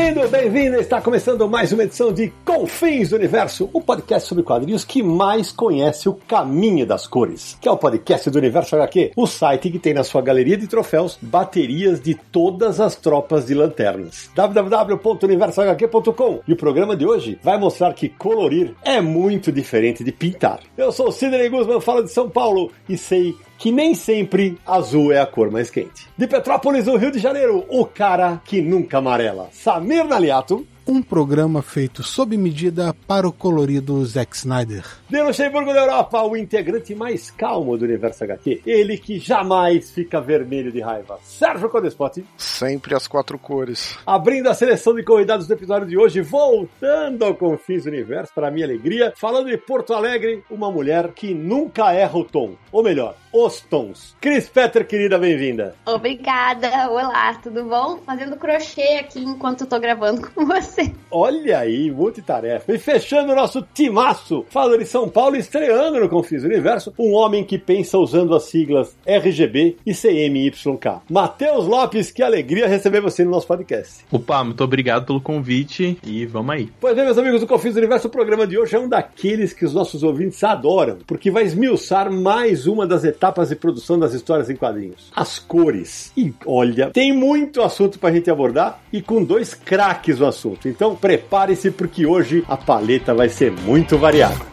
Bem-vindo, bem-vinda! Está começando mais uma edição de Confins do Universo, o podcast sobre quadrinhos que mais conhece o caminho das cores, que é o podcast do Universo HQ, o site que tem na sua galeria de troféus baterias de todas as tropas de lanternas. www.universohq.com E o programa de hoje vai mostrar que colorir é muito diferente de pintar. Eu sou o Sidney Guzman, falo de São Paulo e sei que nem sempre azul é a cor mais quente. De Petrópolis, no Rio de Janeiro, o cara que nunca amarela. Samir Naliato. Um programa feito sob medida para o colorido Zack Snyder. De Luxemburgo da Europa, o integrante mais calmo do universo HQ. Ele que jamais fica vermelho de raiva. Sérgio Codespot. Sempre as quatro cores. Abrindo a seleção de convidados do episódio de hoje, voltando ao Confins do Universo, para minha alegria, falando de Porto Alegre, uma mulher que nunca erra o tom. Ou melhor, os tons. Cris Petter, querida, bem-vinda. Obrigada. Olá, tudo bom? Fazendo crochê aqui enquanto eu tô gravando com você. Olha aí, multitarefa. E fechando o nosso timaço, fala de São Paulo, estreando no Confis Universo, um homem que pensa usando as siglas RGB e CMYK. Matheus Lopes, que alegria receber você no nosso podcast. Opa, muito obrigado pelo convite e vamos aí. Pois bem, meus amigos do Confis Universo, o programa de hoje é um daqueles que os nossos ouvintes adoram, porque vai esmiuçar mais uma das etapas de produção das histórias em quadrinhos. As cores. E olha, tem muito assunto pra gente abordar e com dois craques no assunto. Então prepare-se porque hoje a paleta vai ser muito variada.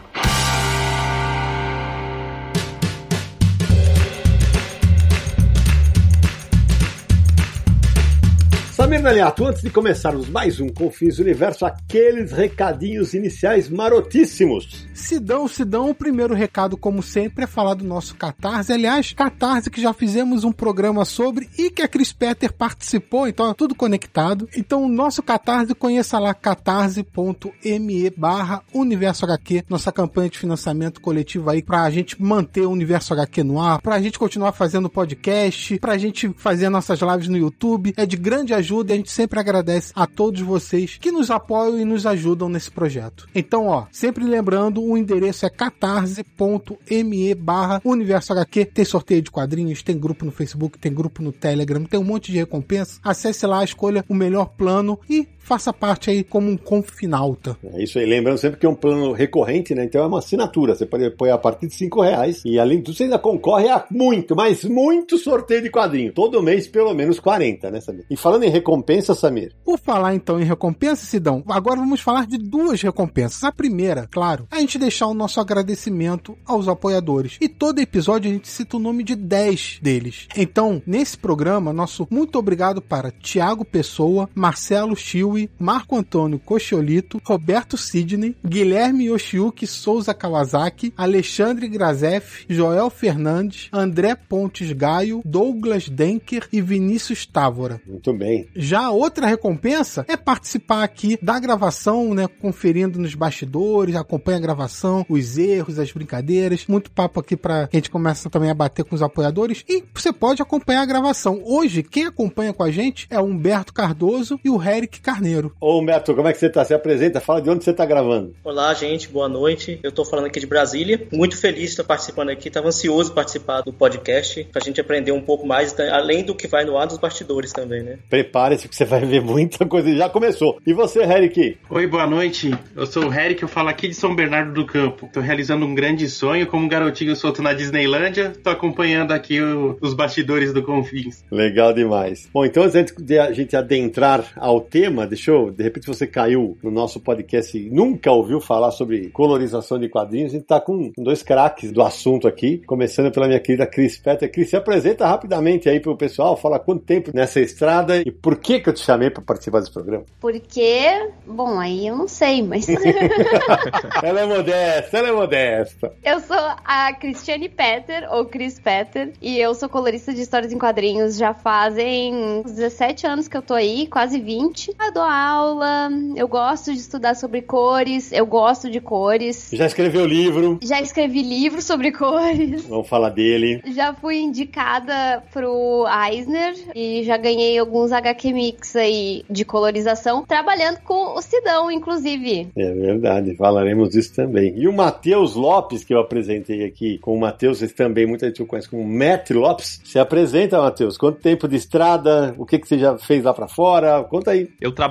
Samir Naliato, antes de começarmos mais um Confins Universo, aqueles recadinhos iniciais marotíssimos. Sidão, Sidão, o primeiro recado, como sempre, é falar do nosso Catarse. Aliás, Catarse que já fizemos um programa sobre e que a Chris Petter participou, então é tudo conectado. Então, o nosso Catarse, conheça lá catarse.me barra Universo HQ, nossa campanha de financiamento coletivo aí pra gente manter o Universo HQ no ar, pra gente continuar fazendo podcast, pra gente fazer nossas lives no YouTube. É de grande ajuda e a gente sempre agradece a todos vocês que nos apoiam e nos ajudam nesse projeto. Então, ó, sempre lembrando, o endereço é catarse.me barra Universo HQ. Tem sorteio de quadrinhos, tem grupo no Facebook, tem grupo no Telegram, tem um monte de recompensa. Acesse lá, escolha o melhor plano e faça parte aí como um confinalta. É isso aí, lembrando sempre que é um plano recorrente, né? Então é uma assinatura. Você pode apoiar a partir de 5 reais. E além disso, você ainda concorre a muito, mas muito sorteio de quadrinho. Todo mês, pelo menos 40, né, Samir? E falando em recompensa, Samir. Por falar então em recompensa, Sidão, agora vamos falar de duas recompensas. A primeira, claro, é a gente deixar o nosso agradecimento aos apoiadores. E todo episódio a gente cita o nome de 10 deles. Então, nesse programa, nosso muito obrigado para Tiago Pessoa, Marcelo Chiu Marco Antônio Cocholito, Roberto Sidney, Guilherme Yoshiuki Souza Kawasaki, Alexandre Grazef, Joel Fernandes, André Pontes Gaio, Douglas Denker e Vinícius Távora. Muito bem. Já a outra recompensa é participar aqui da gravação, né, conferindo nos bastidores, acompanha a gravação, os erros, as brincadeiras, muito papo aqui para que a gente começa também a bater com os apoiadores e você pode acompanhar a gravação. Hoje, quem acompanha com a gente é o Humberto Cardoso e o Eric Carneiro. Ô, Humberto, como é que você tá? Se apresenta, fala de onde você tá gravando. Olá, gente, boa noite. Eu tô falando aqui de Brasília. Muito feliz de estar participando aqui. Tava ansioso participar do podcast, pra gente aprender um pouco mais, além do que vai no ar dos bastidores também, né? Prepare-se que você vai ver muita coisa. Já começou. E você, Eric? Oi, boa noite. Eu sou o Eric, eu falo aqui de São Bernardo do Campo. Tô realizando um grande sonho como um garotinho solto na Disneylândia. Tô acompanhando aqui o, os bastidores do Confins. Legal demais. Bom, então antes de a gente adentrar ao tema deixou, de repente você caiu no nosso podcast e nunca ouviu falar sobre colorização de quadrinhos, a gente tá com dois craques do assunto aqui, começando pela minha querida Cris Petter. Cris, se apresenta rapidamente aí pro pessoal, fala quanto tempo nessa estrada e por que que eu te chamei para participar desse programa. Porque, bom, aí eu não sei, mas. ela é modesta, ela é modesta. Eu sou a Cristiane Petter, ou Chris Petter, e eu sou colorista de histórias em quadrinhos já fazem uns 17 anos que eu tô aí, quase 20. Eu dou aula, eu gosto de estudar sobre cores, eu gosto de cores. Já escreveu livro. Já escrevi livro sobre cores. Vamos falar dele. Já fui indicada pro Eisner e já ganhei alguns HQ Mix aí de colorização, trabalhando com o Sidão, inclusive. É verdade, falaremos disso também. E o Matheus Lopes, que eu apresentei aqui com o Matheus, esse também muita gente o conhece como Matt Lopes. Se apresenta, Matheus. Quanto tempo de estrada? O que, que você já fez lá para fora? Conta aí. Eu trabalho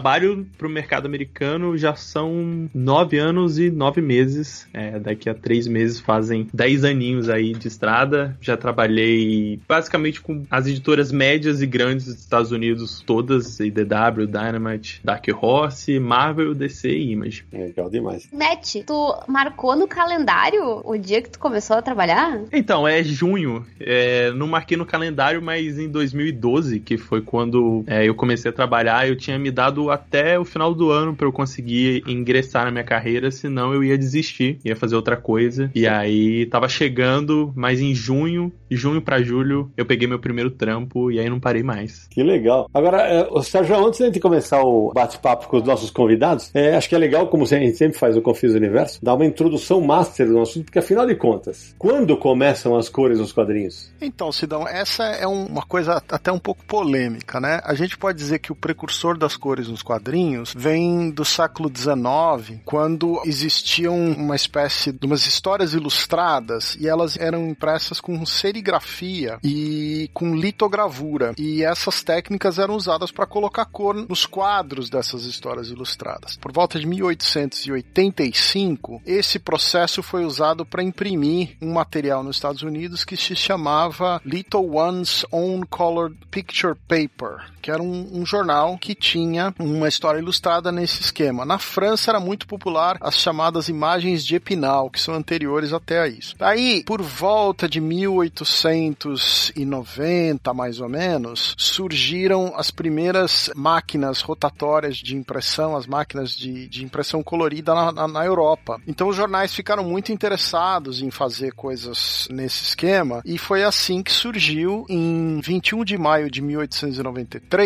pro mercado americano já são nove anos e nove meses. É, daqui a três meses fazem dez aninhos aí de estrada. Já trabalhei basicamente com as editoras médias e grandes dos Estados Unidos, todas, IDW, Dynamite, Dark Horse, Marvel, DC e Image. Legal demais. Matt, tu marcou no calendário o dia que tu começou a trabalhar? Então, é junho. É, não marquei no calendário, mas em 2012, que foi quando é, eu comecei a trabalhar, eu tinha me dado até o final do ano para eu conseguir ingressar na minha carreira, senão eu ia desistir, ia fazer outra coisa. E aí tava chegando, mas em junho, junho para julho, eu peguei meu primeiro trampo e aí não parei mais. Que legal. Agora, é, Sérgio, antes de começar o bate-papo com os nossos convidados, é, acho que é legal, como a gente sempre faz o Confis Universo, dar uma introdução master do assunto, porque afinal de contas, quando começam as cores nos quadrinhos? Então, Sidão, essa é uma coisa até um pouco polêmica, né? A gente pode dizer que o precursor das cores nos quadrinhos vem do século XIX, quando existiam uma espécie de umas histórias ilustradas e elas eram impressas com serigrafia e com litogravura. E essas técnicas eram usadas para colocar cor nos quadros dessas histórias ilustradas. Por volta de 1885, esse processo foi usado para imprimir um material nos Estados Unidos que se chamava Little One's Own Colored Picture Paper, que era um, um, jornal que tinha uma história ilustrada nesse esquema. Na França era muito popular as chamadas imagens de Epinal, que são anteriores até a isso. Aí, por volta de 1890, mais ou menos, surgiram as primeiras máquinas rotatórias de impressão, as máquinas de, de impressão colorida na, na, na Europa. Então os jornais ficaram muito interessados em fazer coisas nesse esquema e foi assim que surgiu em 21 de maio de 1893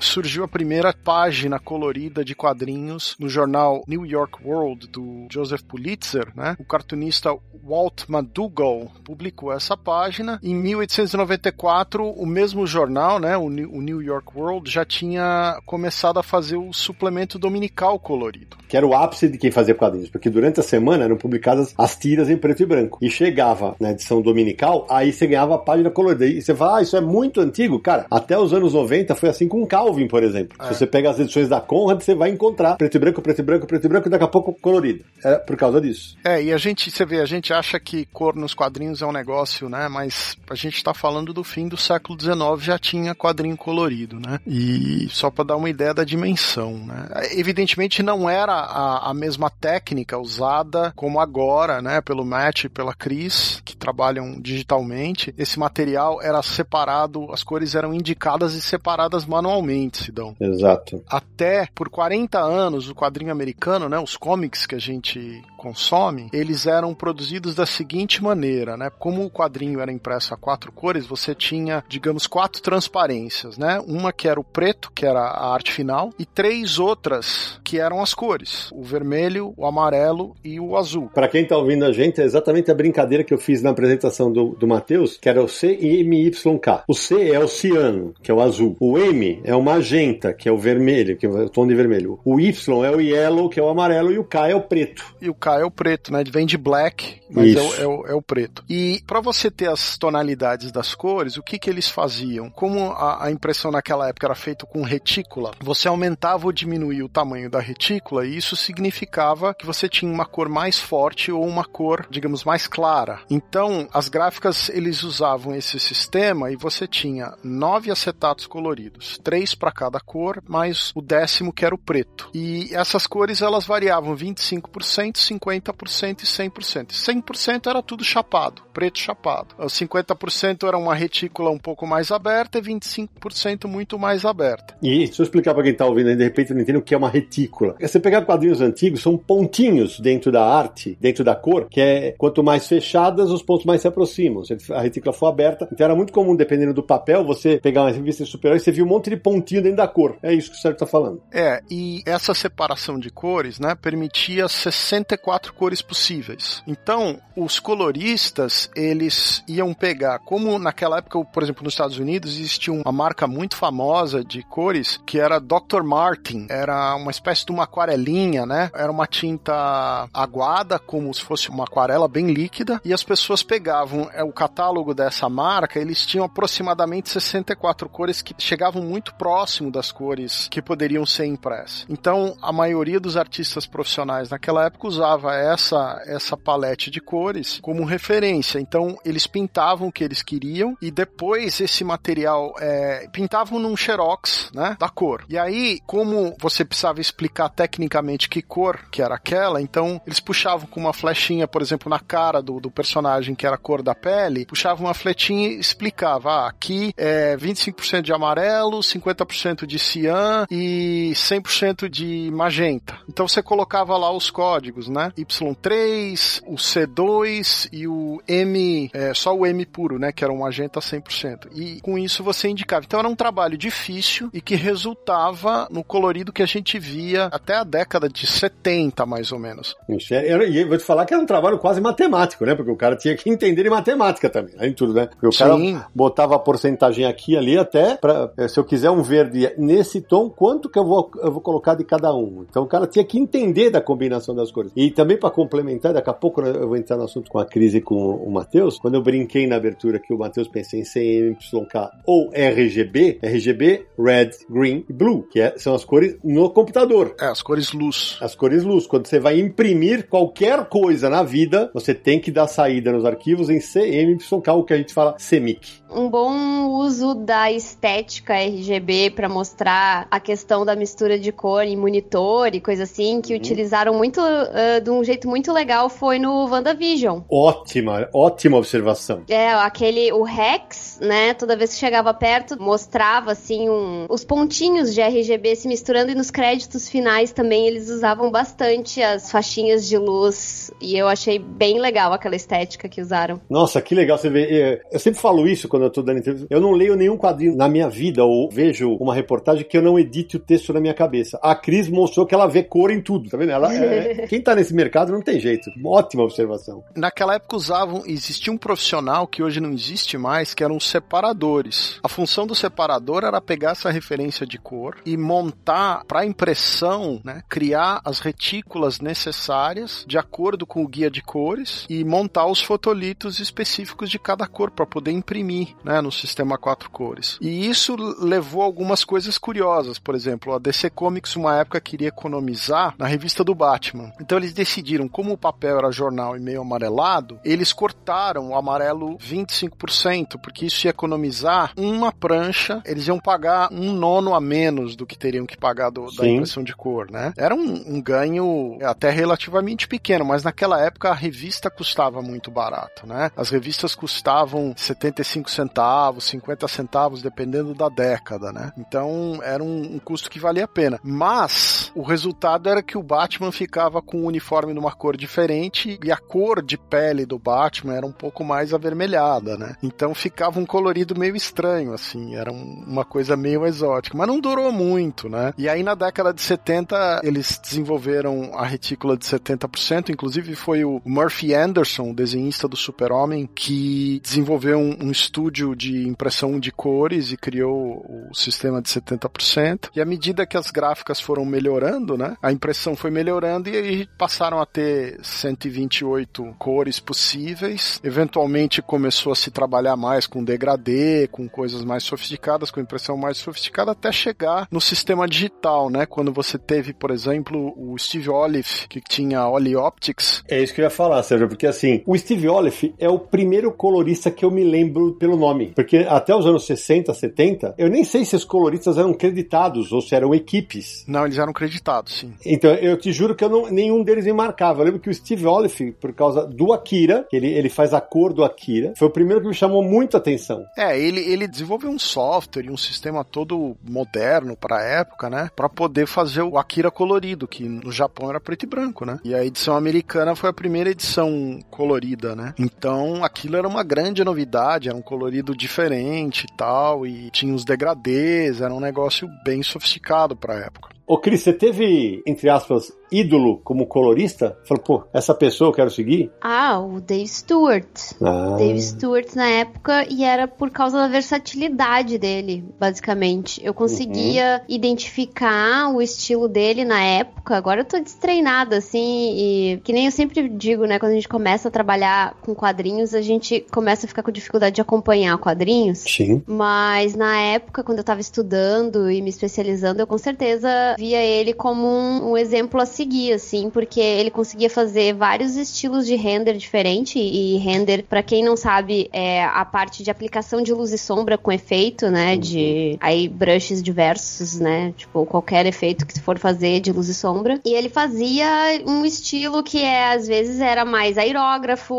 surgiu a primeira página colorida de quadrinhos no jornal New York World do Joseph Pulitzer, né? O cartunista Walt McDougall publicou essa página. Em 1894, o mesmo jornal, né, o New York World, já tinha começado a fazer o suplemento dominical colorido. Que era o ápice de quem fazia quadrinhos, porque durante a semana eram publicadas as tiras em preto e branco. E chegava na edição dominical, aí você ganhava a página colorida. E você fala, ah, isso é muito antigo. Cara, até os anos 90 foi assim com Calvin, por exemplo. É. Se você pega as edições da Conrad, você vai encontrar preto e branco, preto e branco, preto e branco, e daqui a pouco colorido. É por causa disso. É, e a gente, você vê, a gente acha que cor nos quadrinhos é um negócio, né? Mas a gente tá falando do fim do século XIX, já tinha quadrinho colorido, né? E só para dar uma ideia da dimensão, né? Evidentemente não era a, a mesma técnica usada como agora, né? Pelo Matt e pela Cris, que trabalham digitalmente. Esse material era separado, as cores eram indicadas e separadas manualmente, Sidão. Exato. Até por 40 anos, o quadrinho americano, né? Os comics que a gente consome, eles eram produzidos da seguinte maneira, né? Como o quadrinho era impresso a quatro cores, você tinha, digamos, quatro transparências, né? Uma que era o preto, que era a arte final, e três outras que eram as cores: o vermelho, o amarelo e o azul. Para quem tá ouvindo a gente, é exatamente a brincadeira que eu fiz na apresentação do, do Matheus, que era o CMYK. O C é o ciano, que é o azul. O M é o magenta, que é o vermelho, que é o tom de vermelho. O Y é o yellow, que é o amarelo, e o K é o preto. E o K é o preto, né? Vem de black, mas é o, é, o, é o, preto. E para você ter as as tonalidades das cores, o que que eles faziam? Como a, a impressão naquela época era feita com retícula, você aumentava ou diminuía o tamanho da retícula e isso significava que você tinha uma cor mais forte ou uma cor, digamos, mais clara. Então, as gráficas eles usavam esse sistema e você tinha nove acetatos coloridos, três para cada cor, mais o décimo que era o preto. E essas cores elas variavam 25%, 50% e 100%. 100% era tudo chapado, preto chapado. Os 50% era uma retícula um pouco mais aberta e 25% muito mais aberta. E deixa eu explicar para quem está ouvindo aí, de repente não entende o que é uma retícula. Você pegar quadrinhos antigos, são pontinhos dentro da arte, dentro da cor, que é quanto mais fechadas, os pontos mais se aproximam. Se a retícula for aberta, então era muito comum, dependendo do papel, você pegar uma revista de super-herói e você viu um monte de pontinho dentro da cor. É isso que o Sérgio está falando. É, e essa separação de cores, né, permitia 64 cores possíveis. Então, os coloristas, eles iam pegar, como naquela época, por exemplo, nos Estados Unidos, existia uma marca muito famosa de cores que era Dr. Martin. Era uma espécie de uma aquarelinha, né? Era uma tinta aguada, como se fosse uma aquarela bem líquida, e as pessoas pegavam é, o catálogo dessa marca, eles tinham aproximadamente 64 cores que chegavam muito próximo das cores que poderiam ser impressas. Então, a maioria dos artistas profissionais naquela época usava essa essa palete de cores como referência. Então, eles pintavam o que eles queriam e depois esse material é, pintavam num xerox, né, da cor. E aí, como você precisava explicar tecnicamente que cor que era aquela, então eles puxavam com uma flechinha, por exemplo, na cara do, do personagem que era a cor da pele, puxavam uma flechinha e explicava, ah, aqui é 25% de amarelo, 50% de cian e 100% de magenta. Então você colocava lá os códigos, né? Y3, o C2 e o M, é, só o M puro, né? Que era um magenta 100%. E com isso você indicava. Então era um trabalho difícil e que resultava no colorido que a gente via até a década de 70, mais ou menos. Isso, é, e eu vou te falar que era um trabalho quase matemático, né? Porque o cara tinha que entender de matemática também, né? em tudo, né? Porque o Sim. cara botava a porcentagem aqui e ali até pra, eh, se eu quiser um verde nesse tom, quanto que eu vou, eu vou colocar de cada um. Então o cara tinha que entender da combinação das cores. E também para complementar, daqui a pouco eu vou entrar no assunto com a Cris e com o Matheus, quando eu brinquei na abertura que o Matheus pensei em CMYK ou RGB, RGB, Red, Green e Blue, que é- são as cores no computador. É, as cores luz. As cores luz. Quando você vai imprimir qualquer coisa na vida, você tem que dar saída nos arquivos em CMYK, o que a gente fala CMYK. Um bom uso da estética RGB pra mostrar a questão da mistura de cor em monitor e coisa assim, que utilizaram muito ah, de um jeito muito legal foi no WandaVision. Ótima, ótima observação. É, aquele, o Rex, né? Toda vez que chegava perto, mostrava assim um- os pontinhos de RGB se misturando e nos créditos finais também eles usavam bastante as faixinhas de luz e eu achei bem legal aquela estética que usaram. Nossa, que legal você ver. eh, Eu sempre falo isso quando eu tô dando entrevista. Eu não leio nenhum quadrinho na minha vida ou vejo uma reportagem que eu não edite o texto na minha cabeça. A Cris mostrou que ela vê cor em tudo, tá vendo? Ela, é- quem tá nesse mercado não tem jeito. Ótima observação. Naquela época usavam, existia um profissional que hoje não existe mais, que eram os separadores. A função do separador era pegar essa referência de cor e montar para impressão, né, criar as retículas necessárias de acordo com o guia de cores e montar os fotolitos específicos de cada cor para poder imprimir, né, no sistema quatro cores. E isso levou a algumas coisas curiosas, por exemplo, a DC Comics uma época queria economizar na revista do Batman. Então eles decidiram, como o papel era jornal e meio amarelado, eles cortaram o amarelo 25%, porque isso ia economizar uma prancha, eles iam pagar um nono a menos do que teriam que pagar do- da impressão de cor, né? Era um, um ganho até relativamente pequeno, mas naquela época a revista custava muito barato, né? As revistas custavam 75 centavos, 50 centavos, dependendo da década, né? Então era um, um custo que valia a pena. Mas o resultado era que o Batman ficava com o uniforme numa cor diferente e a cor de pele do Batman era um pouco mais avermelhada, né? Então ficava um colorido meio estranho, assim, era um- uma coisa meio exótica, mas não durou muito, né? E aí na década de 70 eles desenvolveram a retícula de 70%, inclusive inclusive, foi o Murphy Anderson, desenhista do Super-Homem, que desenvolveu um, um estúdio de impressão de cores e criou o sistema de 70%. E à medida que as gráficas foram melhorando, né, a impressão foi melhorando e aí passaram a ter 128 cores possíveis. Eventualmente começou a se trabalhar mais com degradê, com coisas mais sofisticadas, com impressão mais sofisticada, até chegar no sistema digital, né? Quando você teve, por exemplo, o Steve Olive, que tinha Oli Optics. É isso que eu ia falar, Sérgio, porque assim, o Steve Olive é o primeiro colorista que eu me lembro pelo nome. Porque até os anos 60, 70, eu nem sei se os coloristas eram creditados ou se eram equipes. Não, eles eram creditados, sim. Então, eu te juro que eu não, nenhum deles me marcava. Eu lembro que o Steve Olive, por causa do Akira, que ele, ele faz a cor do Akira, foi o primeiro que me chamou muito a atenção. É, ele, ele desenvolveu um software e um sistema todo moderno para a época, né? Para poder fazer o Akira colorido, que no Japão era preto e branco, né? E a edição americana foi a primeira edição colorida, né? Então, aquilo era uma grande novidade, era um colorido diferente e tal, e tinha os degradês, era um negócio bem sofisticado para a época. Ô, Cris, você teve, entre aspas, ídolo como colorista? Falou, pô, essa pessoa eu quero seguir? Ah, o Dave Stewart. Ah. Dave Stewart na época, e era por causa da versatilidade dele, basicamente. Eu conseguia Uhum. identificar o estilo dele na época. Agora eu tô destreinada, assim, e que nem eu sempre digo, né? Quando a gente começa a trabalhar com quadrinhos, a gente começa a ficar com dificuldade de acompanhar quadrinhos. Sim. Mas na época, quando eu tava estudando e me especializando, eu com certeza via ele como um, um exemplo a seguir, assim, porque ele conseguia fazer vários estilos de render diferente e render, pra quem não sabe, é a parte de aplicação de luz e sombra com efeito, né, de aí brushes diversos, né, tipo qualquer efeito que se for fazer de luz e sombra. E ele fazia um estilo que é às vezes era mais aerógrafo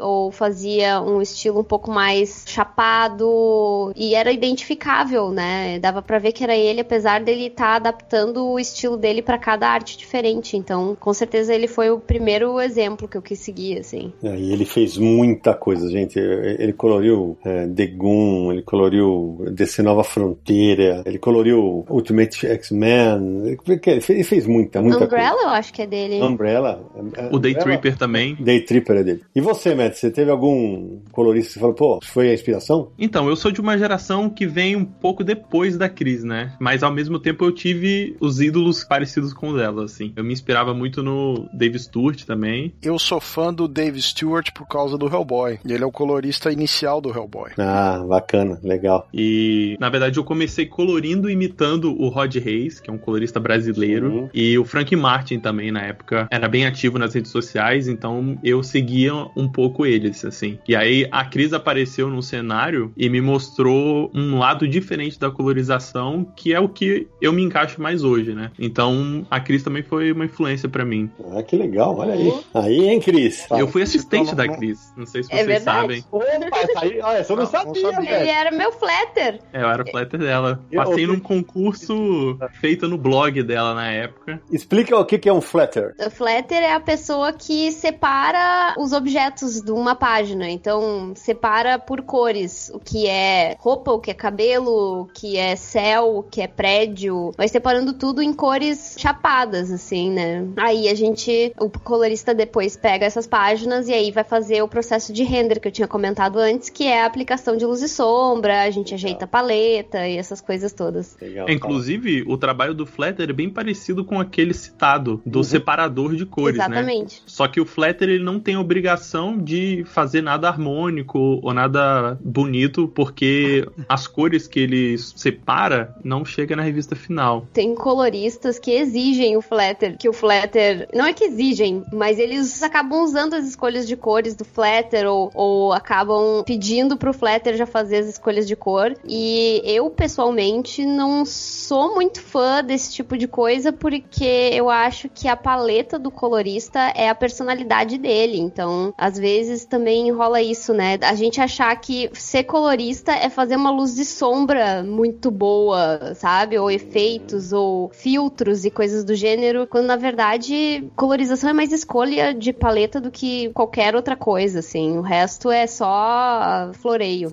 ou fazia um estilo um pouco mais chapado e era identificável, né? Dava pra ver que era ele, apesar dele estar adaptando o estilo dele pra cada arte diferente. Então, com certeza ele foi o primeiro exemplo que eu quis seguir, assim. É, E ele fez muita coisa, gente. Ele coloriu é, Degum, ele coloriu DC Nova Fronteira, ele coloriu Ultimate X-Men. Ele fez, ele fez muita, muita Umbrella, eu acho que é dele. coisa. Umbrella. é- O Day Umbrella- Tripper também. Day Tripper é dele. E você, Matt, você teve algum colorista que você falou, pô, foi a inspiração? Então, eu sou de uma geração que vem um pouco depois da Cris, né? Mas ao mesmo tempo eu tive os ídolos parecidos com o dela, assim. Eu me inspirava muito no Dave Stewart também. Eu sou fã do Dave Stewart por causa do Hellboy. Ele é o colorista inicial do Hellboy. Ah, bacana, legal. E, na verdade, eu comecei colorindo imitando o Rod Reis, que é um colorista brasileiro, Uhum. e o Frank Martin também, na época, era bem ativo nas redes sociais, então eu seguia um pouco eles, assim. E aí a Cris apareceu no cenário e me mostrou um lado diferente da colorização, que é o que eu me encaixo mais hoje, né? Então a Cris também foi uma influência pra mim. Ah, que legal, olha aí. Aí, hein, Cris? Eu fui assistente da não- Cris, não sei se É vocês verdade. sabem. Opa, essa aí, olha, você não, Não, não sabia, sabia. velho. Ele era meu flatter. É, eu era flatter dela. Eu- Passei eu- num concurso feito no blog dela na época. Explica o que que é um flatter. O flatter é a pessoa que separa os objetos de uma página. Então, separa por cores. O que é roupa, o que é cabelo, o que é céu, o que é prédio. Vai separando tudo em cores chapadas, assim, né? Aí a gente, o colorista depois pega essas páginas e aí vai fazer o processo de render que eu tinha comentado antes, que é a aplicação de luz e sombra, a gente ajeita a paleta e essas coisas todas. Legal. É, Inclusive, o trabalho do Flatter é bem parecido com aquele citado do separador de cores, né? Exatamente. Só que o Flatter ele não tem obrigação de fazer nada harmônico ou nada bonito, porque as cores que ele separa não chega na revista final. Tem coloristas que exigem o flatter, que o flatter. Não é que exigem, mas eles acabam usando as escolhas de cores do flatter ou, ou acabam pedindo pro flatter já fazer as escolhas de cor. E eu, pessoalmente, não sou muito fã desse tipo de coisa porque eu acho que a paleta do colorista é a personalidade dele. Então, às vezes também rola isso, né? A gente achar que ser colorista é fazer uma luz de sombra muito boa, sabe? Ou efeitos, ou filtros e coisas do gênero, quando na verdade colorização é mais escolha de paleta do que qualquer outra coisa, assim. O resto é só floreio.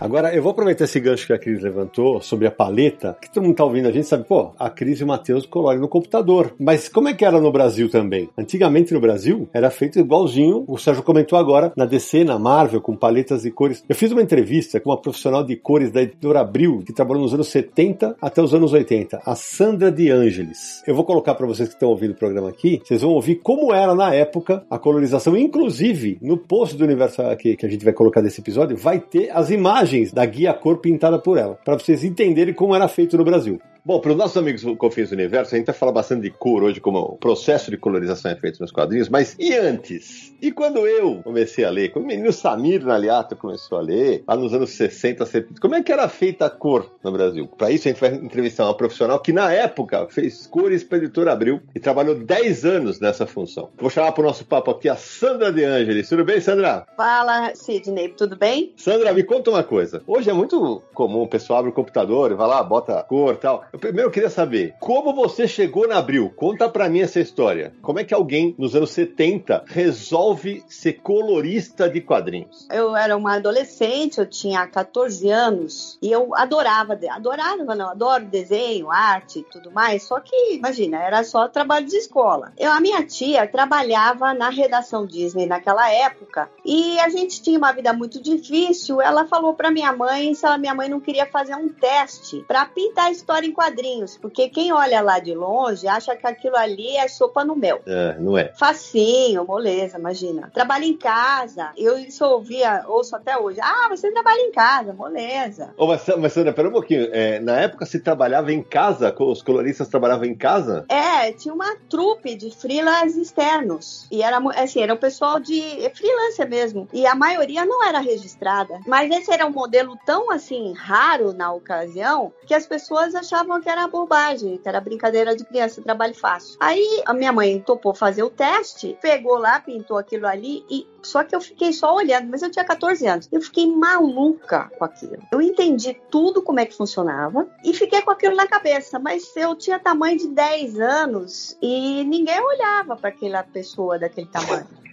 Agora, eu vou aproveitar esse gancho que a Cris levantou sobre a paleta, que todo mundo tá ouvindo a gente sabe, pô, a Cris e o Matheus colorem no computador. Mas como é que era no Brasil também? Antigamente no Brasil, era feito igualzinho, o Sérgio comentou agora, na DC, na Marvel, com paletas e cores. Eu fiz uma entrevista com uma profissional de cores da editora Abril, que trabalhou nos anos 70 até os anos 80, a Sandra de Angelis. Eu vou colocar para vocês que estão ouvindo o programa aqui, vocês vão ouvir como era na época a colorização, inclusive no post do Universo aqui que a gente vai colocar desse episódio, vai ter as imagens da guia cor pintada por ela, para vocês entenderem como era feito no Brasil. Bom, para os nossos amigos do Confins do Universo, a gente vai falar bastante de cor hoje, como o processo de colorização é feito nos quadrinhos, mas e antes? E quando eu comecei a ler, quando o menino Samir Naliato começou a ler, lá nos anos 60, 70, como é que era feita a cor no Brasil? Para isso, a gente vai entrevistar uma profissional que, na época, fez cores para a editora Abril e trabalhou 10 anos nessa função. Vou chamar para o nosso papo aqui a Sandra De Angelis. Tudo bem, Sandra? Fala, Sidney, tudo bem? Sandra, me conta uma coisa. Hoje é muito comum o pessoal abre o computador e vai lá, bota cor e tal. Eu primeiro queria saber, como você chegou na Abril? Conta pra mim essa história. Como é que alguém nos anos 70 resolve ser colorista de quadrinhos? Eu era uma adolescente, eu tinha 14 anos e eu adorava, adorava, não, adoro desenho, arte e tudo mais, só que, imagina, era só trabalho de escola. Eu, a minha tia trabalhava na redação Disney naquela época e a gente tinha uma vida muito difícil. Ela falou pra minha mãe se a minha mãe não queria fazer um teste para pintar a história em quadrinhos porque quem olha lá de longe acha que aquilo ali é sopa no mel. É, não é. Facinho, moleza, imagina. Trabalha em casa. Eu isso ouvia, ouço até hoje. Ah, você trabalha em casa, moleza. Ô, mas, mas Sandra, pera um pouquinho. É, na época se trabalhava em casa? Os coloristas trabalhavam em casa? É, tinha uma trupe de freelancers externos. E era assim, era o pessoal de freelancer mesmo. E a maioria não era registrada. Mas esse era um modelo tão assim raro na ocasião que as pessoas achavam que era bobagem, que era brincadeira de criança, trabalho fácil. Aí a minha mãe topou fazer o teste, pegou lá, pintou aquilo ali e só que eu fiquei só olhando, mas eu tinha 14 anos. Eu fiquei maluca com aquilo. Eu entendi tudo como é que funcionava e fiquei com aquilo na cabeça, mas eu tinha tamanho de 10 anos e ninguém olhava para aquela pessoa daquele tamanho.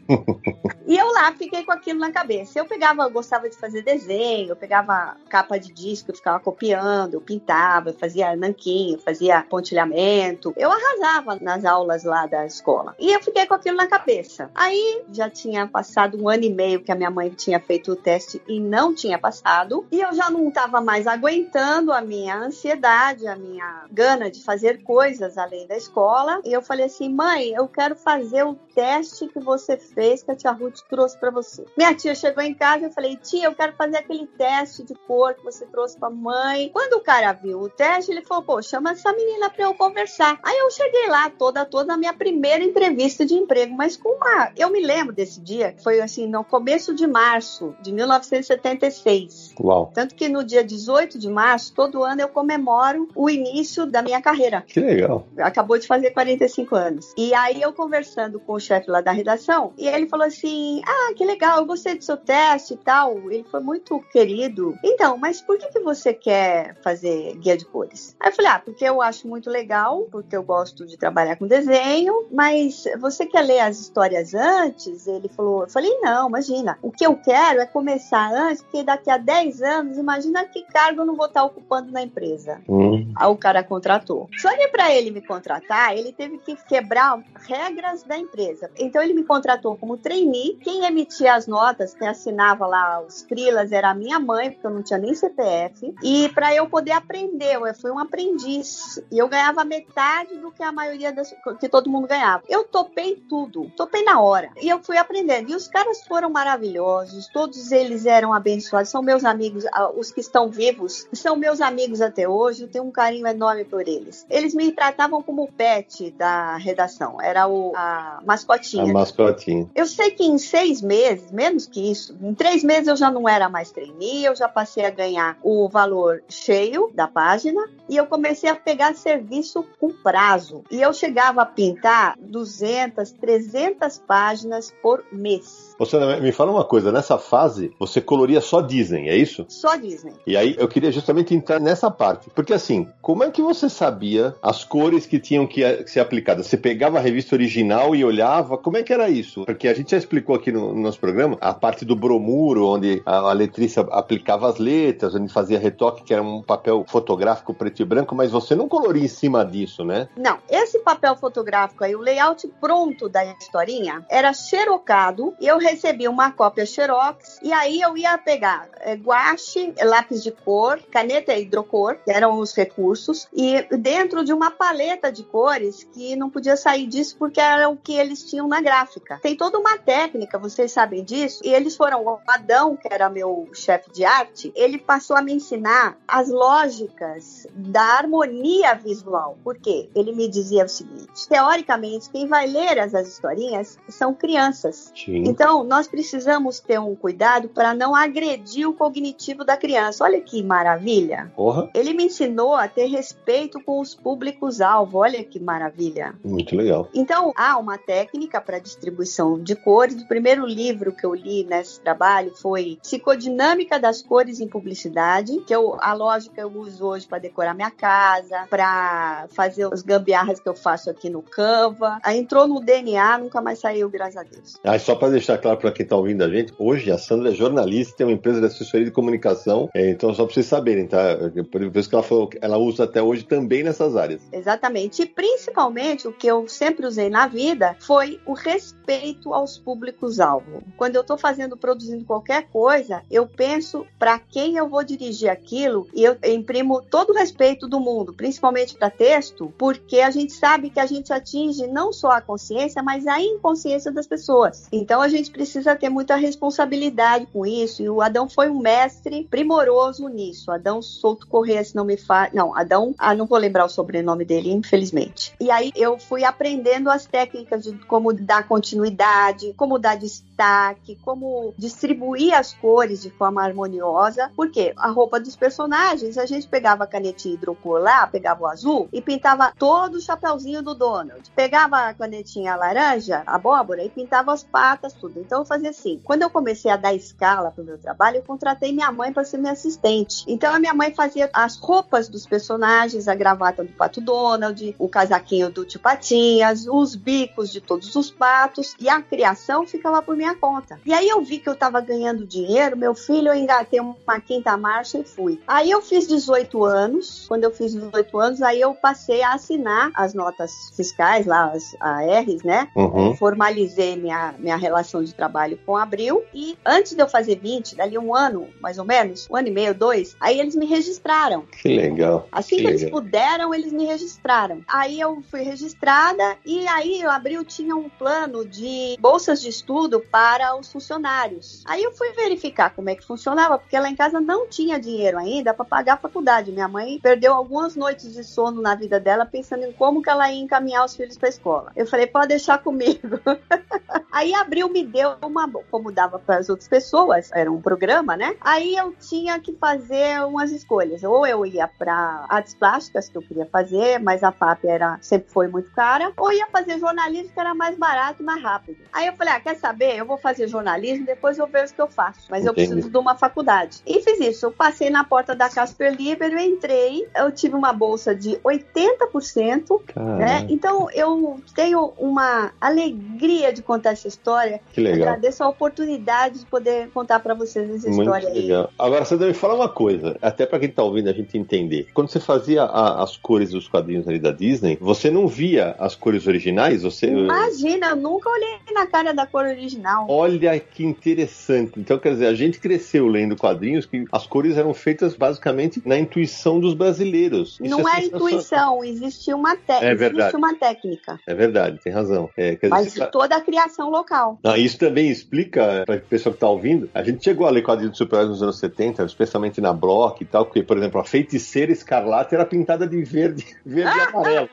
e eu lá fiquei com aquilo na cabeça. Eu pegava, eu gostava de fazer desenho, eu pegava capa de disco, eu ficava copiando, eu pintava, eu fazia nanquinho, fazia pontilhamento. Eu arrasava nas aulas lá da escola. E eu fiquei com aquilo na cabeça. Aí já tinha passado um ano e meio que a minha mãe tinha feito o teste e não tinha passado. E eu já não estava mais aguentando a minha ansiedade, a minha gana de fazer coisas além da escola. E eu falei assim: mãe, eu quero fazer o teste que você fez que a tia Ruth trouxe para você. Minha tia chegou em casa e eu falei, tia, eu quero fazer aquele teste de cor que você trouxe pra mãe. Quando o cara viu o teste, ele falou, pô, chama essa menina pra eu conversar. Aí eu cheguei lá toda, toda a minha primeira entrevista de emprego, mas com uma... Eu me lembro desse dia, foi assim, no começo de março de 1976. Uau. Tanto que no dia 18 de março, todo ano eu comemoro o início da minha carreira. Que legal. Acabou de fazer 45 anos. E aí eu conversando com o chefe lá da redação, e ele falou assim: Ah, que legal, eu gostei do seu teste e tal. Ele foi muito querido. Então, mas por que, que você quer fazer guia de cores? Aí eu falei: Ah, porque eu acho muito legal, porque eu gosto de trabalhar com desenho, mas você quer ler as histórias antes? Ele falou: Eu falei: Não, imagina. O que eu quero é começar antes, porque daqui a 10 anos, imagina que cargo eu não vou estar ocupando na empresa. Hum. Aí o cara contratou. Só que para ele me contratar, ele teve que quebrar regras da empresa. Então ele me contratou como trainee. Quem emitia as notas, quem assinava lá os frilas era a minha mãe, porque eu não tinha nem CPF. E para eu poder aprender, eu fui um aprendiz. E eu ganhava metade do que a maioria das, que todo mundo ganhava. Eu topei tudo, topei na hora. E eu fui aprendendo. E os caras foram maravilhosos, todos eles eram abençoados, são meus amigos, os que estão vivos, são meus amigos até hoje, eu tenho um carinho enorme por eles. Eles me tratavam como o pet da redação, era o, a mascotinha. A mascotinha. Eu sei que em seis meses, menos que isso, em três meses eu já não era mais trainee, eu já passei a ganhar o valor cheio da página e eu comecei a pegar serviço com prazo. E eu chegava a pintar 200, 300 páginas por mês. Você me fala uma coisa, nessa fase você coloria só Disney, é isso? Só Disney. E aí eu queria justamente entrar nessa parte, porque assim, como é que você sabia as cores que tinham que ser aplicadas? Você pegava a revista original e olhava, como é que era isso? Porque a gente já explicou aqui no, no nosso programa a parte do bromuro, onde a, a letrista aplicava as letras, onde fazia retoque, que era um papel fotográfico preto e branco, mas você não coloria em cima disso, né? Não, esse papel fotográfico aí, o layout pronto da historinha, era xerocado e eu recebi uma cópia xerox e aí eu ia pegar é, guache, lápis de cor, caneta hidrocor, que eram os recursos, e dentro de uma paleta de cores que não podia sair disso porque era o que eles tinham na gráfica. Tem toda uma técnica, vocês sabem disso, e eles foram, o Adão, que era meu chefe de arte, ele passou a me ensinar as lógicas da harmonia visual. Por quê? Ele me dizia o seguinte: teoricamente, quem vai ler essas historinhas são crianças. Sim. Então, nós precisamos ter um cuidado para não agredir o cognitivo da criança. Olha que maravilha! Porra, Ele me ensinou a ter respeito com os públicos-alvo. Olha que maravilha! muito legal. Então, há uma técnica para distribuição de cores. O primeiro livro que eu li nesse trabalho foi Psicodinâmica das Cores em Publicidade, que eu, a lógica eu uso hoje para decorar minha casa, para fazer os gambiarras que eu faço aqui no Canva. Aí entrou no DNA, nunca mais saiu, graças a Deus. Ah, só para deixar claro para quem está ouvindo a gente, hoje a Sandra é jornalista, tem uma empresa de assessoria de comunicação, é, então só para vocês saberem, tá? Por isso que ela falou que ela usa até hoje também nessas áreas. Exatamente. E principalmente o que eu sempre usei na vida foi o respeito aos públicos-alvo. Quando eu estou fazendo, produzindo qualquer coisa, eu penso para quem eu vou dirigir aquilo e eu imprimo todo o respeito do mundo, principalmente para texto, porque a gente sabe que a gente atinge não só a consciência, mas a inconsciência das pessoas. Então a gente precisa ter muita responsabilidade com isso e o Adão foi um mestre primoroso nisso. Adão Souto Corrêa, se não me faz. Não, Adão, ah, não vou lembrar o sobrenome dele, infelizmente. E aí eu fui aprendendo as técnicas de como dar continuidade, como dar destaque, como distribuir as cores de forma harmoniosa. Porque a roupa dos personagens, a gente pegava a canetinha hidrocor lá, pegava o azul e pintava todo o chapeuzinho do Donald. Pegava a canetinha laranja, abóbora, e pintava as patas, tudo. Então eu fazia assim. Quando eu comecei a dar escala pro meu trabalho, eu contratei minha mãe para ser minha assistente. Então a minha mãe fazia as roupas dos personagens, a gravata do Pato Donald, o casaquinho do Tio Patinhas, os bicos de todos os patos, e a criação ficava por minha conta. E aí eu vi que eu tava ganhando dinheiro, meu filho, eu engatei uma quinta marcha e fui. Aí eu fiz 18 anos, quando eu fiz 18 anos, aí eu passei a assinar as notas fiscais lá, as ARs, né? Uhum. Formalizei minha, minha relação de trabalho com a Abril e antes de eu fazer 20, dali um ano, mais ou menos, um ano e meio, dois, aí eles me registraram. Que legal. Assim que que eles legal. puderam, eles me registraram. Aí eu fui registrada e aí o Abril tinha um plano de bolsas de estudo para os funcionários. Aí eu fui verificar como é que funcionava, porque lá em casa não tinha dinheiro ainda para pagar a faculdade. Minha mãe perdeu algumas noites de sono na vida dela pensando em como que ela ia encaminhar os filhos para a escola. Eu falei, pode deixar comigo. Aí Abril me deu uma, como dava para as outras pessoas, era um programa, né? Aí eu tinha que fazer umas escolhas. Ou eu ia para artes plásticas, que eu queria fazer, mas a FAP era, sempre foi muito cara, ou ia fazer jornalismo, que era mais barato e mais rápido. Aí eu falei, ah, quer saber? Eu vou fazer jornalismo, depois eu vejo o que eu faço. Mas eu Entendi. preciso de uma faculdade. E fiz isso. Eu passei na porta da Casper Libero, entrei, eu tive uma bolsa de 80%, né? Então eu tenho uma alegria de contar essa história. que legal. Agradeço a oportunidade de poder contar para vocês essa Muito história aí. legal. Agora, Sandra, me fala uma coisa, até pra quem tá ouvindo a gente entender. Quando você fazia a- as cores dos quadrinhos ali da Disney, você não via as cores originais? Você. Imagina, eu nunca olhei na cara da cor original. Olha que interessante. Então, quer dizer, a gente cresceu lendo quadrinhos que as cores eram feitas basicamente na intuição dos brasileiros. Isso Não é, sensacional. intuição, existe uma, te- É verdade. existe uma técnica. É verdade, tem razão. É, dizer, Mas toda a criação local. Não, isso também explica para a pessoa que está ouvindo. A gente chegou a ler quadrinhos de super-heróis nos anos 70, especialmente na Block e tal, porque, por exemplo, a feiticeira escarlate era pintada de verde, verde e amarelo.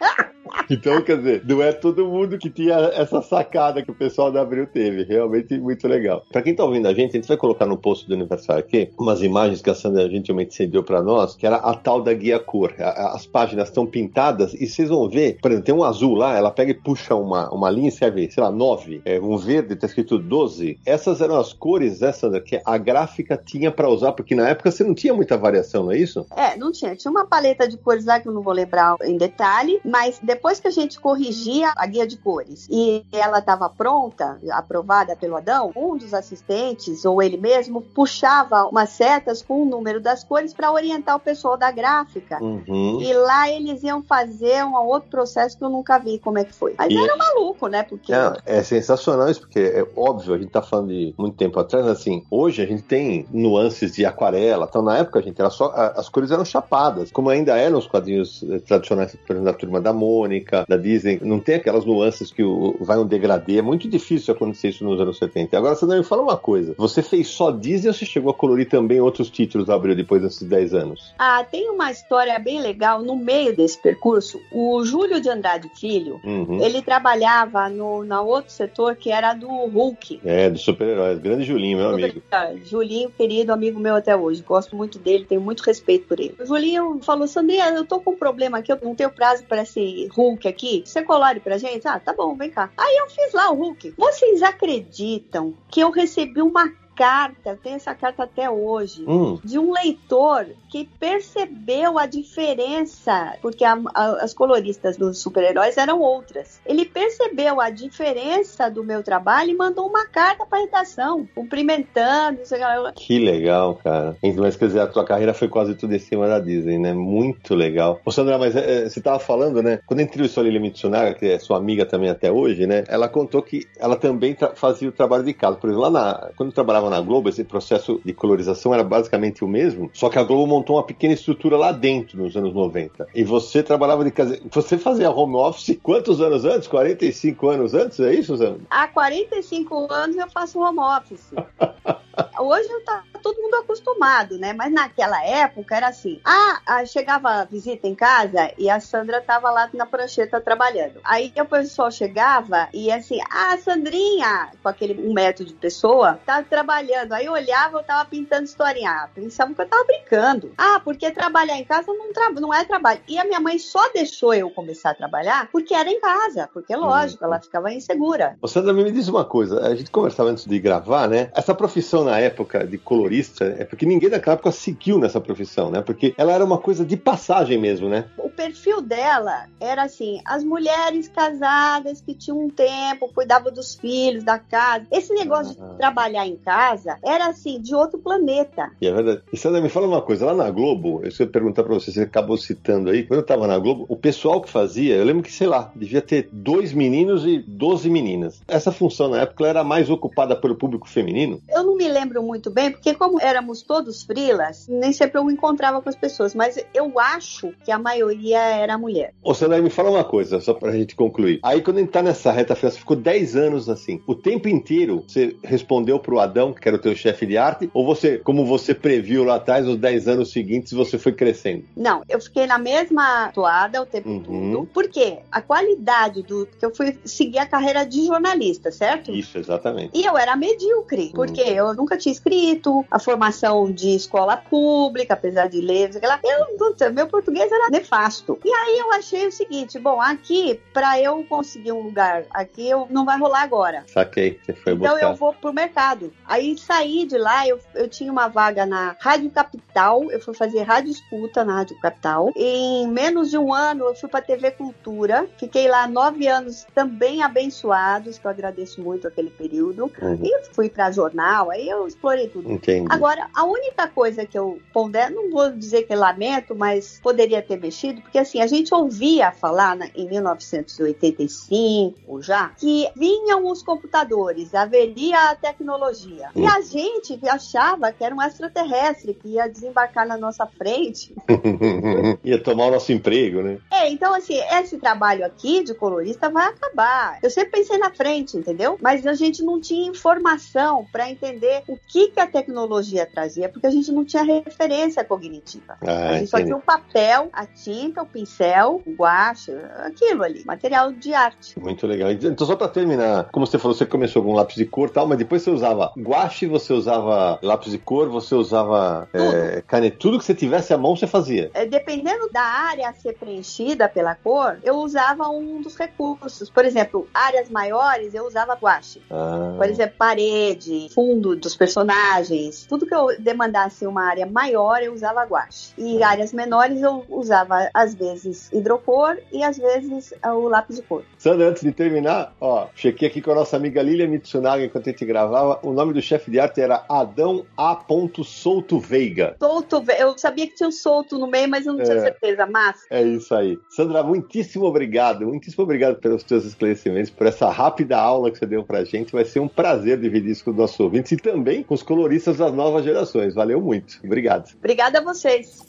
Então, quer dizer, não é todo mundo que tinha essa sacada que o pessoal da Abril teve. Realmente muito legal. Pra quem tá ouvindo a gente, a gente vai colocar no post do aniversário aqui umas imagens que a Sandra gentilmente cedeu pra nós, que era a tal da guia cor. As páginas estão pintadas e vocês vão ver, por exemplo, tem um azul lá, ela pega e puxa uma, uma linha e escreve, sei lá, 9. É, um verde tá escrito 12. Essas eram as cores, né, Sandra, que a gráfica tinha pra usar, porque na época você não tinha muita variação, não é isso? É, não tinha. Tinha uma paleta de cores lá que eu não vou lembrar em detalhe, mas depois depois que a gente corrigia a guia de cores e ela estava pronta, aprovada pelo Adão, um dos assistentes ou ele mesmo puxava umas setas com o número das cores para orientar o pessoal da gráfica. Uhum. E lá eles iam fazer um outro processo que eu nunca vi como é que foi. Mas E- era maluco, né? Porque Não, é sensacional isso, porque é óbvio, a gente tá falando de muito tempo atrás, assim, hoje a gente tem nuances de aquarela, então na época a gente era só, as cores eram chapadas, como ainda eram os quadrinhos eh, tradicionais, por exemplo, da Turma da Mônica, da Disney, não tem aquelas nuances que o, vai um degradê, é muito difícil acontecer isso nos anos 70. Agora, você me fala uma coisa, você fez só Disney ou você chegou a colorir também outros títulos da Abril depois desses 10 anos? Ah, tem uma história bem legal no meio desse percurso. O Júlio de Andrade Filho, Uhum. ele trabalhava no na outro setor que era do Hulk. É, dos super-heróis, grande Julinho, meu amigo. Julinho, querido amigo meu até hoje. Gosto muito dele, tenho muito respeito por ele. O Julinho falou: Sandrinha, eu tô com um problema aqui, eu não tenho prazo para esse Hulk aqui. Você colore pra gente? Ah, tá bom, vem cá. Aí eu fiz lá o Hulk. Vocês acreditam que eu recebi uma carta, eu tenho essa carta até hoje, Hum. de um leitor que percebeu a diferença, porque a- a- as coloristas dos super-heróis eram outras. Ele percebeu a diferença do meu trabalho e mandou uma carta para redação, cumprimentando. sei o que. Legal, cara. Mas quer dizer, a tua carreira foi quase tudo em cima da Disney, né? Muito legal. Ô, Sandra, mas é, é, você tava falando, né? Quando entrevistou a Lili Mitsunaga, que é sua amiga também até hoje, né? Ela contou que ela também fazia o trabalho de casa. Por exemplo, lá na, quando eu trabalhava na Globo, esse processo de colorização era basicamente o mesmo, só que a Globo montou uma pequena estrutura lá dentro nos anos 90. E você trabalhava de casa. Você fazia home office quantos anos antes? 45 anos antes? É isso, Sandra? Há 45 anos eu faço home office. Hoje tá todo mundo acostumado, né? Mas naquela época era assim. Ah, ah, chegava a visita em casa e a Sandra tava lá na prancheta trabalhando. Aí o pessoal chegava e assim, ah, Sandrinha, com aquele um metro de pessoa, tá trabalhando. Aí eu olhava, eu tava pintando historinha. Ah, pensavam que eu tava brincando. Ah, porque trabalhar em casa não, tra não é trabalho. E a minha mãe só deixou eu começar a trabalhar porque era em casa. Porque, lógico, ela ficava insegura. Ô Sandra, me diz uma coisa. A gente conversava antes de gravar, né? Essa profissão na época de colorista, é porque ninguém daquela época seguiu nessa profissão, né? Porque ela era uma coisa de passagem mesmo, né? O perfil dela era assim: as mulheres casadas que tinham um tempo, cuidavam dos filhos, da casa. Esse negócio Ah. de trabalhar em casa era assim, de outro planeta. E é verdade. E Sandra, me fala uma coisa. Lá na Globo, eu ia perguntar pra você, você acabou citando aí. Quando eu tava na Globo, o pessoal que fazia, eu lembro que, sei lá, devia ter dois meninos e doze meninas. Essa função na época era mais ocupada pelo público feminino. Eu não me lembro muito bem, porque como éramos todos frilas, nem sempre eu me encontrava com as pessoas, mas eu acho que a maioria era mulher. Ô, Sandra, me fala uma coisa, só pra gente concluir. Aí, quando a gente tá nessa reta final, você ficou 10 anos assim. O tempo inteiro, você respondeu pro Adão, que era o teu chefe de arte, ou você, como você previu lá atrás, nos 10 anos seguintes, você foi crescendo? Não, eu fiquei na mesma toada o tempo Uhum. todo, porque a qualidade do. Porque eu fui seguir a carreira de jornalista, certo? Isso, exatamente. E eu era medíocre, porque eu nunca tinha escrito, a formação de escola pública, apesar de ler, sei lá, eu, puta, meu português era nefasto. E aí eu achei o seguinte, bom, aqui, pra eu conseguir um lugar aqui, eu, não vai rolar agora. Saquei, você foi Então buscar. eu vou pro mercado. Aí saí de lá, eu, eu tinha uma vaga na Rádio Capital, eu fui fazer rádio escuta na Rádio Capital. Em menos de um ano eu fui pra TV Cultura, fiquei lá nove anos também abençoados, que eu agradeço muito aquele período. Uhum. E fui pra jornal, aí eu explorei tudo. Entendi. Agora, a única coisa que eu pondero, não vou dizer que lamento, mas poderia ter mexido, porque assim, a gente ouvia falar na- em 1985 já, que vinham os computadores, haveria a tecnologia. E a gente achava que era um extraterrestre que ia desembarcar na nossa frente. Ia tomar o nosso emprego, né? É, então assim, esse trabalho aqui de colorista vai acabar. Eu sempre pensei na frente, entendeu? Mas a gente não tinha informação para entender o que, que a tecnologia trazia, porque a gente não tinha referência cognitiva. Ah, a gente só tinha o papel, a tinta, o pincel, o guache, aquilo ali, material de arte. Muito legal. Então, só pra terminar, como você falou, você começou com lápis de cor e tal, mas depois você usava guache, você usava lápis de cor, você usava é, caneta. Tudo que você tivesse à mão, você fazia. É, Dependendo da área a ser preenchida pela cor, eu usava um dos recursos. Por exemplo, áreas maiores, eu usava guache. Ah, Por exemplo, parede, fundo dos personagens, tudo que eu demandasse uma área maior, eu usava guache. E áreas menores eu usava às vezes hidrocor e às vezes o lápis de cor. Sandra, antes de terminar, ó, chequei aqui com a nossa amiga Lilia Mitsunaga enquanto a gente gravava. O nome do chefe de arte era Adão A. Souto Veiga. Souto, eu sabia que tinha um solto no meio, mas eu não tinha É. certeza. Mas É isso aí. Sandra, muitíssimo obrigado. Muitíssimo obrigado pelos teus esclarecimentos, por essa rápida aula que você deu pra gente. Vai ser um prazer dividir isso com os nossos ouvintes e também com os coloristas das novas gerações. Valeu muito. Obrigado. obrigada a vocês.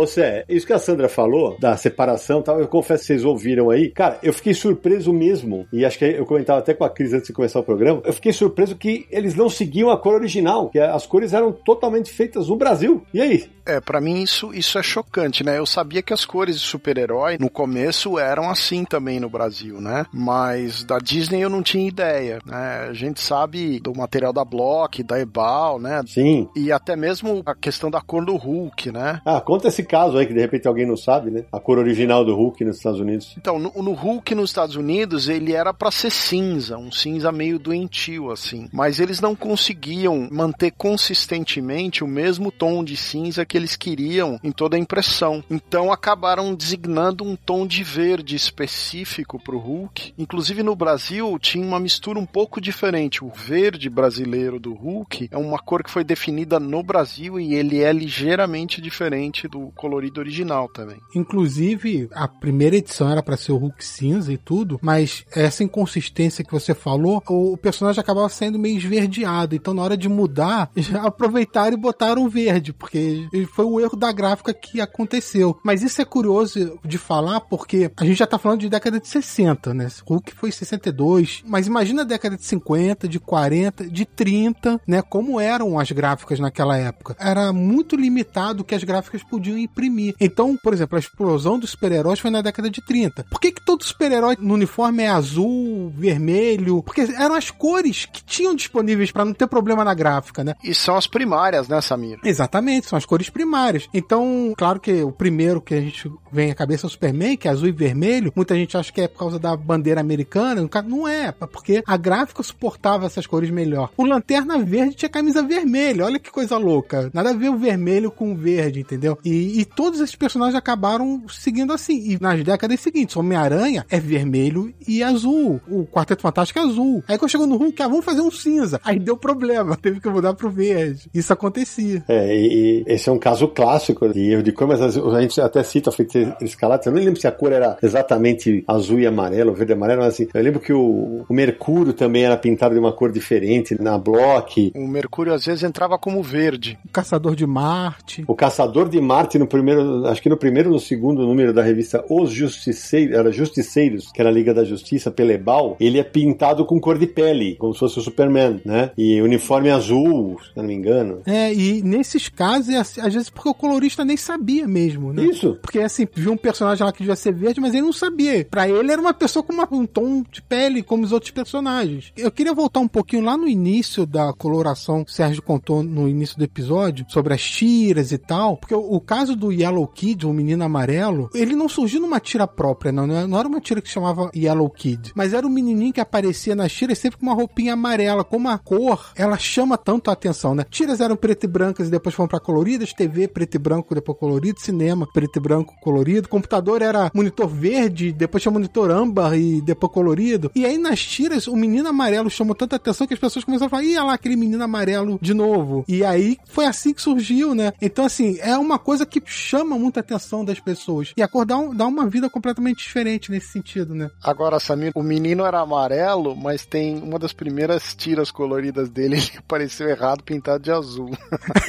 Ô Cé, isso que a Sandra falou, da separação tal, eu confesso que vocês ouviram aí. Cara, eu fiquei surpreso mesmo, e acho que eu comentava até com a Cris antes de começar o programa, eu fiquei surpreso que eles não seguiam a cor original, que as cores eram totalmente feitas no Brasil. E aí? É, pra mim isso, isso é chocante, né? Eu sabia que as cores de super-herói no começo eram assim também no Brasil, né? Mas da Disney eu não tinha ideia, né? A gente sabe do material da Block, da Ebal, né? Sim. E até mesmo a questão da cor do Hulk, né? Ah, conta esse caso aí que de repente alguém não sabe, né? A cor original do Hulk nos Estados Unidos. Então, no, no Hulk nos Estados Unidos, ele era pra ser cinza, um cinza meio doentio, assim. Mas eles não conseguiam manter consistentemente o mesmo tom de cinza que eles queriam em toda a impressão. Então acabaram designando um tom de verde específico pro Hulk. Inclusive no Brasil tinha uma mistura um pouco diferente. O verde brasileiro do Hulk é uma cor que foi definida no Brasil e ele é ligeiramente diferente do colorido original também. Inclusive, a primeira edição era pra ser o Hulk cinza e tudo, mas essa inconsistência que você falou, o personagem acabava sendo meio esverdeado. Então, na hora de mudar, já aproveitaram e botaram verde, porque foi o erro da gráfica que aconteceu. Mas isso é curioso de falar, porque a gente já tá falando de década de 60, né? Hulk foi em 62, mas imagina a década de 50, de 40, de 30, né? Como eram as gráficas naquela época. Era muito limitado o que as gráficas podiam imprimir. Então, por exemplo, a explosão dos super-heróis foi na década de 30. Por que, que todo super-herói no uniforme é azul, vermelho? Porque eram as cores que tinham disponíveis para não ter problema na gráfica, né? E são as primárias, né, Samir? Exatamente, são as cores primárias. Então, claro que o primeiro que a gente vem à cabeça é o Superman, que é azul e vermelho. Muita gente acha que é por causa da bandeira americana. Não é, é porque a gráfica suportava essas cores melhor. O Lanterna Verde tinha camisa vermelha. Olha que coisa louca. Nada a ver o vermelho com o verde, entendeu? E, e todos esses personagens acabaram seguindo assim. E nas décadas seguintes, Homem-Aranha é vermelho e azul. O Quarteto Fantástico é azul. Aí quando chegou no Hulk, ah, vamos fazer um cinza. Aí deu problema, teve que mudar pro verde. Isso acontecia. É, e, e esse é um caso clássico de erro de cor, mas a gente até cita a feiticeira escarlate. Eu não lembro se a cor era exatamente azul e amarelo, verde e amarelo, mas assim, eu lembro que o, o Mercúrio também era pintado de uma cor diferente na Block. O Mercúrio às vezes entrava como verde. O Caçador de Marte. O Caçador de Marte, no primeiro, acho que no primeiro ou no segundo número da revista Os Justiceiros, era Justiceiros, que era a Liga da Justiça, Pelebal, ele é pintado com cor de pele, como se fosse o Superman, né? E uniforme azul, se eu não me engano. É, e nesses casos, é assim, às vezes porque o colorista nem sabia mesmo, né? Isso. Porque assim, viu um personagem lá que devia ser verde, mas ele não sabia. Pra ele era uma pessoa com uma- um tom de pele, como os outros personagens. Eu queria voltar um pouquinho lá no início da coloração, que o Sérgio contou no início do episódio, sobre as tiras e tal. Porque o, o caso do Yellow Kid, o menino amarelo, ele não surgiu numa tira própria, não. Não era- não era uma tira que chamava Yellow Kid. Mas era um menininho que aparecia nas tiras sempre com uma roupinha amarela. Como a cor, ela chama tanto a atenção, né? Tiras eram preto e brancas e depois foram pra coloridas. TV preto e branco, depois colorido. Cinema preto e branco, colorido. Computador era monitor verde, depois tinha monitor âmbar e depois colorido. E aí nas tiras, o menino amarelo chamou tanta atenção que as pessoas começaram a falar: ih, olha lá aquele menino amarelo de novo. E aí foi assim que surgiu, né? Então, assim, é uma coisa que chama muita atenção das pessoas. E a cor dá, um- dá uma vida completamente diferente nesse sentido, né? Agora, Samir, o menino era amarelo, mas tem uma das primeiras tiras coloridas dele, ele apareceu errado, pintado de azul.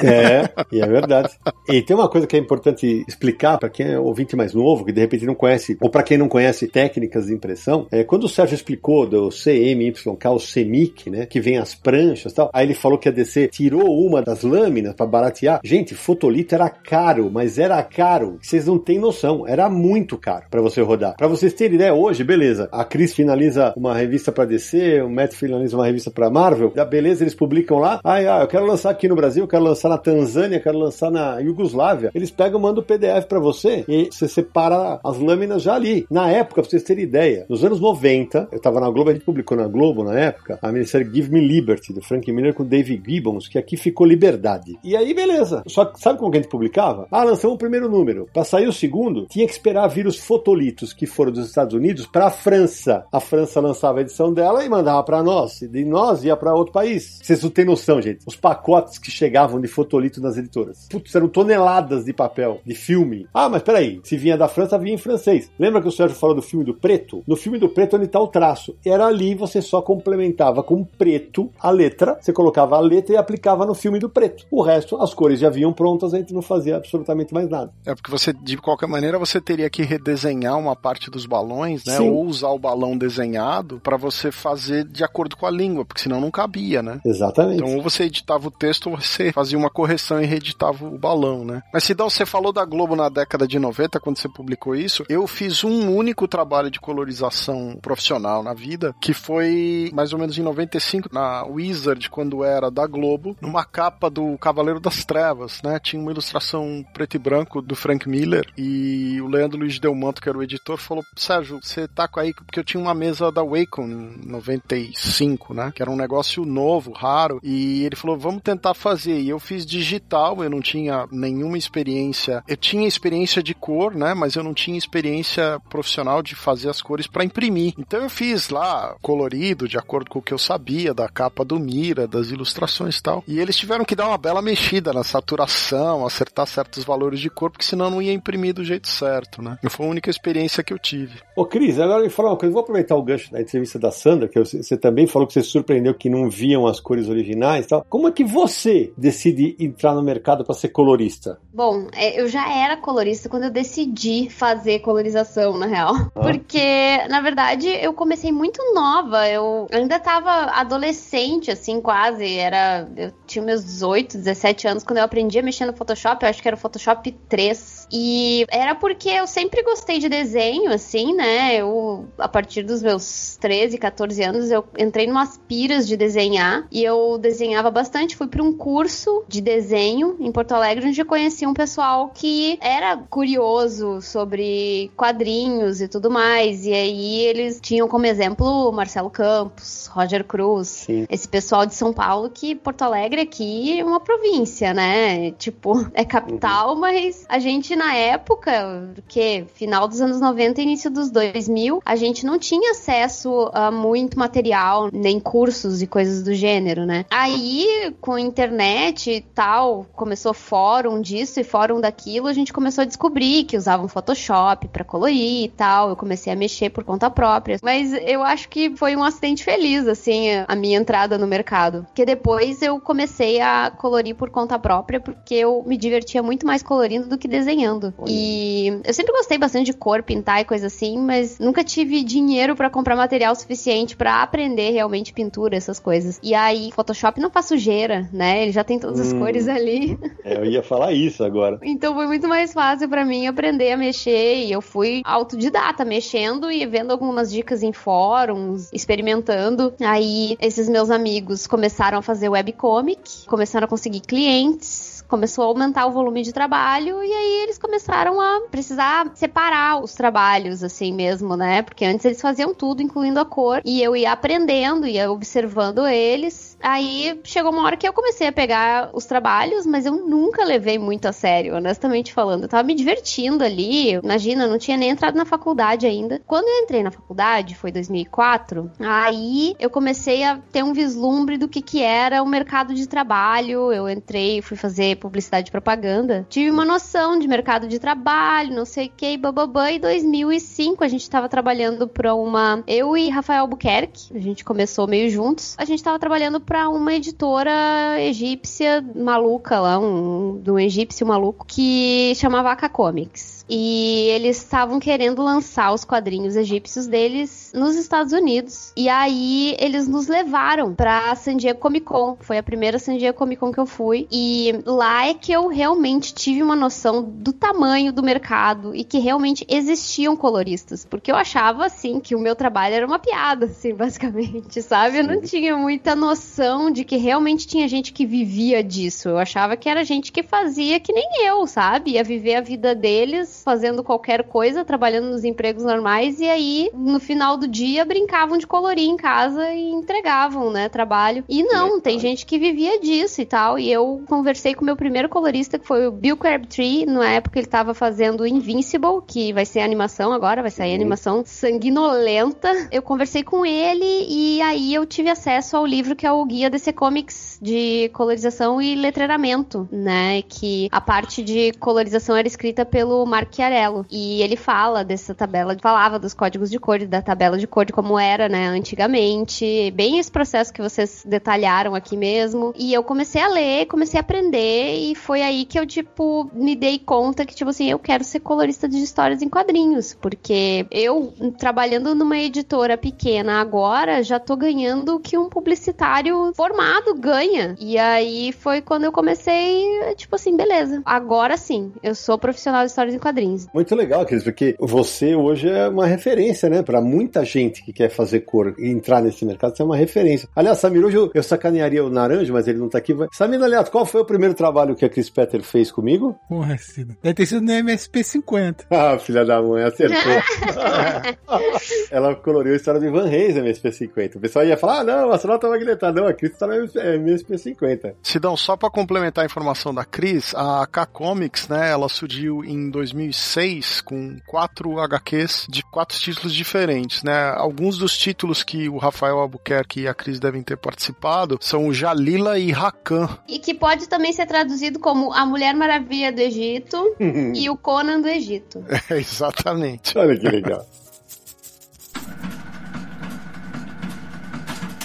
É, e é verdade. E tem uma coisa que é importante explicar para quem é ouvinte mais novo, que de repente não conhece, ou para quem não conhece técnicas de impressão, é, quando o Sérgio explicou do CMYK, o CMYK, né, que vem as pranchas e tal, aí ele falou que a DC tirou uma das lâminas para baratear. Gente, fotolito era caro, mas era caro. Vocês não têm noção. Era muito caro para você rodar. Para vocês terem ideia, hoje, beleza. A Cris finaliza uma revista para DC, o Matt finaliza uma revista para Marvel. Da beleza, eles publicam lá. Ah, ah, eu quero lançar aqui no Brasil, eu quero lançar na Tanzânia, eu quero lançar na Iugoslávia. Eles pegam, mandam o PDF para você e você separa as lâminas já ali. Na época, pra vocês terem ideia, nos anos 90, eu tava na Globo, a gente publicou na Globo na época, a minissérie Give Me Liberty, do Frank Miller com David Gibbons, que aqui ficou Liberdade. E aí, beleza. Só que sabe como que a gente publicava? Ah, lançamos o primeiro número. Pra sair o segundo, tinha que esperar vir os fotolitos que foram dos Estados Unidos pra França. A França lançava a edição dela e mandava pra nós. E de nós ia pra outro país. Vocês não têm noção, gente. Os pacotes que chegavam de fotolito nas editoras. Putz, eram toneladas de papel, de filme. Ah, mas peraí. Se vinha da França, vinha em francês. Lembra que o Sérgio falou do filme do preto? No filme do preto, onde tá o traço. Era ali, você só complementava com preto a letra. Você colocava a letra e aplicava no filme do preto. O resto, as cores já vinham prontas, a gente não fazia absolutamente mais nada. É porque você, de qualquer maneira, você teria que redesenhar uma parte dos balões, né? Sim. Ou usar o balão desenhado para você fazer de acordo com a língua, porque senão não cabia, né? Exatamente. Então, ou você editava o texto, ou você fazia uma correção e reeditava o balão, né? Mas, Sidão, você falou da Globo na década de 90, quando você publicou isso. Eu fiz um único trabalho de colorização profissional na vida, que foi mais ou menos em 95, na Wizard, quando era da Globo, numa capa do Cavaleiro das Trevas, né? Tinha uma ilustração preto e branco do Frank Miller e o Leandro Luiz Delmanto, que era o editor, falou: Sérgio, você tá com aí, porque eu tinha uma mesa da Wacom em 95, né? Que era um negócio novo, raro, e ele falou: vamos tentar fazer. E eu fiz digital, eu não tinha nenhuma experiência. Eu tinha experiência de cor, né? Mas eu não tinha experiência profissional de fazer as cores para imprimir. Então eu fiz lá colorido, de acordo com o que eu sabia, da capa do Mira, das ilustrações e tal. E eles tiveram que dar uma bela mexida na saturação, acertar certos valores de cor, porque senão não ia imprimir do jeito certo, né? Foi a única experiência que eu tive. Ô, Cris, agora me fala uma coisa. Vou aproveitar o gancho da entrevista da Sandra, que você, também falou que você surpreendeu que não viam as cores originais e tal. Como é que você decide entrar no mercado para ser colorista? Bom, é, eu já era colorista quando eu decidi fazer colorização, na real. Porque, na verdade, eu comecei muito nova. Eu ainda tava adolescente, assim, quase. Era. Eu tinha meus 18, 17 anos quando eu aprendi a mexer no Photoshop. Eu acho que era o Photoshop 3. E era porque eu sempre gostei de desenho, assim, né? Eu, a partir dos meus 13, 14 anos, eu entrei numas piras de desenhar. E eu desenhava bastante. Fui para um curso de desenho em Porto Alegre, onde eu conheci um pessoal que era curioso sobre quadrinhos e tudo mais. E aí eles tinham como exemplo Marcelo Campos, Roger Cruz, Sim. esse pessoal de São Paulo, que Porto Alegre aqui uma província, né? Tipo, é capital, mas a gente na época, que final dos anos 90 e início dos 2000, a gente não tinha acesso a muito material, nem cursos e coisas do gênero, né? Aí, com a internet e tal, começou fórum disso e fórum daquilo, a gente começou a descobrir que usavam Photoshop pra colorir e tal. Eu comecei a mexer por conta própria. Mas eu acho que foi um acidente feliz, assim, a minha entrada no mercado. Porque depois eu comecei a colorir por conta própria, porque eu me divertia muito mais colorindo do que desenhando. E eu sempre gostei bastante de cor, pintar e coisa assim, mas nunca tive dinheiro pra comprar material suficiente pra aprender realmente pintura, essas coisas. E aí, Photoshop não faz sujeira, né? Ele já tem todas as Hum. cores ali. É, eu ia falar isso agora. Então foi muito mais fácil pra mim aprender a mexer e eu fui autodidata mexendo e vendo algumas dicas em fóruns, experimentando. Aí esses meus amigos começaram a fazer webcomic, começaram a conseguir clientes. Começou a aumentar o volume de trabalho e aí eles começaram a precisar separar os trabalhos, assim mesmo, né? Porque antes eles faziam tudo, incluindo a cor, e eu ia aprendendo, ia observando eles. Aí chegou uma hora que eu comecei a pegar os trabalhos, mas eu nunca levei muito a sério, honestamente falando. Eu tava me divertindo ali. Imagina, eu não tinha nem entrado na faculdade ainda. Quando eu entrei na faculdade, foi 2004, aí eu comecei a ter um vislumbre do que que era o mercado de trabalho. Eu entrei, fui fazer publicidade e propaganda. Tive uma noção de mercado de trabalho, não sei o que, bababã. Em 2005 a gente tava trabalhando pra uma... Eu e Rafael Buquerque, a gente começou meio juntos. A gente tava trabalhando pra uma editora egípcia maluca lá, um, um egípcio maluco, que chamava Aka Comics. E eles estavam querendo lançar os quadrinhos egípcios deles nos Estados Unidos. E aí eles nos levaram pra San Diego Comic Con. Foi a primeira San Diego Comic Con que eu fui. E lá é que eu realmente tive uma noção do tamanho do mercado e que realmente existiam coloristas. Porque eu achava, assim, que o meu trabalho era uma piada, assim, basicamente, sabe? Eu não tinha muita noção de que realmente tinha gente que vivia disso. Eu achava que era gente que fazia que nem eu, sabe? Ia viver a vida deles fazendo qualquer coisa, trabalhando nos empregos normais e aí, no final do dia, brincavam de colorir em casa e entregavam, né, trabalho. E não, tem gente que vivia disso e tal. E eu conversei com o meu primeiro colorista, que foi o Bill Crabtree. Na época ele tava fazendo Invincible, que vai ser animação agora, vai sair animação sanguinolenta. Eu conversei com ele e aí eu tive acesso ao livro que é o Guia DC Comics de colorização e letreiramento, né? Que a parte de colorização era escrita pelo Mark Chiarello. E ele fala dessa tabela, falava dos códigos de cor, da tabela de cor, de como era, né, antigamente. Bem esse processo que vocês detalharam aqui mesmo. E eu comecei a ler, comecei a aprender, e foi aí que eu, tipo, me dei conta que, tipo assim, eu quero ser colorista de histórias em quadrinhos. Porque eu, trabalhando numa editora pequena agora, já tô ganhando o que um publicitário formado ganha. E aí foi quando eu comecei, tipo assim, beleza. Agora sim, eu sou profissional de histórias em quadrinhos. Muito legal, Cris, porque você hoje é uma referência, né? Pra muita gente que quer fazer cor e entrar nesse mercado, você é uma referência. Aliás, Samir, hoje eu, eu sacanearia o Naranja, mas ele não tá aqui. Samir, aliás, qual foi o primeiro trabalho que a Chris Petter fez comigo? Porra, Cida. Deve ter sido no MSP50. Ah, filha da mãe, acertou. Ela coloriu a história de Van Reis no MSP50. O pessoal ia falar, ah, não, o astronauta magnetar. Não, a Cris tá no MSP50. Sidão, só pra complementar a informação da Cris, a K-Comics, né, ela surgiu em 2006 com quatro HQs de quatro títulos diferentes, né? Alguns dos títulos que o Rafael Albuquerque e a Cris devem ter participado são o Jalila e Rakan. E que pode também ser traduzido como A Mulher Maravilha do Egito e o Conan do Egito. É, exatamente. Olha que legal.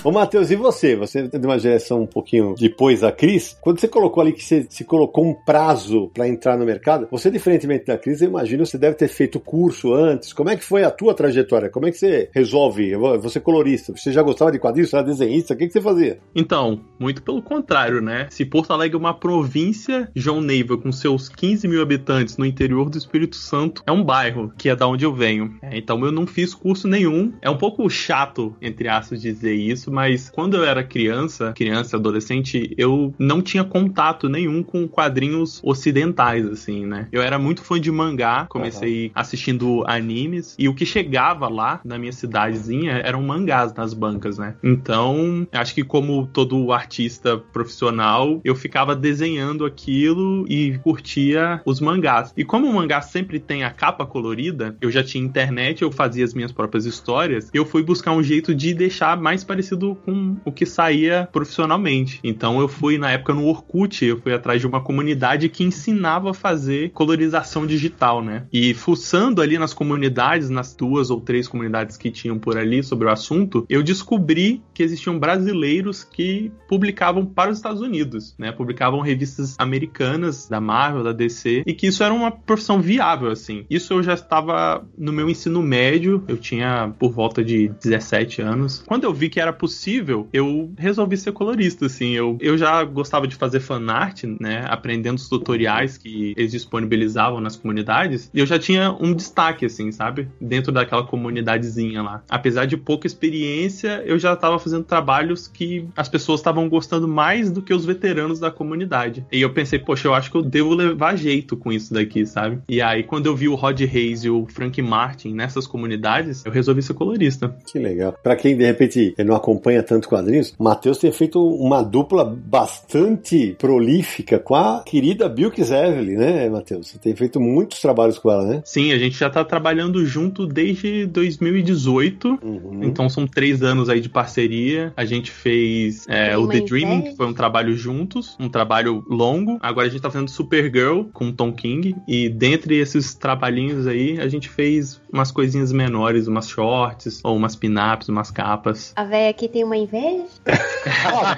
Ô, Matheus, e você? Você é de uma geração um pouquinho depois da Cris. Quando você colocou ali que você se colocou um prazo para entrar no mercado, você, diferentemente da Cris, eu imagino você deve ter feito curso antes. Como é que foi a tua trajetória? Como é que você resolve? Você é colorista, você já gostava de quadrinhos, você era desenhista, o que, que você fazia? Então, muito pelo contrário, né? Se Porto Alegre é uma província, João Neiva, com seus 15 mil habitantes no interior do Espírito Santo, é um bairro, que é da onde eu venho. É, então eu não fiz curso nenhum. É um pouco chato, entre aspas, dizer isso, mas quando eu era criança, criança, adolescente, eu não tinha contato nenhum com quadrinhos ocidentais, assim, né? Eu era muito fã de mangá, comecei uhum. assistindo animes, e o que chegava lá na minha cidadezinha eram mangás nas bancas, né? Então, acho que como todo artista profissional, eu ficava desenhando aquilo e curtia os mangás. E como o mangá sempre tem a capa colorida, eu já tinha internet, eu fazia as minhas próprias histórias, eu fui buscar um jeito de deixar mais parecido com o que saía profissionalmente. Então eu fui na época no Orkut, eu fui atrás de uma comunidade que ensinava a fazer colorização digital, né? E fuçando ali nas comunidades, nas duas ou três comunidades que tinham por ali sobre o assunto, eu descobri que existiam brasileiros que publicavam para os Estados Unidos, né? Publicavam revistas americanas da Marvel, da DC, e que isso era uma profissão viável assim. Isso eu já estava no meu ensino médio, eu tinha por volta de 17 anos. Quando eu vi que era possível possível, eu resolvi ser colorista, assim. Eu, eu já gostava de fazer fanart, né? Aprendendo os tutoriais que eles disponibilizavam nas comunidades. E eu já tinha um destaque, assim, sabe? Dentro daquela comunidadezinha lá. Apesar de pouca experiência, eu já estava fazendo trabalhos que as pessoas estavam gostando mais do que os veteranos da comunidade. E eu pensei, poxa, eu acho que eu devo levar jeito com isso daqui, sabe? E aí, quando eu vi o Rod Reis e o Frank Martin nessas comunidades, eu resolvi ser colorista. Que legal. Para quem de repente não acompanha acompanha tanto quadrinhos, Matheus tem feito uma dupla bastante prolífica com a querida Bilks Evelyn, né, Matheus? Você tem feito muitos trabalhos com ela, né? Sim, a gente já tá trabalhando junto desde 2018, uhum. então são três anos aí de parceria. A gente fez é, o The Dreaming, que foi um trabalho juntos, um trabalho longo. Agora a gente tá fazendo Supergirl com Tom King, e dentre esses trabalhinhos aí, a gente fez umas coisinhas menores, umas shorts, ou umas pin-ups, umas capas. A véia que porque tem uma inveja? Ah,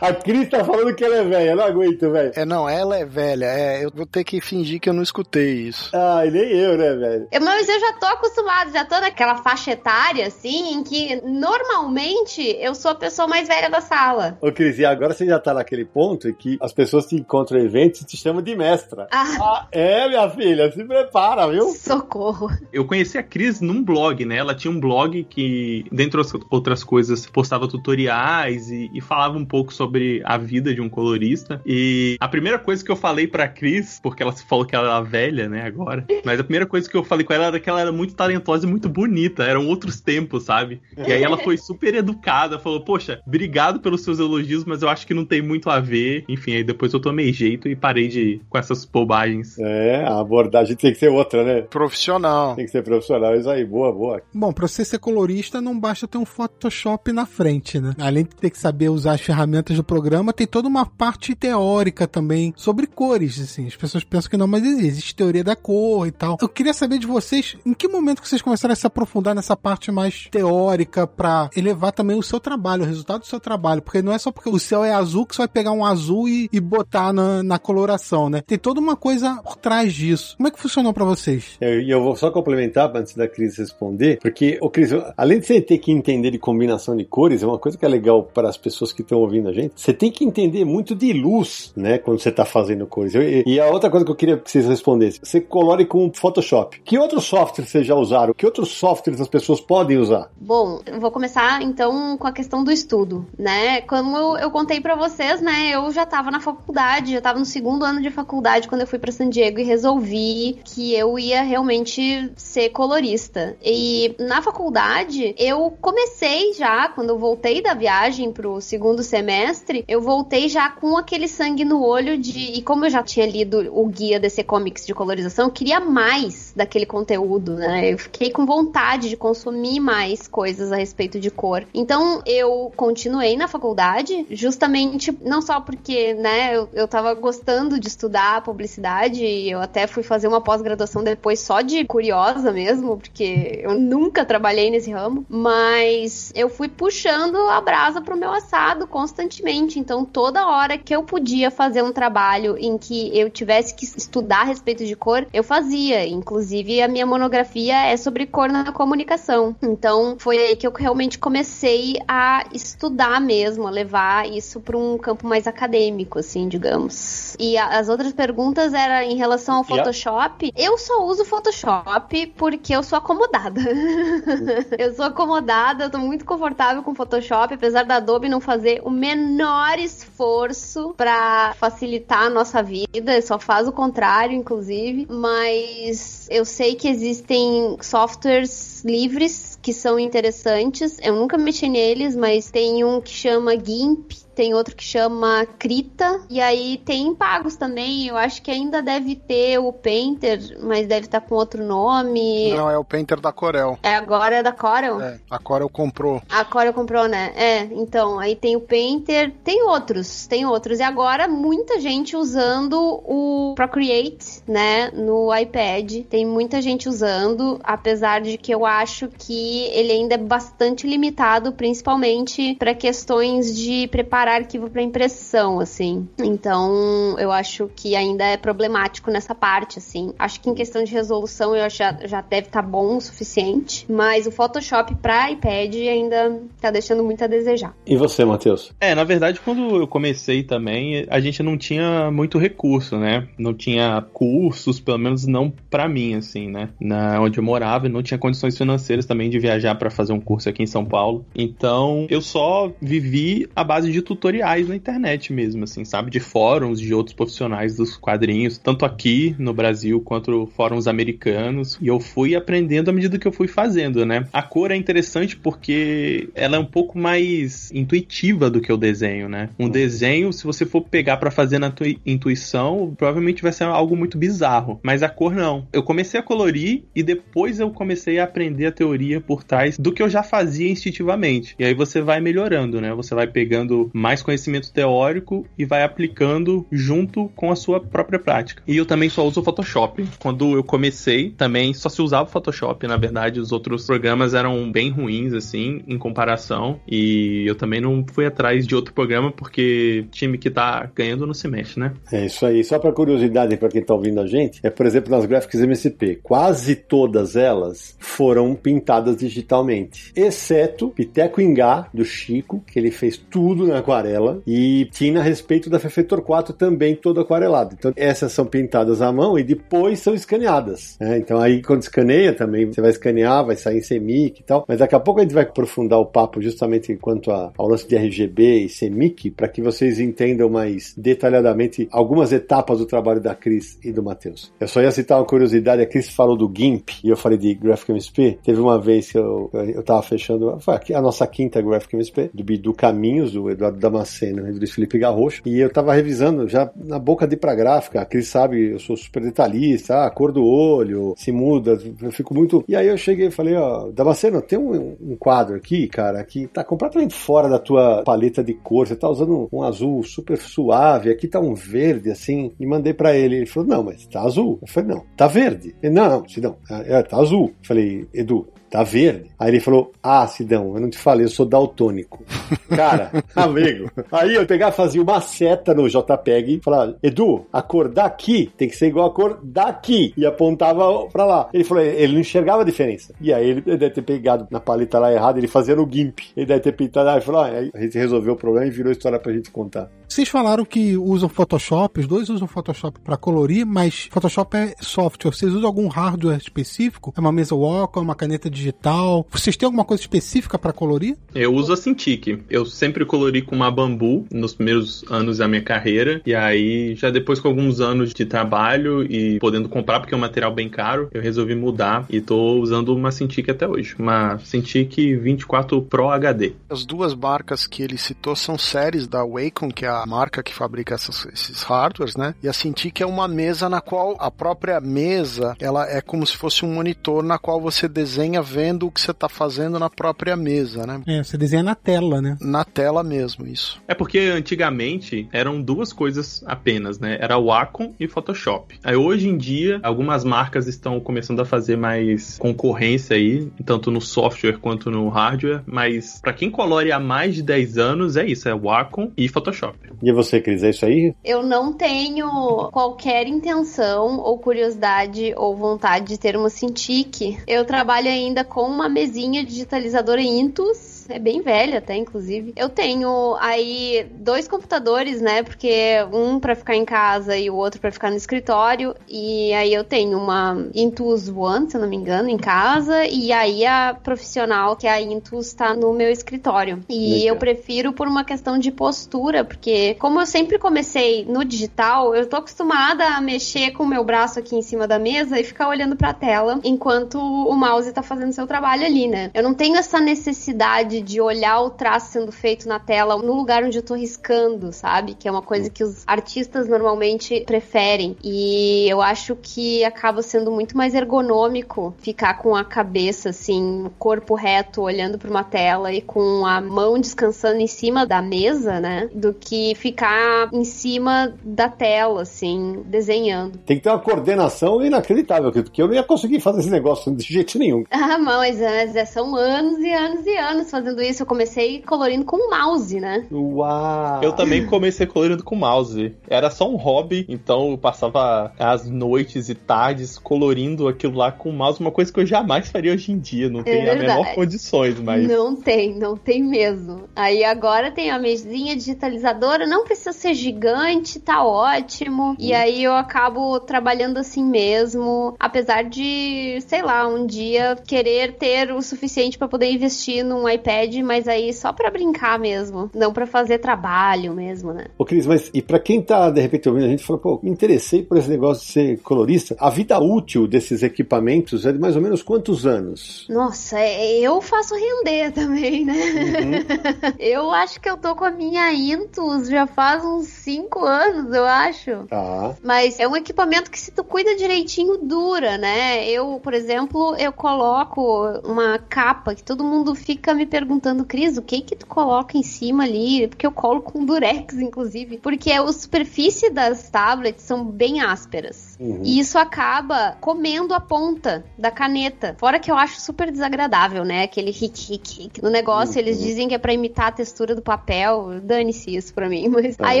a Cris tá falando que ela é velha, eu não aguento, velho. É, não, ela é velha. É, eu vou ter que fingir que eu não escutei isso. Ah, e nem eu, né, velho? Eu- Mas eu já tô acostumada, já tô naquela faixa etária, assim, em que normalmente eu sou a pessoa mais velha da sala. Ô, Cris, e agora você já tá naquele ponto em que as pessoas te encontram em eventos e te chamam de mestra. Ah, Ah, é, minha filha, se prepara, viu? socorro. Eu conheci a Cris num blog, né? Ela tinha um blog que, dentre as outras coisas, postava tutoriais e, e falava um pouco sobre a vida de um colorista. E a primeira coisa que eu falei pra Cris, porque ela falou que ela era velha, né, agora, mas a primeira coisa que eu falei com ela era que ela era muito talentosa e muito bonita. Eram outros tempos, sabe? E aí ela foi super educada, falou: Poxa, obrigado pelos seus elogios, mas eu acho que não tem muito a ver. Enfim, aí depois eu tomei jeito e parei de com essas bobagens. É, a abordagem tem que ser outra, né? Profissional. Tem que ser profissional, isso aí, boa, boa. Bom, pra você ser colorista, não basta ter um Photoshop na frente, né? Além de ter que saber usar as ferramentas do programa, tem toda uma parte teórica também sobre cores, assim. As pessoas pensam que não, mas existe teoria da cor e tal. Eu queria saber de vocês, em que momento que vocês começaram a se aprofundar nessa parte mais teórica pra elevar também o seu trabalho, o resultado do seu trabalho? Porque não é só porque o céu é azul que você vai pegar um azul e, e botar na, na coloração, né? Tem toda uma coisa por trás disso. Como é que funcionou pra vocês? É, E eu, vou só complementar antes da Cris responder, porque, ô Cris, além de você ter que entender de combinação de cores, é uma coisa que é legal para as pessoas que estão ouvindo a gente, você tem que entender muito de luz, né, quando você está fazendo cores. E, e a outra coisa que eu queria que vocês respondessem, você colore com Photoshop. Que outros softwares vocês já usaram? Que outros softwares as pessoas podem usar? Bom, vou começar então com a questão do estudo, né? Como eu, contei pra vocês, né? Eu já tava na faculdade, já tava no segundo ano de faculdade quando eu fui pra San Diego e resolvi que eu ia realmente ser colorista. E na faculdade, eu comecei já, quando eu voltei da viagem pro segundo semestre, eu voltei já com aquele sangue no olho de. E como eu já tinha lido o guia DC Comics de colorização, eu queria mais daquele conteúdo, né? Eu fiquei com vontade de consumir mais coisas a respeito de cor. Então eu continuei na faculdade, justamente não só porque, né, eu, eu tava gostando de estudar publicidade, e eu até fui fazer uma pós-graduação depois só de curiosa mesmo, porque eu nunca trabalhei nesse ramo, mas eu fui puxando a brasa pro meu assado constantemente. Então toda hora que eu podia fazer um trabalho em que eu tivesse que estudar a respeito de cor, eu fazia. Inclusive a minha monografia é sobre cor na comunicação. Então foi aí que eu realmente comecei a estudar mesmo, a levar isso para um campo mais acadêmico, assim, digamos. E a- as outras perguntas eram em relação ao Photoshop. Eu só uso Photoshop porque eu sou acomodada. eu sou acomodada, eu tô muito confortável com Photoshop, apesar da Adobe não fazer o menor esforço pra facilitar a nossa vida, só faz o contrário, inclusive. Mas eu sei que existem softwares livres que são interessantes. Eu nunca mexi neles, mas tem um que chama GIMP, tem outro que chama Krita, e aí tem pagos também. Eu acho que ainda deve ter o Painter, mas deve estar com outro nome. Não, é o Painter da Corel. É agora é da Corel? É, a Corel comprou. A Corel comprou, né? É, então, aí tem o Painter, tem outros, tem outros. E agora muita gente usando o Procreate, né, no iPad. Tem muita gente usando, apesar de que eu acho que ele ainda é bastante limitado, principalmente para questões de preparar arquivo para impressão, assim. Então, eu acho que ainda é problemático nessa parte, assim. Acho que em questão de resolução eu acho que já, já deve estar bom o suficiente, mas o Photoshop para iPad ainda tá deixando muito a desejar. E você, Matheus? É, na verdade, quando eu comecei também, a gente não tinha muito recurso, né? Não tinha cursos, pelo menos não pra mim, assim, né? Na onde eu morava, não tinha condições financeiras também de viajar pra fazer um curso aqui em São Paulo. Então, eu só vivi a base de tutoriais na internet mesmo, assim, sabe? De fóruns de outros profissionais dos quadrinhos, tanto aqui no Brasil quanto fóruns americanos. E eu fui aprendendo à medida que eu fui fazendo, né? A cor é interessante porque ela é um pouco mais intuitiva do que o desenho, né? Um desenho, se você for pegar pra fazer na tua intuição, provavelmente vai ser algo muito bizarro. Mas a cor não. Eu comecei a colorir e depois eu comecei a aprender a teoria por trás do que eu já fazia instintivamente. E aí você vai melhorando, né? Você vai pegando mais conhecimento teórico e vai aplicando junto com a sua própria prática. E eu também só uso o Photoshop. Quando eu comecei, também só se usava o Photoshop, na verdade, os outros programas eram bem ruins, assim, em comparação. E eu também não fui atrás de outro programa porque time que tá ganhando não se mexe, né? É isso aí. Só para curiosidade para quem tá ouvindo a gente, é por exemplo nas Graphics MSP, quase todas elas foram pintadas digitalmente, exceto Piteco Ingá do Chico, que ele fez tudo na aquarela e Tina a respeito da Fefetor 4 também todo aquarelado. Então essas são pintadas à mão e depois são escaneadas. Né? Então aí quando escaneia também você vai escanear, vai sair em CMYK e tal. Mas daqui a pouco a gente vai aprofundar o papo justamente quanto a, ao lance de RGB e CMYK para que vocês entendam mais detalhadamente algumas etapas do trabalho da Cris e do Matheus. Eu só ia citar uma curiosidade, a Cris falou do GIMP e eu falei de Graphic MSP. Teve uma vez que eu, eu tava fechando, foi a nossa quinta Graphic MSP, do Bidu Caminhos, do Eduardo Damasceno e do Luiz Felipe Garrocho, e eu tava revisando já na boca de pra gráfica, Cris sabe, eu sou super detalhista, a cor do olho, se muda, eu fico muito... E aí eu cheguei e falei, ó, Damasceno, tem um, um quadro aqui, cara, que tá completamente fora da tua paleta de cor, você tá usando um azul super suave, aqui tá um verde, assim, e mandei para ele, ele falou, não, mas tá azul. Eu falei, não, tá verde. Ele, não, não, não, é, tá azul. Eu falei, Edu, tá verde. Aí ele falou: Ah, Sidão, eu não te falei, eu sou daltônico. Cara, amigo. Aí eu pegava, fazia uma seta no JPEG e falava: Edu, a cor daqui tem que ser igual a cor daqui. E apontava pra lá. Ele falou: ele não enxergava a diferença. E aí ele deve ter pegado na paleta lá errada, ele fazia no GIMP. Ele deve ter pintado. Aí falou: ah, aí a gente resolveu o problema e virou história pra gente contar. Vocês falaram que usam Photoshop, os dois usam Photoshop para colorir, mas Photoshop é software. Vocês usam algum hardware específico? É uma mesa Wacom, é uma caneta digital? Vocês têm alguma coisa específica para colorir? Eu uso a Cintiq. Eu sempre colori com uma bambu nos primeiros anos da minha carreira. E aí, já depois com alguns anos de trabalho e podendo comprar, porque é um material bem caro, eu resolvi mudar e tô usando uma Cintiq até hoje. Uma Cintiq 24 Pro HD. As duas marcas que ele citou são séries da Wacom, que é a marca que fabrica essas, esses hardwares, né? E a Cintiq é uma mesa na qual a própria mesa, ela é como se fosse um monitor na qual você desenha vendo o que você está fazendo na própria mesa, né? É, você desenha na tela, né? Na tela mesmo, isso. É porque antigamente eram duas coisas apenas, né? Era o Wacom e Photoshop. Aí hoje em dia, algumas marcas estão começando a fazer mais concorrência aí, tanto no software quanto no hardware, mas para quem colore há mais de 10 anos, é isso, é Wacom e Photoshop. E você, Cris, é isso aí? Eu não tenho qualquer intenção ou curiosidade ou vontade de ter uma Cintiq. Eu trabalho ainda com uma mesinha digitalizadora Intus é bem velha até, inclusive. Eu tenho aí dois computadores, né? Porque um para ficar em casa e o outro para ficar no escritório. E aí eu tenho uma Intus One, se eu não me engano, em casa. E aí a profissional, que é a Intus, tá no meu escritório. E eu prefiro por uma questão de postura, porque como eu sempre comecei no digital, eu tô acostumada a mexer com o meu braço aqui em cima da mesa e ficar olhando pra tela enquanto o mouse tá fazendo seu trabalho ali, né? Eu não tenho essa necessidade de, de olhar o traço sendo feito na tela no lugar onde eu tô riscando, sabe? Que é uma coisa que os artistas normalmente preferem. E eu acho que acaba sendo muito mais ergonômico ficar com a cabeça, assim, o corpo reto, olhando para uma tela e com a mão descansando em cima da mesa, né? Do que ficar em cima da tela, assim, desenhando. Tem que ter uma coordenação inacreditável, porque eu não ia conseguir fazer esse negócio de jeito nenhum. Ah, mas, mas são anos e anos e anos fazendo fazendo isso, eu comecei colorindo com mouse, né? Uau! Eu também comecei colorindo com mouse. Era só um hobby, então eu passava as noites e tardes colorindo aquilo lá com mouse, uma coisa que eu jamais faria hoje em dia. Não tem é a menor condições, mas. Não tem, não tem mesmo. Aí agora tem a mesinha digitalizadora, não precisa ser gigante, tá ótimo. Hum. E aí eu acabo trabalhando assim mesmo, apesar de, sei lá, um dia querer ter o suficiente para poder investir num iPad iPad, mas aí só para brincar mesmo, não para fazer trabalho mesmo, né? Ô Cris, mas e para quem tá de repente ouvindo a gente fala, pô, me interessei por esse negócio de ser colorista, a vida útil desses equipamentos é de mais ou menos quantos anos? Nossa, é, eu faço render também, né? Uhum. eu acho que eu tô com a minha Intus já faz uns 5 anos, eu acho. Tá. Mas é um equipamento que se tu cuida direitinho dura, né? Eu, por exemplo, eu coloco uma capa que todo mundo fica me perguntando perguntando, Cris, o que que tu coloca em cima ali? Porque eu colo com durex, inclusive. Porque a superfície das tablets são bem ásperas. Uhum. E isso acaba comendo a ponta da caneta. Fora que eu acho super desagradável, né? Aquele hic, hic, hic no negócio. Uhum. Eles dizem que é pra imitar a textura do papel. Dane-se isso pra mim. Mas... Aí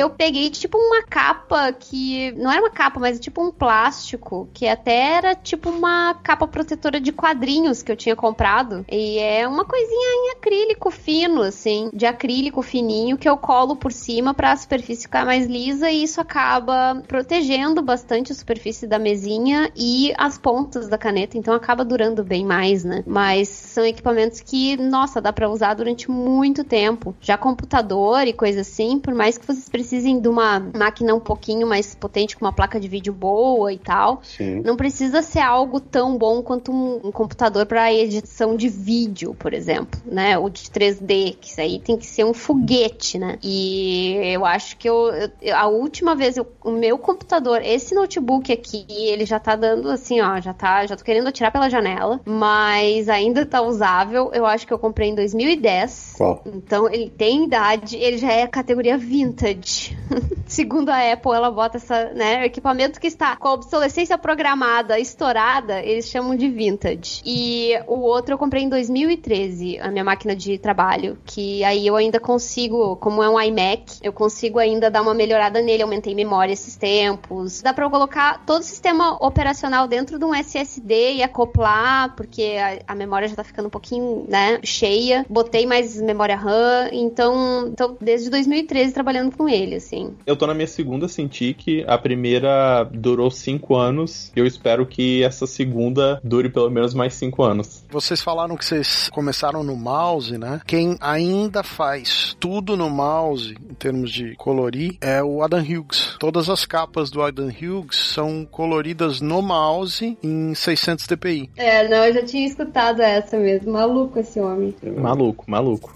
eu peguei, tipo, uma capa que. Não era uma capa, mas tipo um plástico. Que até era tipo uma capa protetora de quadrinhos que eu tinha comprado. E é uma coisinha em acrílico fino, assim. De acrílico fininho que eu colo por cima pra superfície ficar mais lisa. E isso acaba protegendo bastante a superfície da mesinha e as pontas da caneta. Então acaba durando bem mais, né? Mas são equipamentos que, nossa, dá pra usar durante muito tempo. Já computador e coisa assim, por mais que vocês precisem de uma máquina um pouquinho mais potente, com uma placa de vídeo boa e tal, Sim. não precisa ser algo tão bom quanto um, um computador para edição de vídeo, por exemplo, né? O de 3D, que isso aí tem que ser um foguete, né? E eu acho que eu, eu a última vez eu, o meu computador, esse notebook aqui, ele já tá dando assim, ó, já tá, já tô querendo atirar pela janela, mas ainda tá usável. Eu acho que eu comprei em 2010. Qual? Então ele tem idade, ele já é categoria vintage. Segundo a Apple, ela bota essa, né, equipamento que está com a obsolescência programada estourada, eles chamam de vintage. E o outro eu comprei em 2013, a minha máquina de trabalho, que aí eu ainda consigo, como é um iMac, eu consigo ainda dar uma melhorada nele, aumentei memória esses tempos. Dá para colocar todo o sistema operacional dentro de um SSD e acoplar, porque a, a memória já tá ficando um pouquinho, né, cheia. Botei mais memória RAM, então, então desde 2013 trabalhando com ele, assim. Eu tô na minha segunda Cintiq, a primeira durou cinco anos, eu espero que essa segunda dure pelo menos mais cinco anos. Vocês falaram que vocês começaram no mouse, né? Quem ainda faz tudo no mouse, em termos de colorir, é o Adam Hughes. Todas as capas do Adam Hughes são coloridas no mouse em 600 dpi. É, não, eu já tinha escutado essa mesmo. Maluco esse homem. Maluco, maluco.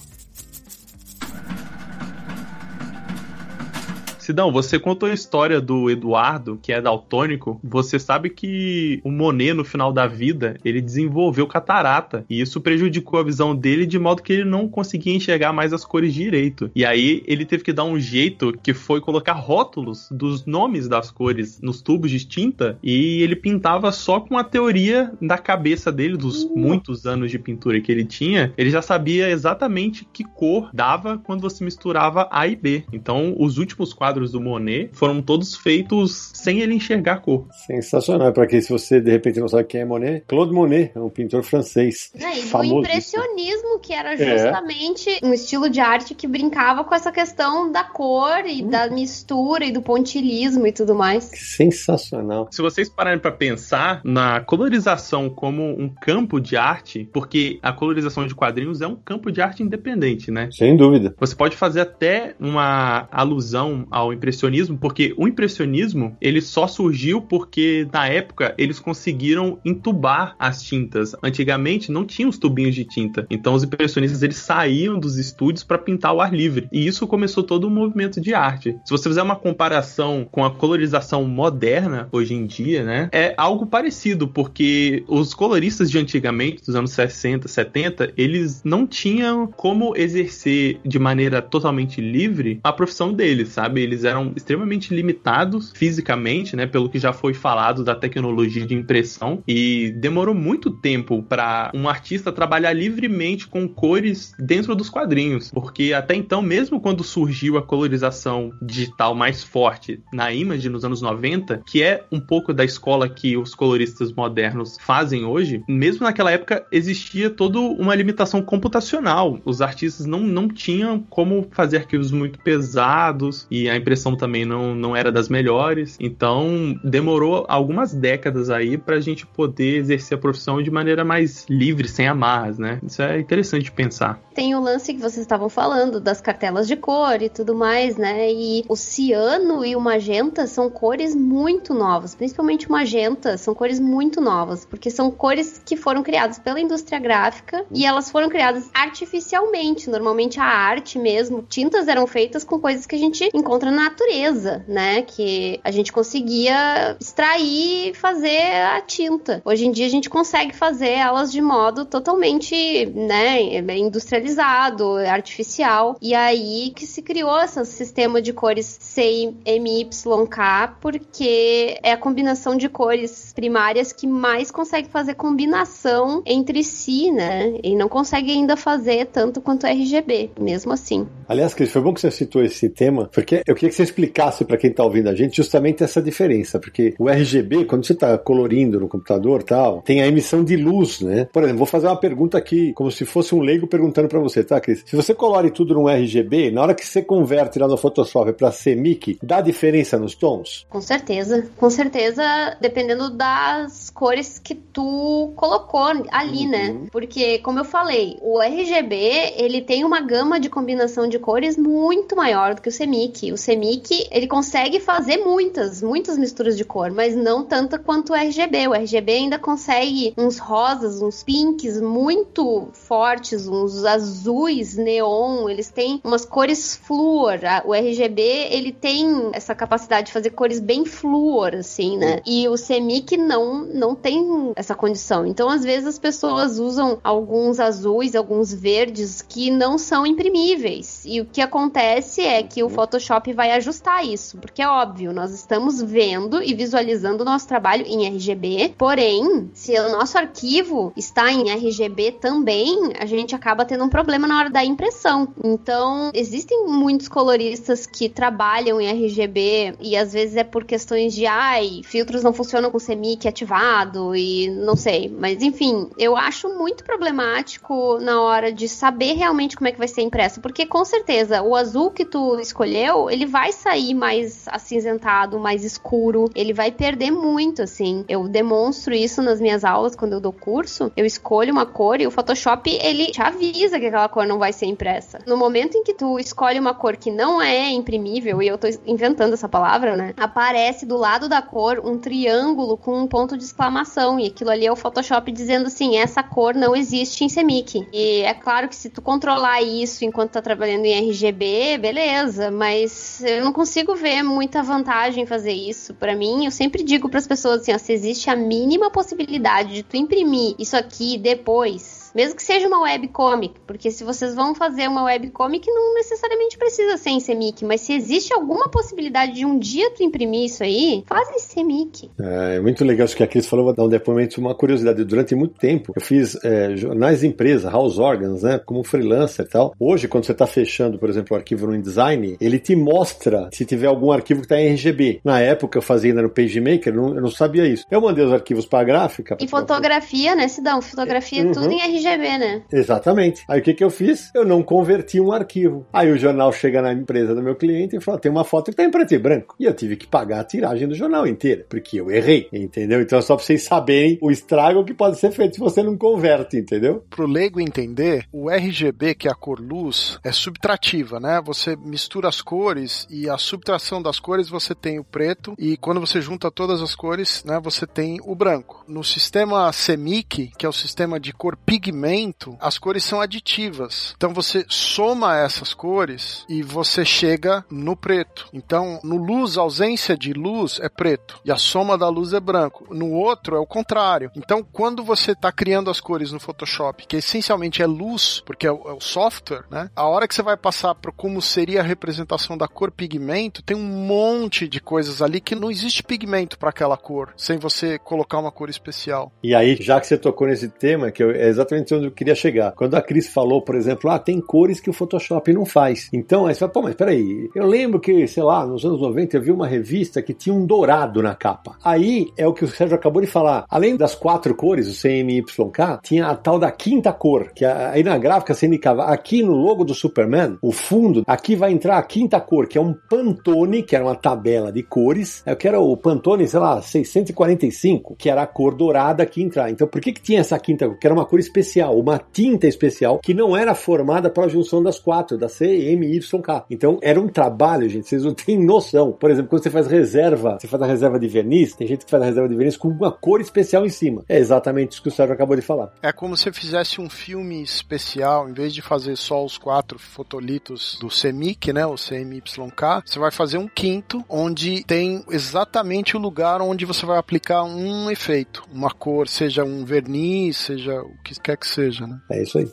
Sidão, você contou a história do Eduardo, que é daltônico. Você sabe que o Monet, no final da vida, ele desenvolveu catarata. E isso prejudicou a visão dele de modo que ele não conseguia enxergar mais as cores direito. E aí ele teve que dar um jeito que foi colocar rótulos dos nomes das cores nos tubos de tinta. E ele pintava só com a teoria da cabeça dele, dos muitos anos de pintura que ele tinha. Ele já sabia exatamente que cor dava quando você misturava A e B. Então, os últimos quadros quadros do Monet foram todos feitos sem ele enxergar a cor. Sensacional. Para quem, se você de repente não sabe quem é Monet, Claude Monet é um pintor francês. É, e do impressionismo, que era é. justamente é. um estilo de arte que brincava com essa questão da cor e hum. da mistura e do pontilismo e tudo mais. Sensacional. Se vocês pararem para pensar na colorização como um campo de arte, porque a colorização de quadrinhos é um campo de arte independente, né? Sem dúvida. Você pode fazer até uma alusão ao impressionismo, porque o impressionismo ele só surgiu porque na época eles conseguiram entubar as tintas. Antigamente não tinha os tubinhos de tinta, então os impressionistas eles saíam dos estúdios para pintar ao ar livre e isso começou todo um movimento de arte. Se você fizer uma comparação com a colorização moderna hoje em dia, né, é algo parecido porque os coloristas de antigamente, dos anos 60, 70, eles não tinham como exercer de maneira totalmente livre a profissão deles, sabe? Eles eram extremamente limitados fisicamente, né, pelo que já foi falado da tecnologia de impressão e demorou muito tempo para um artista trabalhar livremente com cores dentro dos quadrinhos, porque até então, mesmo quando surgiu a colorização digital mais forte na Image nos anos 90, que é um pouco da escola que os coloristas modernos fazem hoje, mesmo naquela época existia toda uma limitação computacional. Os artistas não, não tinham como fazer arquivos muito pesados e a impressão também não, não era das melhores. Então, demorou algumas décadas aí pra gente poder exercer a profissão de maneira mais livre, sem amarras, né? Isso é interessante pensar. Tem o lance que vocês estavam falando das cartelas de cor e tudo mais, né? E o ciano e o magenta são cores muito novas, principalmente o magenta, são cores muito novas, porque são cores que foram criadas pela indústria gráfica e elas foram criadas artificialmente. Normalmente a arte mesmo, tintas eram feitas com coisas que a gente encontra própria natureza, né? Que a gente conseguia extrair e fazer a tinta. Hoje em dia a gente consegue fazer elas de modo totalmente, né, industrializado, artificial. E aí que se criou esse sistema de cores CMYK, porque é a combinação de cores primárias que mais consegue fazer combinação entre si, né? E não consegue ainda fazer tanto quanto RGB, mesmo assim. Aliás, Cris, foi bom que você citou esse tema, porque eu queria que você explicasse para quem está ouvindo a gente justamente essa diferença, porque o RGB, quando você está colorindo no computador tal, tem a emissão de luz, né? Por exemplo, vou fazer uma pergunta aqui, como se fosse um leigo perguntando para você, tá, Cris? Se você colore tudo num RGB, na hora que você converte lá no Photoshop para CMYK, dá diferença nos tons? Com certeza, com certeza, dependendo das cores que tu colocou ali, né? uhum. né? Porque, como eu falei, o RGB, ele tem uma gama de combinação de cores muito maior do que o CMYK. O CMYK, ele consegue fazer muitas, muitas misturas de cor, mas não tanta quanto o RGB. O RGB ainda consegue uns rosas, uns pinks muito fortes, uns azuis neon, eles têm umas cores flúor. O RGB, ele tem essa capacidade de fazer cores bem flúor, assim, né? E o CMYK não, não tem essa condição. Então, às vezes, as pessoas usam alguns azuis, alguns verdes que não são imprimíveis. E o que acontece é que o Photoshop vai ajustar isso, porque é óbvio, nós estamos vendo e visualizando o nosso trabalho em RGB, porém, se o nosso arquivo está em RGB também, a gente acaba tendo um problema na hora da impressão. Então, existem muitos coloristas que trabalham em RGB e às vezes é por questões de ai, filtros não funcionam com CMYK ativado e não sei, mas enfim, eu acho muito problemático na hora de saber realmente como é que vai ser impresso, porque com certeza o azul que tu escolheu, ele vai sair mais acinzentado, mais escuro, ele vai perder muito, assim. Eu demonstro isso nas minhas aulas quando eu dou curso, eu escolho uma cor e o Photoshop, ele te avisa que aquela cor não vai ser impressa. No momento em que tu escolhe uma cor que não é imprimível, e eu tô inventando essa palavra, né? Aparece do lado da cor um triângulo com um ponto de exclamação, e aquilo ali é o Photoshop dizendo assim, essa cor não existe em CMYK. E é claro que se tu controlar isso enquanto tá trabalhando em RGB, beleza, mas eu não consigo ver muita vantagem em fazer isso. Para mim, eu sempre digo para as pessoas assim, ó, se existe a mínima possibilidade de tu imprimir isso aqui depois mesmo que seja uma webcomic, porque se vocês vão fazer uma webcomic, não necessariamente precisa ser em CMYK, mas se existe alguma possibilidade de um dia tu imprimir isso aí, faz em CMYK. É, é muito legal isso que a Cris falou, vou dar um depoimento, uma curiosidade. Durante muito tempo, eu fiz é, jornais de empresa, house organs, né, como freelancer e tal. Hoje, quando você está fechando, por exemplo, o arquivo no InDesign, ele te mostra se tiver algum arquivo que está em RGB. Na época, eu fazia ainda no PageMaker, eu não, eu não sabia isso. Eu mandei os arquivos para a gráfica. E fotografia, né, Sidão? Fotografia, uhum. tudo em RGB. RGB, né? Exatamente. Aí o que, que eu fiz? Eu não converti um arquivo. Aí o jornal chega na empresa do meu cliente e fala: tem uma foto que tá em preto e branco. E eu tive que pagar a tiragem do jornal inteira, porque eu errei, entendeu? Então é só pra vocês saberem o estrago que pode ser feito se você não converte, entendeu? Pro leigo entender, o RGB, que é a cor luz, é subtrativa, né? Você mistura as cores e a subtração das cores você tem o preto e quando você junta todas as cores, né, você tem o branco. No sistema CMYK, que é o sistema de cor pigmentada, pigmento, as cores são aditivas. Então você soma essas cores e você chega no preto. Então, no luz, a ausência de luz é preto e a soma da luz é branco. No outro é o contrário. Então, quando você está criando as cores no Photoshop, que essencialmente é luz, porque é o, é o software, né? A hora que você vai passar para como seria a representação da cor pigmento, tem um monte de coisas ali que não existe pigmento para aquela cor, sem você colocar uma cor especial. E aí, já que você tocou nesse tema, que é exatamente exatamente onde eu queria chegar. Quando a Cris falou, por exemplo, ah, tem cores que o Photoshop não faz. Então, aí você fala, pô, mas peraí, eu lembro que, sei lá, nos anos 90 eu vi uma revista que tinha um dourado na capa. Aí é o que o Sérgio acabou de falar. Além das quatro cores, o CMYK, tinha a tal da quinta cor, que aí na gráfica você indicava aqui no logo do Superman, o fundo, aqui vai entrar a quinta cor, que é um Pantone, que era uma tabela de cores. Eu quero o Pantone, sei lá, 645, que era a cor dourada que entrar. Então, por que que tinha essa quinta cor? Que era uma cor específica especial, uma tinta especial que não era formada para a junção das quatro, da C, M, Y, K. Então era um trabalho, gente, vocês não têm noção. Por exemplo, quando você faz reserva, você faz a reserva de verniz, tem gente que faz a reserva de verniz com uma cor especial em cima. É exatamente isso que o Sérgio acabou de falar. É como se fizesse um filme especial, em vez de fazer só os quatro fotolitos do CMYK, né, o CMYK, você vai fazer um quinto, onde tem exatamente o lugar onde você vai aplicar um efeito, uma cor, seja um verniz, seja o que quer que seja, né? É isso aí.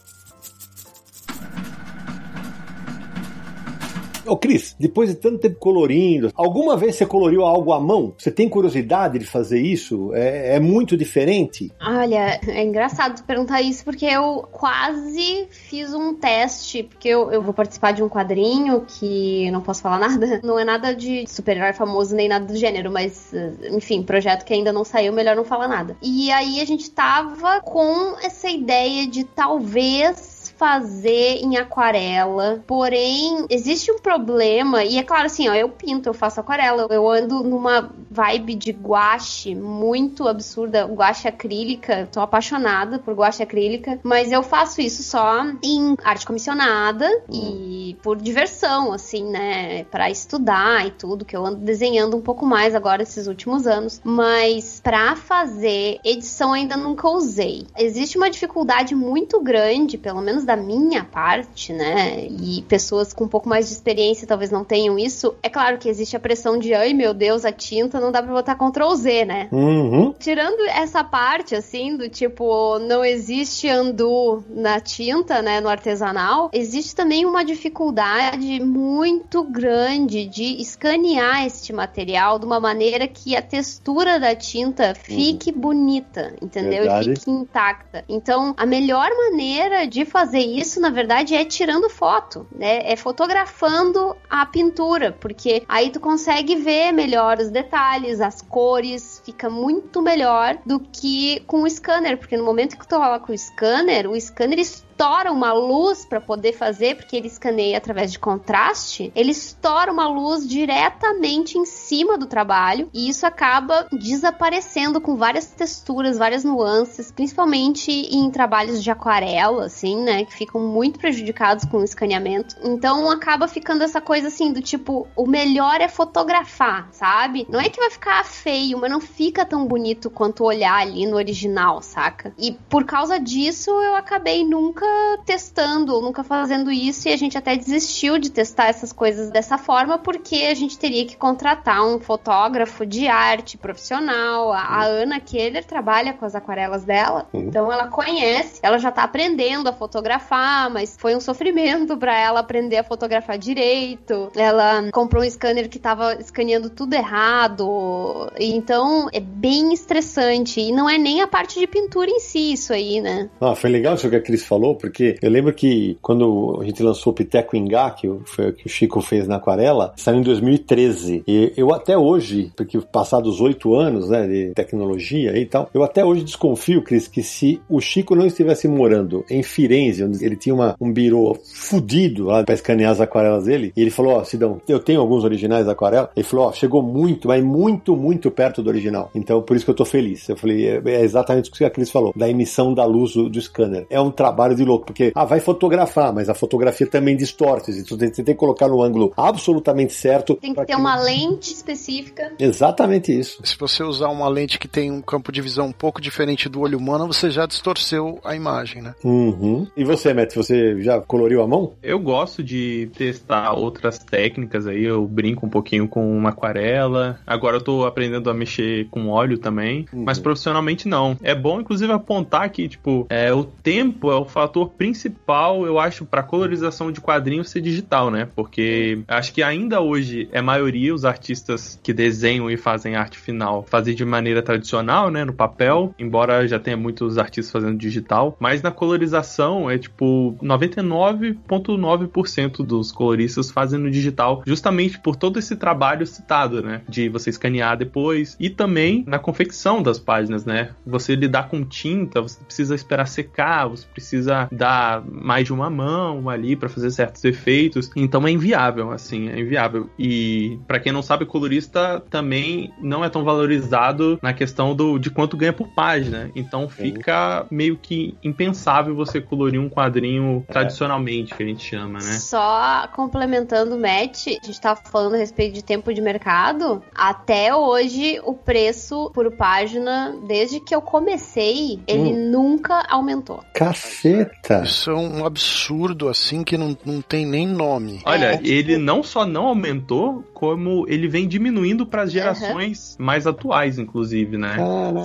Ô Cris, depois de tanto tempo colorindo, alguma vez você coloriu algo à mão? Você tem curiosidade de fazer isso? É, é muito diferente? Olha, é engraçado perguntar isso porque eu quase fiz um teste, porque eu, eu vou participar de um quadrinho que não posso falar nada, não é nada de super-herói famoso nem nada do gênero, mas enfim, projeto que ainda não saiu, melhor não falar nada. E aí a gente tava com essa ideia de talvez fazer em aquarela, porém existe um problema, e é claro assim, ó, eu pinto, eu faço aquarela, eu ando numa vibe de guache muito absurda, guache acrílica, tô apaixonada por guache acrílica, mas eu faço isso só em arte comissionada e por diversão, assim, né, para estudar e tudo, que eu ando desenhando um pouco mais agora esses últimos anos, mas para fazer edição ainda nunca usei. Existe uma dificuldade muito grande, pelo menos da minha parte, né? E pessoas com um pouco mais de experiência talvez não tenham isso. É claro que existe a pressão de, ai meu Deus, a tinta não dá pra botar Ctrl Z, né? Uhum. Tirando essa parte, assim, do tipo, não existe andu na tinta, né? No artesanal, existe também uma dificuldade muito grande de escanear este material de uma maneira que a textura da tinta fique uhum. bonita, entendeu? Verdade. E fique intacta. Então, a melhor maneira de fazer fazer isso, na verdade, é tirando foto, né? É fotografando a pintura, porque aí tu consegue ver melhor os detalhes, as cores, fica muito melhor do que com o scanner, porque no momento que tu com o scanner, o scanner estoura uma luz para poder fazer, porque ele escaneia através de contraste, ele estoura uma luz diretamente em cima do trabalho e isso acaba desaparecendo com várias texturas, várias nuances, principalmente em trabalhos de aquarela, assim, né, que ficam muito prejudicados com o escaneamento. Então acaba ficando essa coisa assim do tipo, o melhor é fotografar, sabe? Não é que vai ficar feio, mas não fica tão bonito quanto olhar ali no original, saca? E por causa disso eu acabei nunca testando ou nunca fazendo isso e a gente até desistiu de testar essas coisas dessa forma porque a gente teria que contratar um fotógrafo de arte profissional. A, a Ana Keller trabalha com as aquarelas dela, uhum. então ela conhece, ela já tá aprendendo a fotografar, mas foi um sofrimento para ela aprender a fotografar direito. Ela comprou um scanner que tava escaneando tudo errado. Então é bem estressante e não é nem a parte de pintura em si isso aí, né? Ah, foi legal isso que a Cris falou, porque eu lembro que quando a gente lançou o Piteco Ingá, que foi o que o Chico fez na aquarela, saiu em 2013. E eu até hoje, porque passados oito anos né, de tecnologia e tal, eu até hoje desconfio, Cris, que se o Chico não estivesse morando em Firenze, onde ele tinha uma, um birô fudido lá para escanear as aquarelas dele, e ele falou: Ó, oh, Sidão, eu tenho alguns originais da aquarela. Ele falou: Ó, oh, chegou muito, mas muito, muito perto do original. Então por isso que eu tô feliz. Eu falei: é, é exatamente o que a Cris falou, da emissão da luz do, do scanner. É um trabalho de louco, porque, ah, vai fotografar, mas a fotografia também distorce. Então você tem que colocar no ângulo absolutamente certo. Tem que ter que... uma lente específica. Exatamente isso. Se você usar uma lente que tem um campo de visão um pouco diferente do olho humano, você já distorceu a imagem, né? Uhum. E você, Matt, você já coloriu a mão? Eu gosto de testar outras técnicas aí. Eu brinco um pouquinho com uma aquarela. Agora eu tô aprendendo a mexer com óleo também. Uhum. Mas profissionalmente não. É bom, inclusive, apontar que, tipo, é, o tempo é o fator fator principal, eu acho, para colorização de quadrinhos ser digital, né? Porque acho que ainda hoje é maioria os artistas que desenham e fazem arte final fazem de maneira tradicional, né? No papel, embora já tenha muitos artistas fazendo digital, mas na colorização é tipo 99,9% dos coloristas fazem no digital, justamente por todo esse trabalho citado, né? De você escanear depois e também na confecção das páginas, né? Você lidar com tinta, você precisa esperar secar, você precisa precisar dar mais de uma mão ali para fazer certos efeitos. Então é inviável, assim, é inviável. E para quem não sabe, colorista também não é tão valorizado na questão do de quanto ganha por página. Então fica meio que impensável você colorir um quadrinho é. tradicionalmente, que a gente chama, né? Só complementando o Matt, a gente tava falando a respeito de tempo de mercado. Até hoje, o preço por página, desde que eu comecei, ele hum. nunca aumentou. Caceta! Isso é um absurdo, assim, que não, não tem nem nome. Olha, é. ele não só não aumentou, como ele vem diminuindo para as gerações uhum. mais atuais, inclusive, né?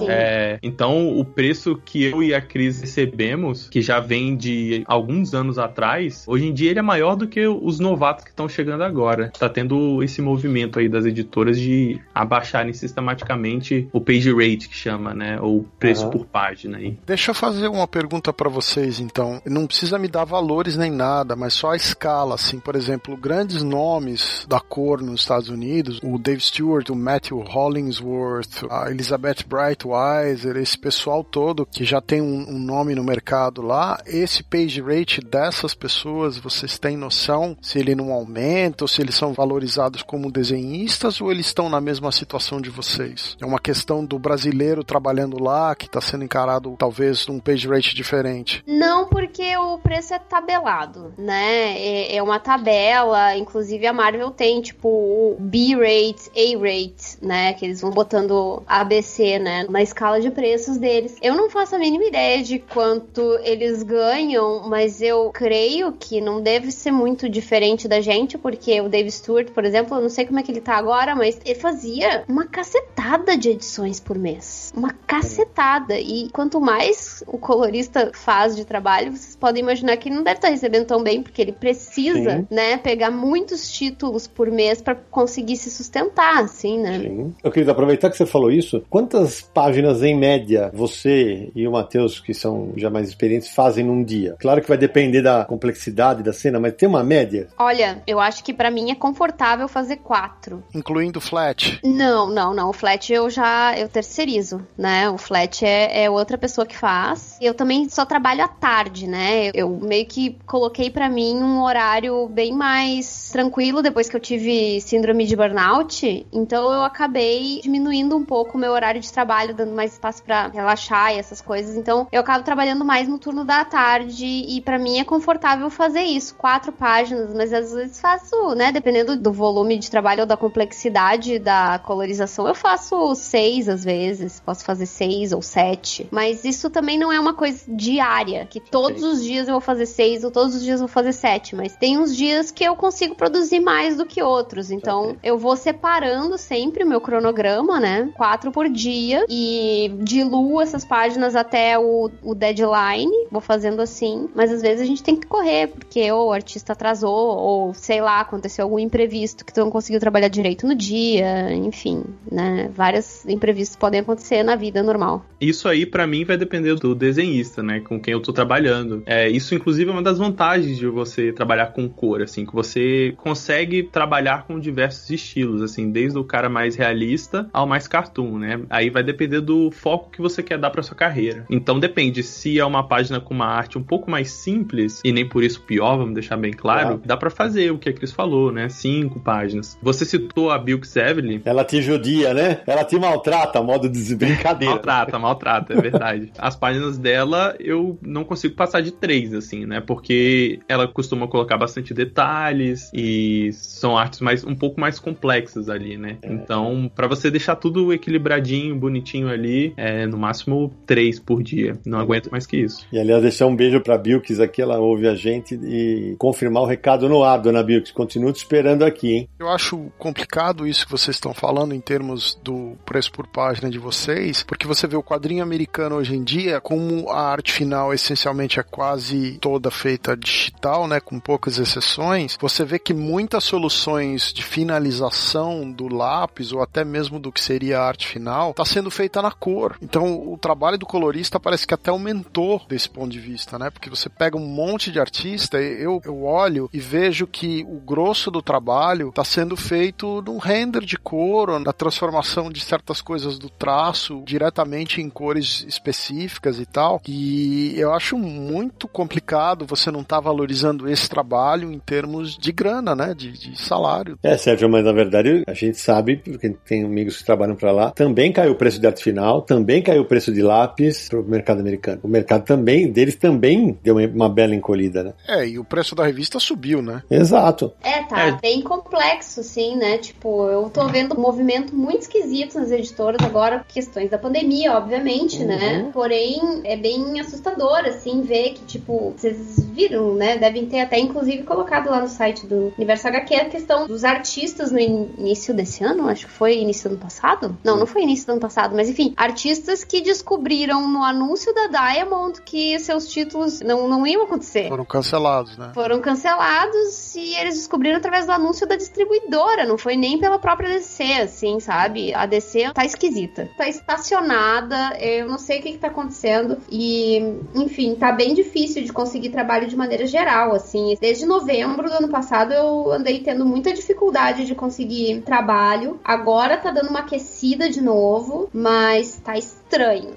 É, então, o preço que eu e a Cris recebemos, que já vem de alguns anos atrás, hoje em dia ele é maior do que os novatos que estão chegando agora. Tá tendo esse movimento aí das editoras de abaixarem sistematicamente o page rate, que chama, né? Ou preço uhum. por página aí. Deixa eu fazer uma pergunta para vocês, então. Não precisa me dar valores nem nada, mas só a escala, assim. Por exemplo, grandes nomes da cor nos Estados Unidos, o Dave Stewart, o Matthew Hollingsworth, a Elizabeth Brightweiser, esse pessoal todo que já tem um, um nome no mercado lá, esse page rate dessas pessoas, vocês têm noção se ele não aumenta ou se eles são valorizados como desenhistas ou eles estão na mesma situação de vocês? É uma questão do brasileiro trabalhando lá que está sendo encarado talvez num page rate diferente? Não, porque o preço é tabelado, né? É, é uma tabela, inclusive a Marvel tem tipo o B-rate, A-rate, né? Que eles vão botando ABC, né? Na escala de preços deles. Eu não faço a mínima ideia de quanto eles ganham, mas eu creio que não deve ser muito diferente da gente, porque o Dave Stewart, por exemplo, eu não sei como é que ele tá agora, mas ele fazia uma cacetada de edições por mês. Uma cacetada. E quanto mais o colorista faz de trabalho, vocês podem imaginar que ele não deve estar recebendo tão bem, porque ele precisa, Sim. né, pegar muitos títulos por mês para conseguir se sustentar, assim, né? Sim. Eu queria aproveitar que você falou isso. Quantas páginas em média você e o Matheus, que são já mais experientes, fazem num dia? Claro que vai depender da complexidade da cena, mas tem uma média? Olha, eu acho que para mim é confortável fazer quatro. Incluindo flat? Não, não, não. O flat eu já eu terceirizo, né? O flat é, é outra pessoa que faz. Eu também só trabalho à tarde, né? Eu meio que coloquei para mim um horário bem mais tranquilo depois que eu tive síndrome de burnout, então eu acabei diminuindo um pouco o meu horário de trabalho, dando mais espaço para relaxar e essas coisas. Então eu acabo trabalhando mais no turno da tarde e para mim é confortável fazer isso, quatro páginas, mas às vezes faço, né, dependendo do volume de trabalho ou da complexidade da colorização, eu faço seis às vezes, posso fazer seis ou sete, mas isso também não é uma coisa diária, que todos os dias eu vou fazer seis ou todos os dias eu vou fazer sete, mas tem uns dias que eu consigo produzir mais do que outros. Então, okay. eu vou separando sempre o meu cronograma, né? Quatro por dia e diluo essas páginas até o, o deadline. Vou fazendo assim. Mas às vezes a gente tem que correr, porque ou o artista atrasou, ou sei lá, aconteceu algum imprevisto que tu não conseguiu trabalhar direito no dia. Enfim, né? Vários imprevistos podem acontecer na vida normal. Isso aí, para mim, vai depender do desenhista, né? Com quem eu tô trabalhando. É, isso, inclusive, é uma das vantagens de você trabalhar com cor, assim, que você consegue trabalhar com diversos estilos, assim, desde o cara mais realista ao mais cartoon, né? Aí vai depender do foco que você quer dar para sua carreira. Então depende se é uma página com uma arte um pouco mais simples e nem por isso pior, vamos deixar bem claro, dá para fazer o que a Cris falou, né? Cinco páginas. Você citou a Bilks Evelyn. Ela te judia, né? Ela te maltrata, modo de brincadeira. maltrata, maltrata, é verdade. As páginas dela eu não consigo passar de três, assim, né? Porque ela costuma colocar bastante detalhes e são artes mais um pouco mais complexas ali, né? É. Então, para você deixar tudo equilibradinho, bonitinho ali, é no máximo três por dia. Não aguento mais que isso. E aliás, deixar um beijo pra Bilks aqui, ela ouve a gente e confirmar o recado no ar, dona Bilks. Continuo te esperando aqui, hein? Eu acho complicado isso que vocês estão falando em termos do preço por página de vocês, porque você vê o quadrinho americano hoje em dia, como a arte final essencialmente é quase toda feita digital, né, com poucas exceções, você vê que muitas soluções de finalização do lápis ou até mesmo do que seria a arte final está sendo feita na cor. Então o trabalho do colorista parece que até aumentou desse ponto de vista, né? Porque você pega um monte de artista, eu, eu olho e vejo que o grosso do trabalho está sendo feito num render de cor, ou na transformação de certas coisas do traço diretamente em cores específicas e tal. E eu acho muito complicado você não estar tá valorizando esse trabalho em termos de grana, né? De, de salário. É, Sérgio, mas na verdade a gente sabe, porque tem amigos que trabalham para lá, também caiu o preço de arte final, também caiu o preço de lápis para o mercado americano. O mercado também, deles também deu uma, uma, bela encolhida, né? É, e o preço da revista subiu, né? Exato. É, tá é. bem complexo, assim, né? Tipo, eu tô vendo um movimento muito esquisito nas editoras agora, questões da pandemia, obviamente, né? uhum. né? Porém, é bem assustador, assim, ver que, tipo, vocês viram, né? Devem ter até, inclusive, colocado lá no site do Universo HQ a questão dos artistas no início desse ano, acho que foi início do ano passado. Não, não foi início do ano passado, mas enfim, artistas que descobriram no anúncio da Diamond que seus títulos não, não iam acontecer. Foram cancelados, né? Foram cancelados e eles descobriram através do anúncio da distribuidora, não foi nem pela própria DC, assim, sabe? A DC tá esquisita. Tá estacionada, eu não sei o que, que tá acontecendo e, enfim, tá bem difícil de conseguir trabalho de maneira geral, assim. Desde novembro do ano passado eu andei tendo muita dificuldade de conseguir trabalho. Agora tá dando uma aquecida de novo, mas tá estranho,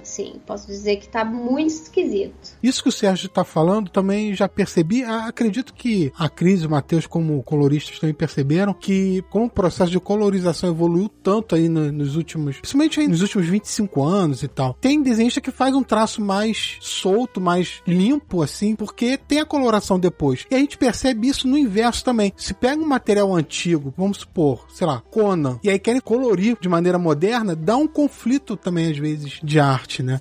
assim. Posso dizer que tá muito esquisito. Isso que o Sérgio tá falando também já percebi. Acredito que a Cris e o Matheus, como coloristas, também perceberam que como o processo de colorização evoluiu tanto aí nos últimos, principalmente aí nos últimos 25 anos e tal. Tem desenhista que faz um traço mais solto, mais limpo, assim, porque tem a coloração depois. E a gente percebe isso no inverso também. Se pega um material antigo, vamos supor, sei lá, Conan, e aí querem colorir de maneira moderna, dá um conflito também, às vezes, de arte, né?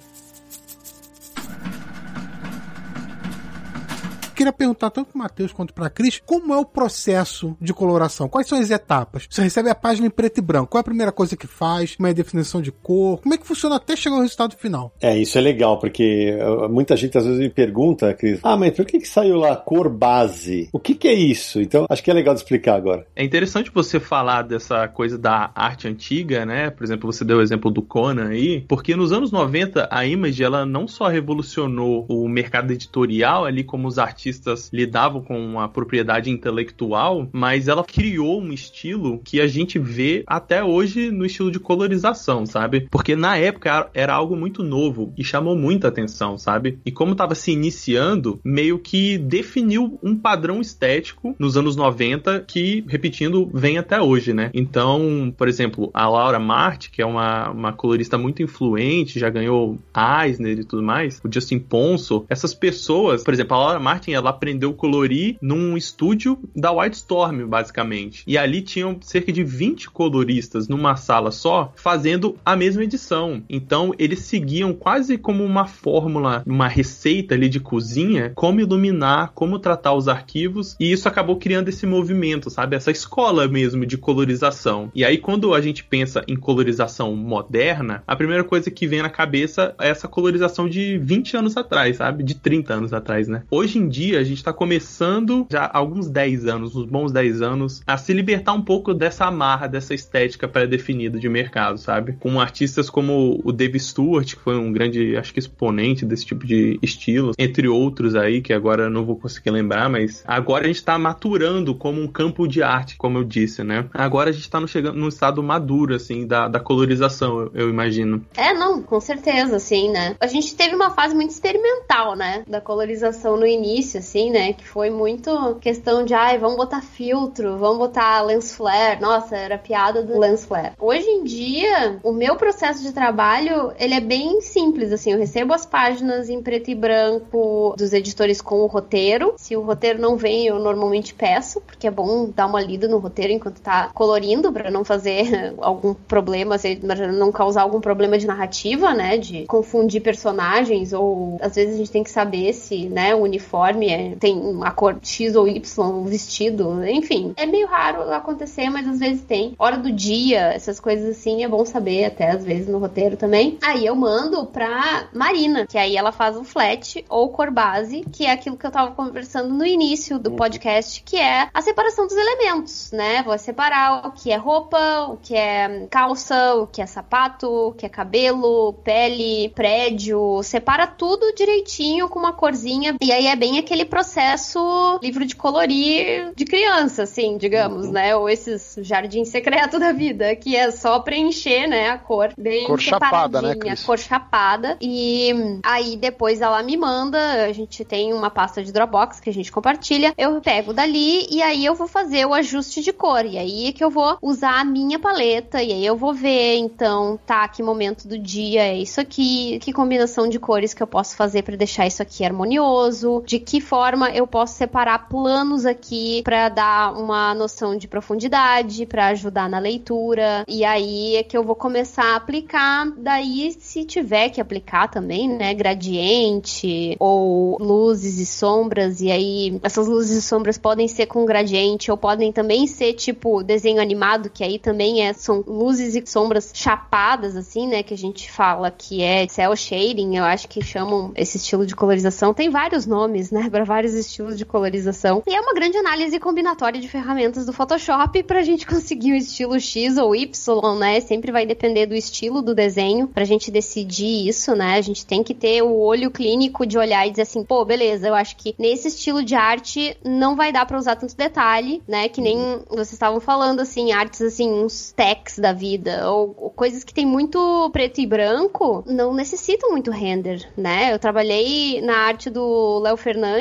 Queria perguntar tanto pro Matheus quanto pra Cris, como é o processo de coloração? Quais são as etapas? Você recebe a página em preto e branco. Qual é a primeira coisa que faz? Como é a definição de cor? Como é que funciona até chegar ao resultado final? É, isso é legal, porque uh, muita gente às vezes me pergunta, Cris, ah, mas por que, que saiu lá cor base? O que, que é isso? Então, acho que é legal de explicar agora. É interessante você falar dessa coisa da arte antiga, né? Por exemplo, você deu o exemplo do Conan aí, porque nos anos 90 a Image ela não só revolucionou o mercado editorial ali como os artistas artistas lidavam com a propriedade intelectual, mas ela criou um estilo que a gente vê até hoje no estilo de colorização, sabe? Porque na época era algo muito novo e chamou muita atenção, sabe? E como estava se iniciando, meio que definiu um padrão estético nos anos 90 que, repetindo, vem até hoje, né? Então, por exemplo, a Laura Marti, que é uma, uma colorista muito influente, já ganhou Eisner e tudo mais, o Justin Ponso, essas pessoas, por exemplo, a Laura Martin, ela aprendeu a colorir num estúdio da Whitestorm, basicamente. E ali tinham cerca de 20 coloristas numa sala só, fazendo a mesma edição. Então, eles seguiam quase como uma fórmula, uma receita ali de cozinha, como iluminar, como tratar os arquivos, e isso acabou criando esse movimento, sabe? Essa escola mesmo de colorização. E aí, quando a gente pensa em colorização moderna, a primeira coisa que vem na cabeça é essa colorização de 20 anos atrás, sabe? De 30 anos atrás, né? Hoje em dia, dia, a gente está começando, já há alguns 10 anos, uns bons 10 anos, a se libertar um pouco dessa amarra, dessa estética pré-definida de mercado, sabe? Com artistas como o Dave Stewart, que foi um grande, acho que, exponente desse tipo de estilo, entre outros aí, que agora não vou conseguir lembrar, mas agora a gente está maturando como um campo de arte, como eu disse, né? Agora a gente está chegando, num estado maduro, assim, da, da colorização, eu, eu imagino. É, não, com certeza, assim, né? A gente teve uma fase muito experimental, né? Da colorização no início início, assim, né? Que foi muito questão de, ai, vamos botar filtro, vamos botar lens flare. Nossa, era piada do lens flare. Hoje em dia, o meu processo de trabalho, ele é bem simples, assim. Eu recebo as páginas em preto e branco dos editores com o roteiro. Se o roteiro não vem, eu normalmente peço, porque é bom dar uma lida no roteiro enquanto tá colorindo, para não fazer algum problema, assim, não causar algum problema de narrativa, né? De confundir personagens, ou às vezes a gente tem que saber se, né, o uniforme nome, é, tem uma cor X ou Y, um vestido, enfim. É meio raro acontecer, mas às vezes tem. Hora do dia, essas coisas assim, é bom saber até às vezes no roteiro também. Aí eu mando pra Marina, que aí ela faz o flat ou cor base, que é aquilo que eu tava conversando no início do podcast, que é a separação dos elementos, né? Vou separar o que é roupa, o que é calça, o que é sapato, o que é cabelo, pele, prédio, separa tudo direitinho com uma corzinha. E aí é bem aquele processo livro de colorir de criança, assim, digamos, uhum. né? Ou esses jardim secreto da vida, que é só preencher, né, a cor bem cor chapada, né, cor chapada. E aí depois ela me manda, a gente tem uma pasta de Dropbox que a gente compartilha, eu pego dali e aí eu vou fazer o ajuste de cor. E aí é que eu vou usar a minha paleta e aí eu vou ver, então, tá, que momento do dia é isso aqui, que combinação de cores que eu posso fazer para deixar isso aqui harmonioso, de que forma eu posso separar planos aqui para dar uma noção de profundidade, para ajudar na leitura. E aí é que eu vou começar a aplicar. Daí, se tiver que aplicar também, né, gradiente ou luzes e sombras, e aí essas luzes e sombras podem ser com gradiente ou podem também ser tipo desenho animado, que aí também é, são luzes e sombras chapadas, assim, né, que a gente fala que é cel shading, eu acho que chamam esse estilo de colorização. Tem vários nomes, né, para vários estilos de colorização. E é uma grande análise combinatória de ferramentas do Photoshop pra gente conseguir o estilo X ou Y, né, sempre vai depender do estilo do desenho pra gente decidir isso, né, a gente tem que ter o olho clínico de olhar e dizer assim, pô, beleza, eu acho que nesse estilo de arte não vai dar para usar tanto detalhe, né, que nem vocês estavam falando, assim, artes, assim, uns techs da vida, ou, ou coisas que tem muito preto e branco, não necessitam muito render, né, eu trabalhei na arte do Léo Fernandes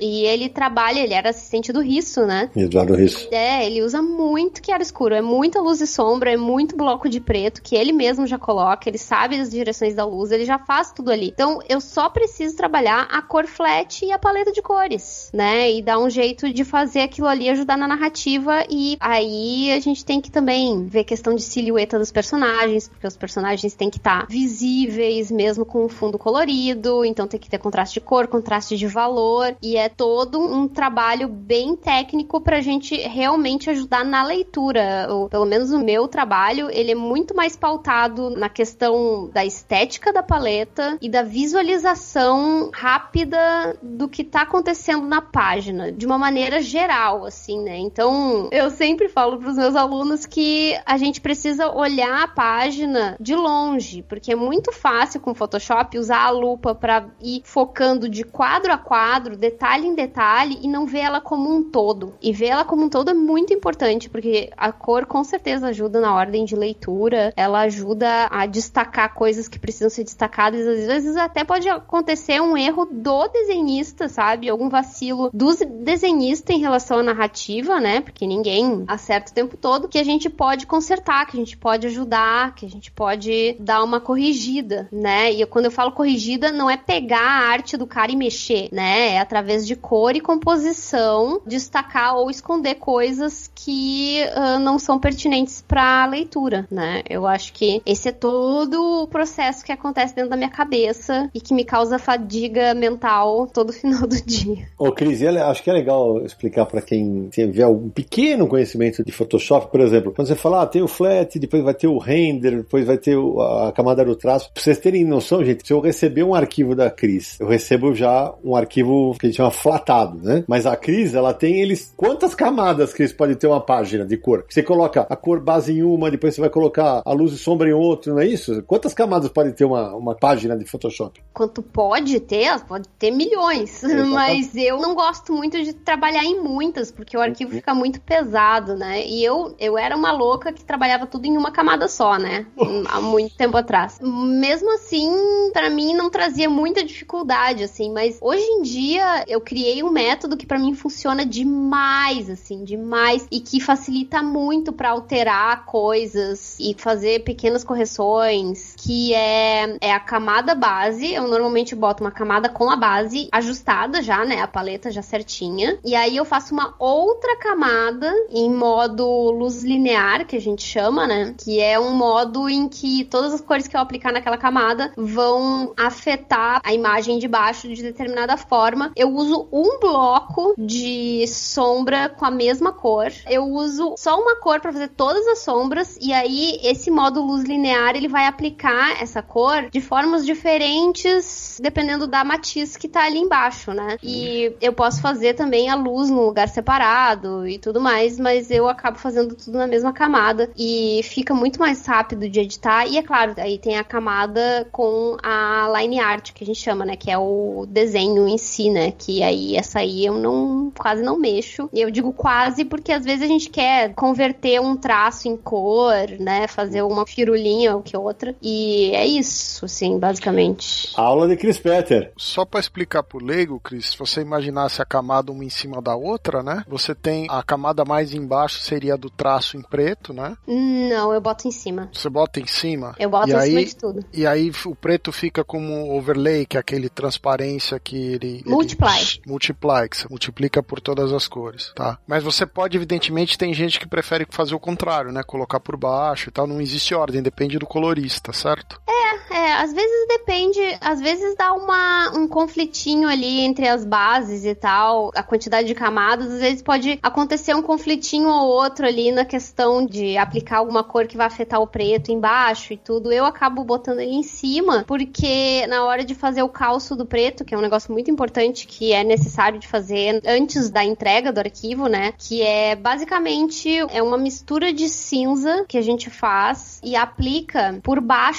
e ele trabalha, ele era assistente do Risso, né? Eduardo Risso. É, ele usa muito que era escuro, é muita luz e sombra, é muito bloco de preto que ele mesmo já coloca, ele sabe as direções da luz, ele já faz tudo ali. Então, eu só preciso trabalhar a cor flat e a paleta de cores, né? E dar um jeito de fazer aquilo ali ajudar na narrativa e aí a gente tem que também ver questão de silhueta dos personagens, porque os personagens têm que estar tá visíveis mesmo com o fundo colorido, então tem que ter contraste de cor, contraste de valor e é todo um trabalho bem técnico pra gente realmente ajudar na leitura. Ou, pelo menos o meu trabalho, ele é muito mais pautado na questão da estética da paleta e da visualização rápida do que tá acontecendo na página, de uma maneira geral, assim, né? Então, eu sempre falo pros meus alunos que a gente precisa olhar a página de longe, porque é muito fácil com o Photoshop usar a lupa para ir focando de quadro a quadro, detalhe em detalhe e não ver ela como um todo. E ver ela como um todo é muito importante, porque a cor com certeza ajuda na ordem de leitura, ela ajuda a destacar coisas que precisam ser destacadas, às vezes até pode acontecer um erro do desenhista, sabe? Algum vacilo do desenhista em relação à narrativa, né? Porque ninguém acerta o tempo todo, que a gente pode consertar, que a gente pode ajudar, que a gente pode dar uma corrigida, né? E quando eu falo corrigida, não é pegar a arte do cara e mexer, né? É através de cor e composição destacar ou esconder coisas que uh, não são pertinentes para a leitura, né? Eu acho que esse é todo o processo que acontece dentro da minha cabeça e que me causa fadiga mental todo final do dia. Ô, Cris, acho que é legal explicar para quem tiver algum pequeno conhecimento de Photoshop, por exemplo, quando você fala, ah, tem o flat, depois vai ter o render, depois vai ter a camada do traço. Pra vocês terem noção, gente, se eu receber um arquivo da Cris, eu recebo já um arquivo que a gente chama flatado, né? Mas a Cris, ela tem eles. Quantas camadas, Cris, pode ter uma página de cor? Você coloca a cor base em uma, depois você vai colocar a luz e sombra em outra, não é isso? Quantas camadas pode ter uma, uma página de Photoshop? Quanto pode ter? Pode ter milhões. Mas eu não gosto muito de trabalhar em muitas, porque o arquivo uhum. fica muito pesado, né? E eu, eu era uma louca que trabalhava tudo em uma camada só, né? Há muito tempo atrás. Mesmo assim, para mim não trazia muita dificuldade, assim, mas hoje em dia eu criei um método que para mim funciona demais, assim, demais e que facilita muito para alterar coisas e fazer pequenas correções, que é, é a camada base. Eu normalmente boto uma camada com a base ajustada já, né? A paleta já certinha. E aí eu faço uma outra camada em modo luz linear, que a gente chama, né? Que é um modo em que todas as cores que eu aplicar naquela camada vão afetar a imagem de baixo de determinada forma. Eu uso um bloco de sombra com a mesma cor. Eu uso só uma cor para fazer todas as sombras e aí esse modo luz linear ele vai aplicar essa cor de formas diferentes dependendo da matiz que tá ali embaixo, né? E eu posso fazer também a luz no lugar separado e tudo mais, mas eu acabo fazendo tudo na mesma camada e fica muito mais rápido de editar. E é claro, aí tem a camada com a line art que a gente chama, né? Que é o desenho em si, né? Que aí essa aí eu não quase não mexo. E eu digo quase porque às vezes a gente quer converter um traço em cor, né? Fazer uma firulinha ou que outra. E é isso, assim, basicamente. Aula de Chris Petter. Só para explicar pro leigo, Chris, se você imaginasse a camada uma em cima da outra, né? Você tem a camada mais embaixo seria do traço em preto, né? Não, eu boto em cima. Você bota em cima. Eu boto e em aí, cima de tudo. E aí o preto fica como overlay, que é aquele transparência que ele. Multiply. Ele multiply, que você multiplica por todas as cores, tá? Mas você pode, evidentemente, tem gente que prefere fazer o contrário, né? Colocar por baixo e tal. Não existe ordem, depende do colorista, certo? É, é, às vezes depende, às vezes dá uma, um conflitinho ali entre as bases e tal, a quantidade de camadas, às vezes pode acontecer um conflitinho ou outro ali na questão de aplicar alguma cor que vai afetar o preto embaixo e tudo. Eu acabo botando ele em cima, porque na hora de fazer o calço do preto, que é um negócio muito importante que é necessário de fazer antes da entrega do arquivo, né? Que é basicamente é uma mistura de cinza que a gente faz e aplica por baixo,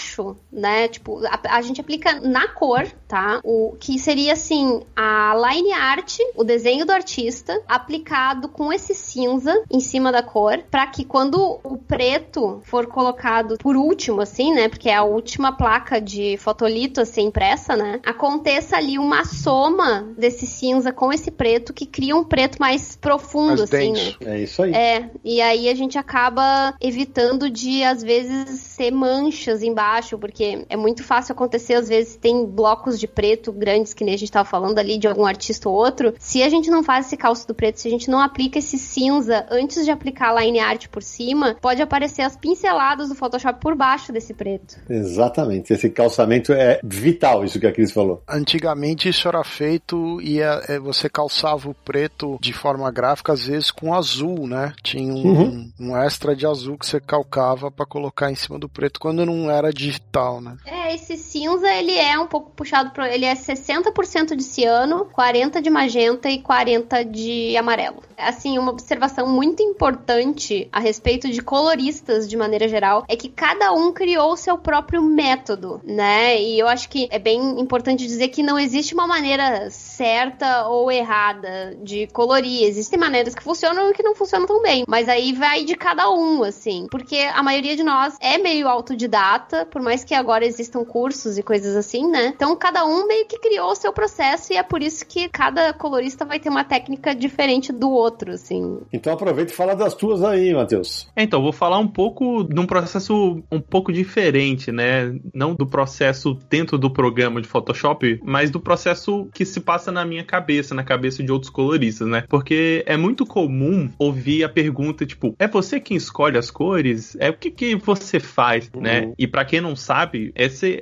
né? Tipo, a, a gente aplica na cor, tá? O que seria assim a line art, o desenho do artista aplicado com esse cinza em cima da cor, para que quando o preto for colocado por último, assim, né? Porque é a última placa de fotolito a ser impressa, né? Aconteça ali uma soma desse cinza com esse preto que cria um preto mais profundo, assim, né? É isso aí. É, e aí a gente acaba evitando de, às vezes, ser manchas embaixo, porque é muito fácil acontecer, às vezes, tem blocos de preto grandes, que nem a gente tava falando ali, de algum artista ou outro. Se a gente não faz esse calço do preto, se a gente não aplica esse cinza antes de aplicar a line art por cima, pode aparecer as pinceladas do Photoshop por baixo desse preto. Exatamente. Esse calçamento é vital, isso que a Cris falou. Antigamente isso era feito e é, é, você calçava o preto de forma gráfica, às vezes com azul, né? Tinha um, Uhum. um extra de azul que você calcava pra colocar em cima do preto quando não era digital, né? É, esse cinza, ele é um pouco puxado pro... Ele é 60% de ciano, 40% de magenta e 40% de amarelo. Assim, uma observação muito importante a respeito de coloristas, de maneira geral, é que cada um criou o seu próprio método, né? E eu acho que é bem importante dizer que não existe uma maneira certa ou errada de colorir. Existem maneiras que funcionam e que não funcionam tão bem. Mas aí vai de cada um, assim. Porque a maioria de nós é meio autodidata, por mais que agora existam cursos e coisas assim, né? Então cada um meio que criou o seu processo e é por isso que cada colorista vai ter uma técnica diferente do outro, assim. Então aproveita e fala das tuas aí, Matheus. É, Então, vou falar um pouco de um processo um pouco diferente, né? Não do processo dentro do programa de Photoshop, mas do processo que se passa na minha cabeça, na cabeça de outros coloristas, né? Porque é muito comum ouvir a pergunta, tipo, é você quem escolhe as cores? É o que, que você faz, né? E pra quem não sabe,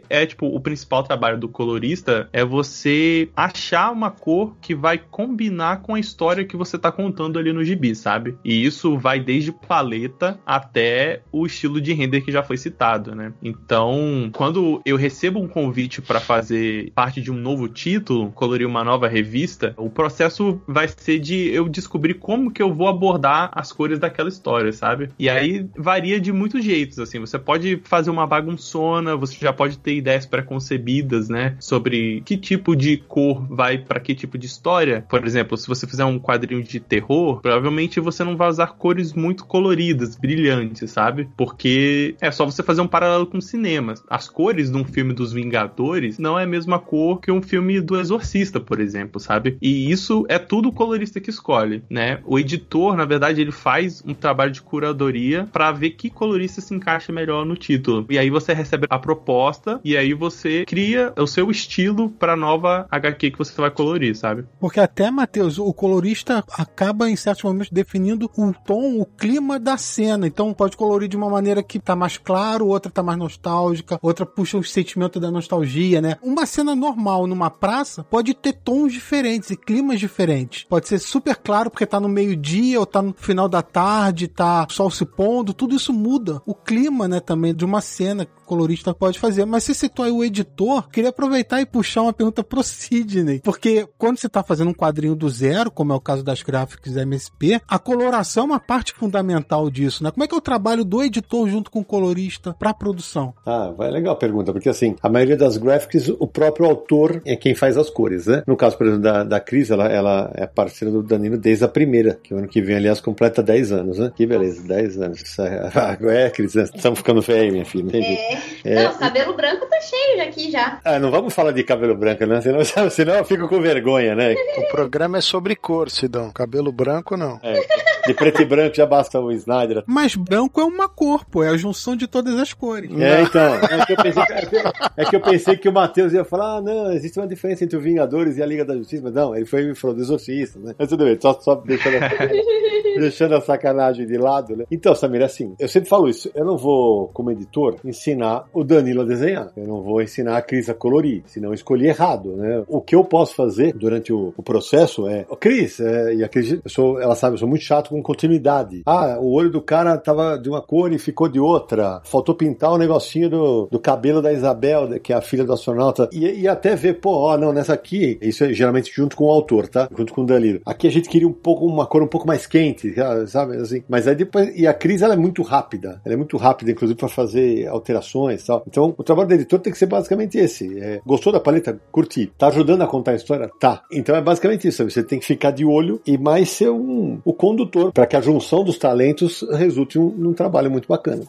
é, tipo, o principal trabalho do colorista é você achar uma cor que vai combinar com a história que você tá contando ali no gibi, sabe? E isso vai desde paleta até o estilo de render que já foi citado, né? Então, quando eu recebo um convite para fazer parte de um novo título, colorir uma nova revista, o processo vai ser de eu descobrir como que eu vou abordar as cores daquela história, sabe? E aí varia de muitos jeitos, assim. Você pode fazer uma bagunçona, você já pode ter ideias preconcebidas, né? Sobre que tipo de cor vai para que tipo de história. Por exemplo, se você fizer um quadrinho de terror, provavelmente você não vai usar cores muito coloridas, brilhantes, sabe? Porque é só você fazer um paralelo com o cinema. As cores de um filme dos Vingadores não é a mesma cor que um filme do Exorcista, por exemplo, sabe? E isso é tudo o colorista que escolhe, né? O editor, na verdade, ele faz um trabalho de curadoria para ver que colorista se encaixa melhor no título. E aí você recebe a proposta e aí você cria o seu estilo para nova HQ que você vai colorir, sabe? Porque até, Matheus, o colorista acaba em certos momentos definindo o tom, o clima da cena. Então pode colorir de uma maneira que tá mais claro, outra tá mais nostálgica, outra puxa o sentimento da nostalgia, né? Uma cena normal numa praça pode ter tons diferentes e climas diferentes. Pode ser super claro porque tá no meio-dia ou tá no final da tarde, tá sol se pondo, tudo isso muda o clima, né, também de uma cena colorista pode fazer. Mas você citou aí o editor, queria aproveitar e puxar uma pergunta pro Sidney, porque quando você tá fazendo um quadrinho do zero, como é o caso das gráficas MSP, a coloração é uma parte fundamental disso, né? Como é que é o trabalho do editor junto com o colorista para produção? Ah, vai legal a pergunta, porque assim, a maioria das graphics, o próprio autor é quem faz as cores, né? No caso, por exemplo, da, da Cris, ela, ela é parceira do Danilo desde a primeira, que o ano que vem, aliás, completa 10 anos, né? Que beleza, 10 anos. Isso é, Cris, né? estamos ficando velho, minha filha. Entendi. É. É. Não, cabelo branco tá cheio já aqui já. Ah, não vamos falar de cabelo branco, né? Senão, senão eu fico com vergonha, né? O programa é sobre cor, Sidão. Cabelo branco, não. É. De preto e branco já basta o Snyder. Mas branco é uma cor, pô. É a junção de todas as cores. É, então. É que eu pensei que, é que, eu pensei que o Matheus ia falar: ah, não, existe uma diferença entre o Vingadores e a Liga da Justiça. Mas não, ele foi e falou do Exorcista, né? Mas tudo bem, só, só deixando, a, deixando a sacanagem de lado, né? Então, Samir, assim, eu sempre falo isso. Eu não vou, como editor, ensinar o Danilo a desenhar. Eu não vou ensinar a Cris a colorir, senão eu escolhi errado, né? O que eu posso fazer durante o, o processo é. Cris, é, e a Cris, eu sou, ela sabe, eu sou muito chato com continuidade. Ah, o olho do cara tava de uma cor e ficou de outra. Faltou pintar o um negocinho do, do cabelo da Isabel, que é a filha do astronauta. E, e até ver, pô, ó, não, nessa aqui, isso é geralmente junto com o autor, tá? Junto com o Danilo. Aqui a gente queria um pouco, uma cor um pouco mais quente, sabe? Assim. Mas aí depois. E a Cris, ela é muito rápida. Ela é muito rápida, inclusive, para fazer alterações e tal. Então, o trabalho do editor tem que ser basicamente esse. É, gostou da paleta? Curti. Tá ajudando a contar a história? Tá. Então é basicamente isso. Você tem que ficar de olho e mais ser um, o condutor para que a junção dos talentos resulte um, num trabalho muito bacana.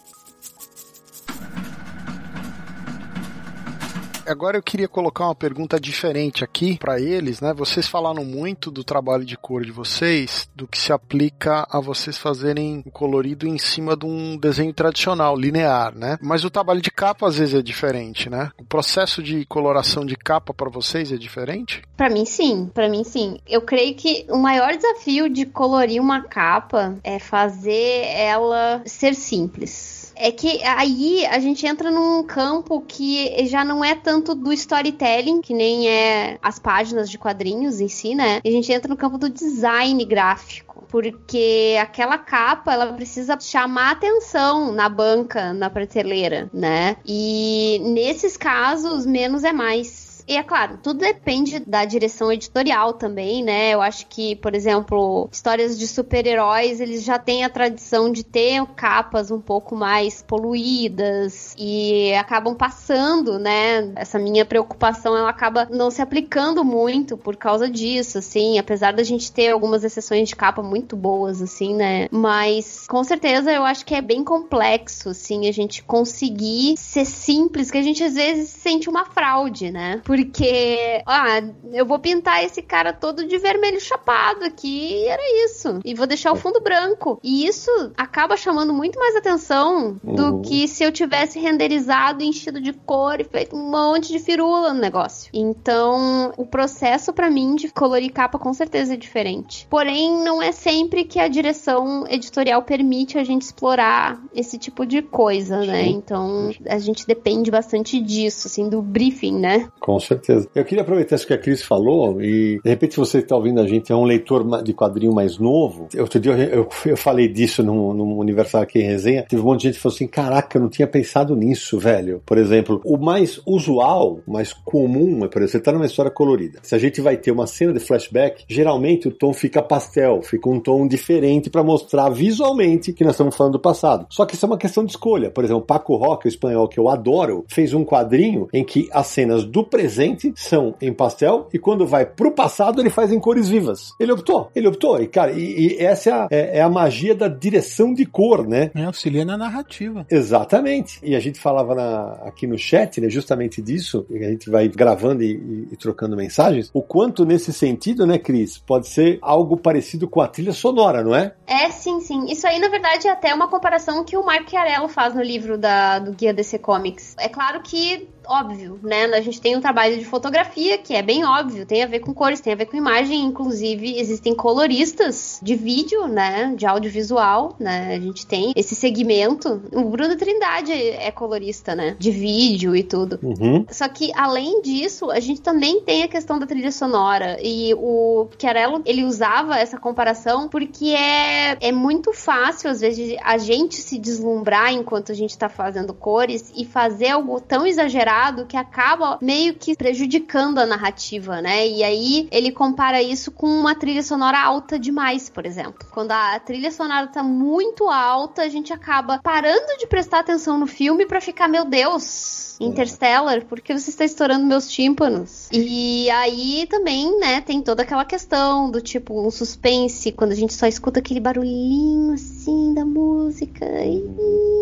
Agora eu queria colocar uma pergunta diferente aqui para eles, né? Vocês falaram muito do trabalho de cor de vocês, do que se aplica a vocês fazerem o colorido em cima de um desenho tradicional, linear, né? Mas o trabalho de capa às vezes é diferente, né? O processo de coloração de capa para vocês é diferente? Para mim sim, para mim sim. Eu creio que o maior desafio de colorir uma capa é fazer ela ser simples é que aí a gente entra num campo que já não é tanto do storytelling, que nem é as páginas de quadrinhos em si, né? A gente entra no campo do design gráfico porque aquela capa ela precisa chamar atenção na banca, na prateleira, né? E nesses casos menos é mais. E é claro, tudo depende da direção editorial também, né? Eu acho que, por exemplo, histórias de super-heróis, eles já têm a tradição de ter capas um pouco mais poluídas e acabam passando, né? Essa minha preocupação, ela acaba não se aplicando muito por causa disso, assim, apesar da gente ter algumas exceções de capa muito boas, assim, né? Mas, com certeza, eu acho que é bem complexo, assim, a gente conseguir ser simples, que a gente às vezes sente uma fraude, né? Porque, ah, eu vou pintar esse cara todo de vermelho chapado aqui, e era isso. E vou deixar o fundo branco. E isso acaba chamando muito mais atenção do Uhum. que se eu tivesse renderizado, enchido de cor e feito um monte de firula no negócio. Então, o processo pra mim de colorir capa com certeza é diferente. Porém, não é sempre que a direção editorial permite a gente explorar esse tipo de coisa, né? Então, a gente depende bastante disso, assim, do briefing, né? Com certeza. Eu queria aproveitar isso que a Cris falou e, de repente, se você está ouvindo a gente, é um leitor de quadrinho mais novo. Outro dia eu, eu, falei disso no, no Universal aqui em resenha. Teve um monte de gente que falou assim: caraca, eu não tinha pensado nisso, velho. Por exemplo, o mais usual, mais comum, é, por exemplo, você tá numa história colorida. Se a gente vai ter uma cena de flashback, geralmente o tom fica pastel, fica um tom diferente para mostrar visualmente que nós estamos falando do passado. Só que isso é uma questão de escolha. Por exemplo, Paco Roca, o espanhol que eu adoro, fez um quadrinho em que as cenas do presente são em pastel e quando vai pro passado ele faz em cores vivas. Ele optou, ele optou. E, cara, e, e essa é a, é- é a magia da direção de cor, né? É, auxilia na narrativa. Exatamente. E a gente falava na- aqui no chat, né, justamente disso, e a gente vai gravando e, e- e trocando mensagens, o quanto nesse sentido, né, Cris, pode ser algo parecido com a trilha sonora, não é? É, sim, sim. Isso aí, na verdade, é até uma comparação que o Mark Chiarello faz no livro da, do Guia DC Comics. É claro que óbvio, né? A gente tem um trabalho de fotografia que é bem óbvio, tem a ver com cores, tem a ver com imagem, inclusive existem coloristas de vídeo, né? De audiovisual, né? A gente tem esse segmento. O Bruno Trindade é colorista, né? De vídeo e tudo. Uhum. Só que além disso, a gente também tem a questão da trilha sonora e o Chiarello, ele usava essa comparação porque é, é muito fácil às vezes a gente se deslumbrar enquanto a gente tá fazendo cores e fazer algo tão exagerado que acaba meio que prejudicando a narrativa, né? E aí ele compara isso com uma trilha sonora alta demais, por exemplo. Quando a trilha sonora tá muito alta, a gente acaba parando de prestar atenção no filme para ficar, meu Deus, Interstellar, porque você está estourando meus tímpanos. E aí também, né, tem toda aquela questão do tipo, um suspense, quando a gente só escuta aquele barulhinho assim da música e,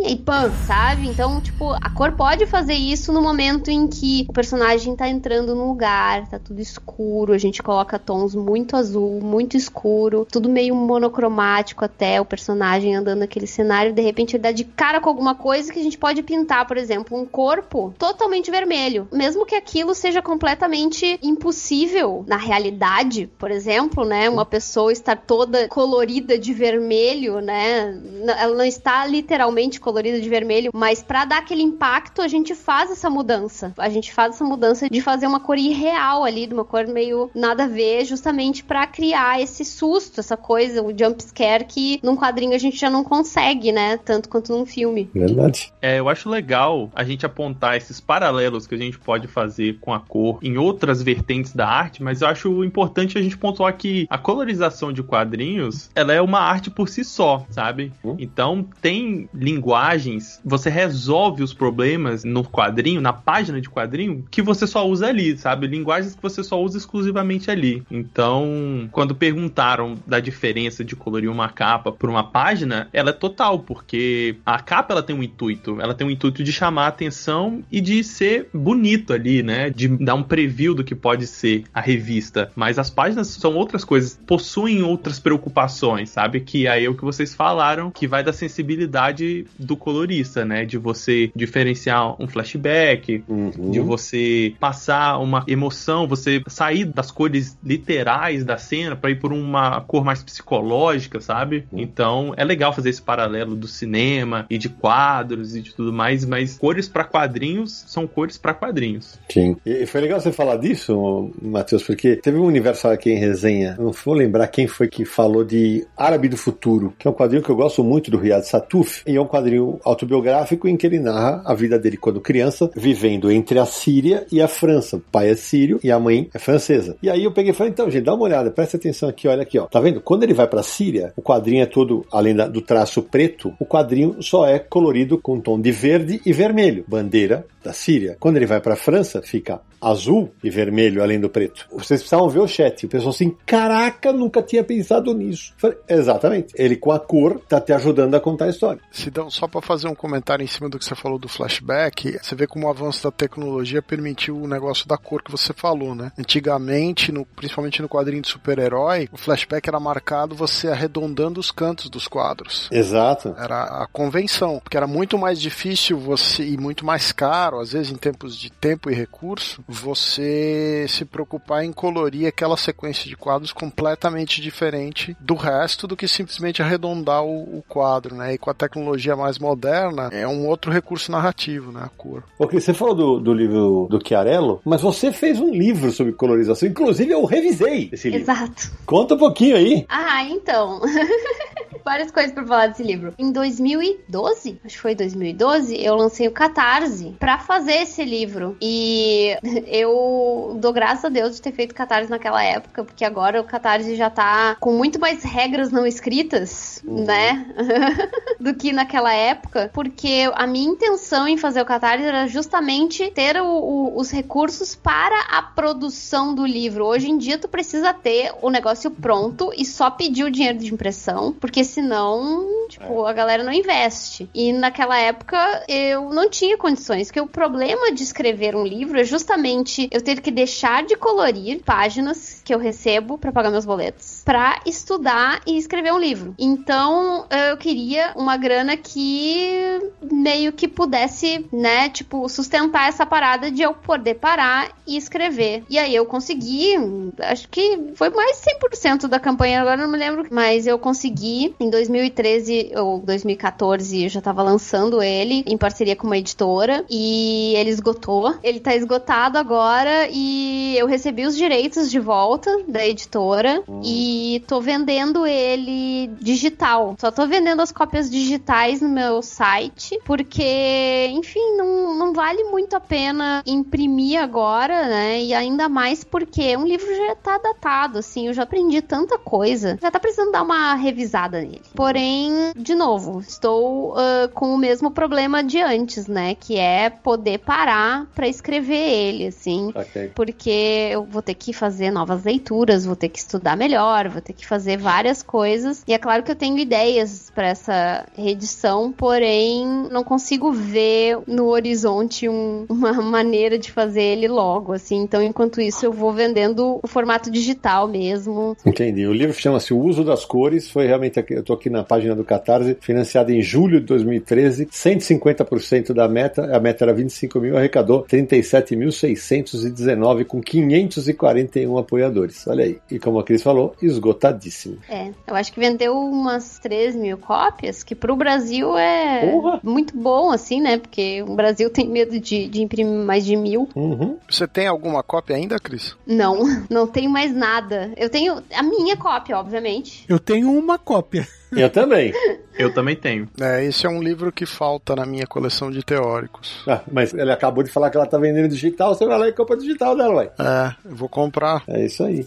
e pã, sabe? Então, tipo, a cor pode fazer isso no momento em que o personagem tá entrando num lugar, tá tudo escuro, a gente coloca tons muito azul, muito escuro, tudo meio monocromático até, o personagem andando naquele cenário, de repente ele dá de cara com alguma coisa que a gente pode pintar, por exemplo, um corpo totalmente vermelho. Mesmo que aquilo seja completamente impossível na realidade, por exemplo, né? Uma pessoa estar toda colorida de vermelho, né? Ela não está literalmente colorida de vermelho, mas para dar aquele impacto, a gente faz essa mudança. A gente faz essa mudança de fazer uma cor irreal ali, de uma cor meio nada a ver, justamente para criar esse susto, essa coisa, o jump scare que num quadrinho a gente já não consegue, né? Tanto quanto num filme. Verdade. É, eu acho legal a gente apontar esses paralelos que a gente pode fazer com a cor em outras vertentes da arte, mas eu acho importante a gente pontuar que a colorização de quadrinhos, ela é uma arte por si só, sabe? Hum. Então tem linguagens, você resolve os problemas no quadrinho, na página de quadrinho, que você só usa ali, sabe? Linguagens que você só usa exclusivamente ali. Então, quando perguntaram da diferença de colorir uma capa por uma página, ela é total, porque a capa ela tem um intuito, ela tem um intuito de chamar a atenção e de ser bonito ali, né? De dar um preview do que pode ser a revista. Mas as páginas são outras coisas, possuem outras preocupações, sabe? Que aí é o que vocês falaram, que vai da sensibilidade do colorista, né? De você diferenciar um flashback, Uhum. de você passar uma emoção, você sair das cores literais da cena para ir por uma cor mais psicológica, sabe? Então é legal fazer esse paralelo do cinema e de quadros e de tudo mais, mas cores para quadrinhos são cores para quadrinhos. Sim. E foi legal você falar disso, Matheus, porque teve um universo aqui em resenha. Não vou lembrar quem foi que falou de Árabe do Futuro, que é um quadrinho que eu gosto muito do Riyad Satuf, e é um quadrinho autobiográfico em que ele narra a vida dele quando criança, vivendo entre a Síria e a França. O pai é sírio e a mãe é francesa. E aí eu peguei e falei, então, gente, dá uma olhada, presta atenção aqui, olha aqui, ó. Tá vendo? Quando ele vai pra Síria, o quadrinho é todo, além do traço preto, o quadrinho só é colorido com tom de verde e vermelho. Bandeira da Síria. Quando ele vai pra França, fica azul e vermelho, além do preto. Vocês precisavam ver o chat. O pessoal assim, caraca, nunca tinha pensado nisso. Falei, Exatamente. Ele com a cor tá te ajudando a contar a história. Sidão, só para fazer um comentário em cima do que você falou do flashback, você vê como o avanço da tecnologia permitiu o negócio da cor que você falou, né? Antigamente, no- principalmente no quadrinho de super-herói, o flashback era marcado você arredondando os cantos dos quadros. Exato. Era a convenção, porque era muito mais difícil você e muito mais caro, às vezes em tempos de tempo e recurso, você se preocupar em colorir aquela sequência de quadros completamente diferente do resto do que simplesmente arredondar o, o quadro, né? E com a tecnologia mais moderna, é um outro recurso narrativo, né? A cor. Ok, você falou do, do livro do Chiarello, mas você fez um livro sobre colorização. Inclusive, eu revisei esse livro. Exato. Conta um pouquinho aí. Ah, então. Várias coisas pra falar desse livro. Em 2012, acho que foi 2012, eu lancei o Catarse pra fazer esse livro. E eu dou graças a Deus de ter feito Catarse naquela época, porque agora o Catarse já tá com muito mais regras não escritas, né? do que naquela época, porque a minha intenção em fazer o Catarse era justamente ter o- o- os recursos para a produção do livro. Hoje em dia, tu precisa ter o negócio pronto e só pedir o dinheiro de impressão, porque senão, tipo, a galera não investe. E naquela época eu não tinha condições, porque o problema de escrever um livro é justamente eu ter que deixar de colorir páginas que eu recebo para pagar meus boletos. Pra estudar e escrever um livro. Então, eu queria uma grana que meio que pudesse, né, tipo, sustentar essa parada de eu poder parar e escrever. E aí eu consegui, acho que foi mais 100% da campanha, agora não me lembro, mas eu consegui em 2013 ou 2014, eu já tava lançando ele em parceria com uma editora e ele esgotou. Ele tá esgotado agora e eu recebi os direitos de volta da editora Hum. E tô vendendo ele digital. Só tô vendendo as cópias digitais no meu site, porque, enfim, não, não vale muito a pena imprimir agora, né? E ainda mais porque um livro já tá datado, assim, eu já aprendi tanta coisa, já tá precisando dar uma revisada nele. Porém, de novo, estou ah, com o mesmo problema de antes, né? Que é poder parar pra escrever ele, assim Ok. porque eu vou ter que fazer novas leituras, vou ter que estudar melhor, vou ter que fazer várias coisas. E é claro que eu tenho ideias para essa reedição, porém não consigo ver no horizonte um- uma maneira de fazer ele logo, assim. Então, enquanto isso, eu vou vendendo o formato digital mesmo. Entendi. O livro chama-se O Uso das Cores, foi realmente, aqui, eu tô aqui na página do Catarse, financiado em julho de 2013, 150% da meta, a meta era 25 mil, arrecadou 37.619 com 541 apoiadores. Olha aí. E como a Cris falou, esgotadíssimo. É, eu acho que vendeu umas 3 mil cópias, que pro Brasil é Porra! muito bom, assim, né? Porque o Brasil tem medo de, de imprimir mais de mil. Uhum. Você tem alguma cópia ainda, Cris? Não, não tenho mais nada. Eu tenho a minha cópia, obviamente. Eu tenho uma cópia. Eu também. Eu também tenho. É, esse é um livro que falta na minha coleção de teóricos. Ah, mas ele acabou de falar que ela tá vendendo digital, você vai lá e compra digital dela, vai. É, eu vou comprar. É isso aí.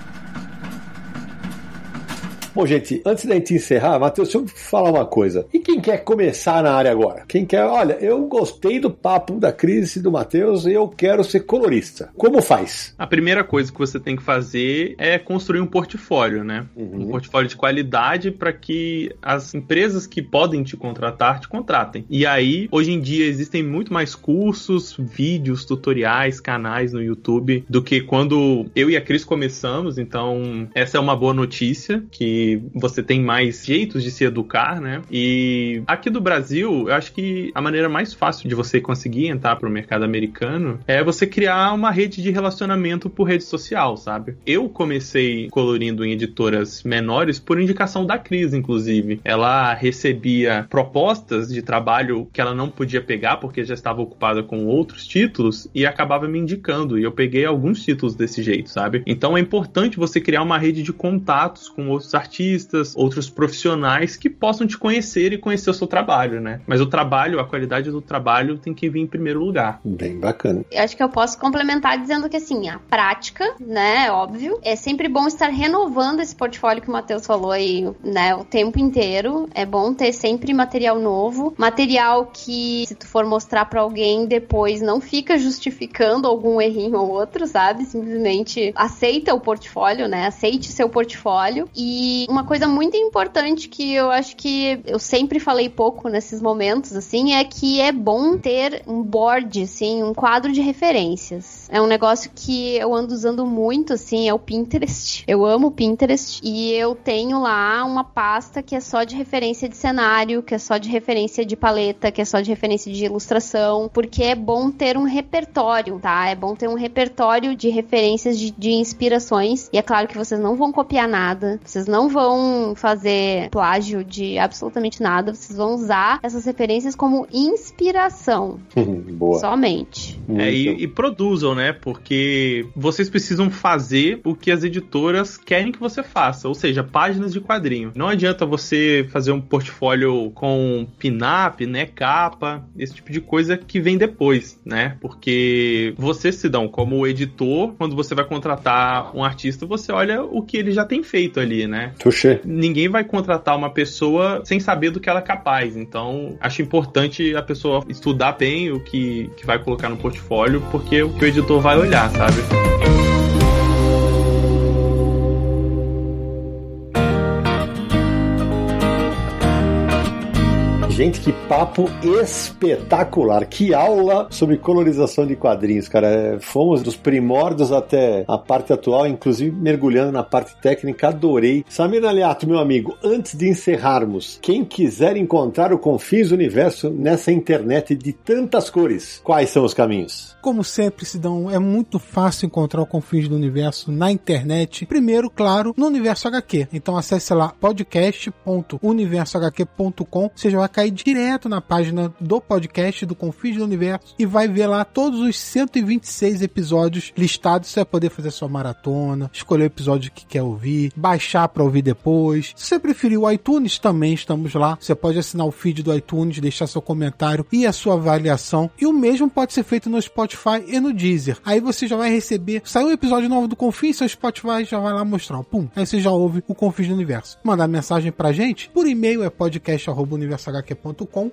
Bom, gente, antes da gente encerrar, Matheus, deixa eu falar uma coisa. E quem quer começar na área agora? Quem quer, olha, eu gostei do papo da Cris e do Matheus e eu quero ser colorista. Como faz? A primeira coisa que você tem que fazer é construir um portfólio, né? Uhum. Um portfólio de qualidade para que as empresas que podem te contratar te contratem. E aí, hoje em dia existem muito mais cursos, vídeos, tutoriais, canais no YouTube do que quando eu e a Cris começamos. Então, essa é uma boa notícia que você tem mais jeitos de se educar, né? E aqui do Brasil, eu acho que a maneira mais fácil de você conseguir entrar para o mercado americano é você criar uma rede de relacionamento por rede social, sabe? Eu comecei colorindo em editoras menores por indicação da Cris, inclusive. Ela recebia propostas de trabalho que ela não podia pegar porque já estava ocupada com outros títulos e acabava me indicando. E eu peguei alguns títulos desse jeito, sabe? Então é importante você criar uma rede de contatos com outros artistas, outros profissionais que possam te conhecer e conhecer o seu trabalho, né? Mas o trabalho, a qualidade do trabalho tem que vir em primeiro lugar. Bem bacana. Eu acho que eu posso complementar dizendo que, assim, a prática, né, óbvio, é sempre bom estar renovando esse portfólio que o Matheus falou aí, né, o tempo inteiro. É bom ter sempre material novo, material que, se tu for mostrar pra alguém depois, não fica justificando algum errinho ou outro, sabe? Simplesmente aceita o portfólio, né, aceite seu portfólio. E uma coisa muito importante que eu acho que eu sempre falei pouco nesses momentos, assim, é que é bom ter um board, assim, um quadro de referências. É um negócio que eu ando usando muito, assim, é o Pinterest. Eu amo o Pinterest e eu tenho lá uma pasta que é só de referência de cenário, que é só de referência de paleta, que é só de referência de ilustração, porque é bom ter um repertório, tá? É bom ter um repertório de referências de, de inspirações. E é claro que vocês não vão copiar nada, vocês não vão fazer plágio de absolutamente nada, vocês vão usar essas referências como inspiração, Boa. somente. É, e, e produzam, né? Porque vocês precisam fazer o que as editoras querem que você faça, ou seja, páginas de quadrinho. Não adianta você fazer um portfólio com pin-up, né? Capa, esse tipo de coisa que vem depois, né? Porque vocês se dão como editor, quando você vai contratar um artista, você olha o que ele já tem feito ali, né? Touché. ninguém vai contratar uma pessoa sem saber do que ela é capaz. Então, acho importante a pessoa estudar bem o que, que vai colocar no portfólio, porque o que o editor vai olhar, sabe? Gente, que papo espetacular. Que aula sobre colorização de quadrinhos, cara. É, fomos dos primórdios até a parte atual, inclusive mergulhando na parte técnica. Adorei. Samir Aliato, meu amigo, antes de encerrarmos, quem quiser encontrar o Confins do Universo nessa internet de tantas cores, quais são os caminhos? Como sempre, Sidão, é muito fácil encontrar o Confins do Universo na internet. Primeiro, claro, no Universo HQ. Então acesse lá podcast.universohq.com. Você já vai cair direto na página do podcast do Confins do Universo e vai ver lá todos os 126 episódios listados. Você vai poder fazer sua maratona, escolher o episódio que quer ouvir, baixar para ouvir depois. Se você preferir o iTunes, também estamos lá. Você pode assinar o feed do iTunes, deixar seu comentário e a sua avaliação. E o mesmo pode ser feito no Spotify e no Deezer. Aí você já vai receber, saiu um episódio novo do Confins, seu Spotify já vai lá mostrar, pum, aí você já ouve o Confins do Universo. Mandar mensagem pra gente, por e-mail é podcast@universohq.com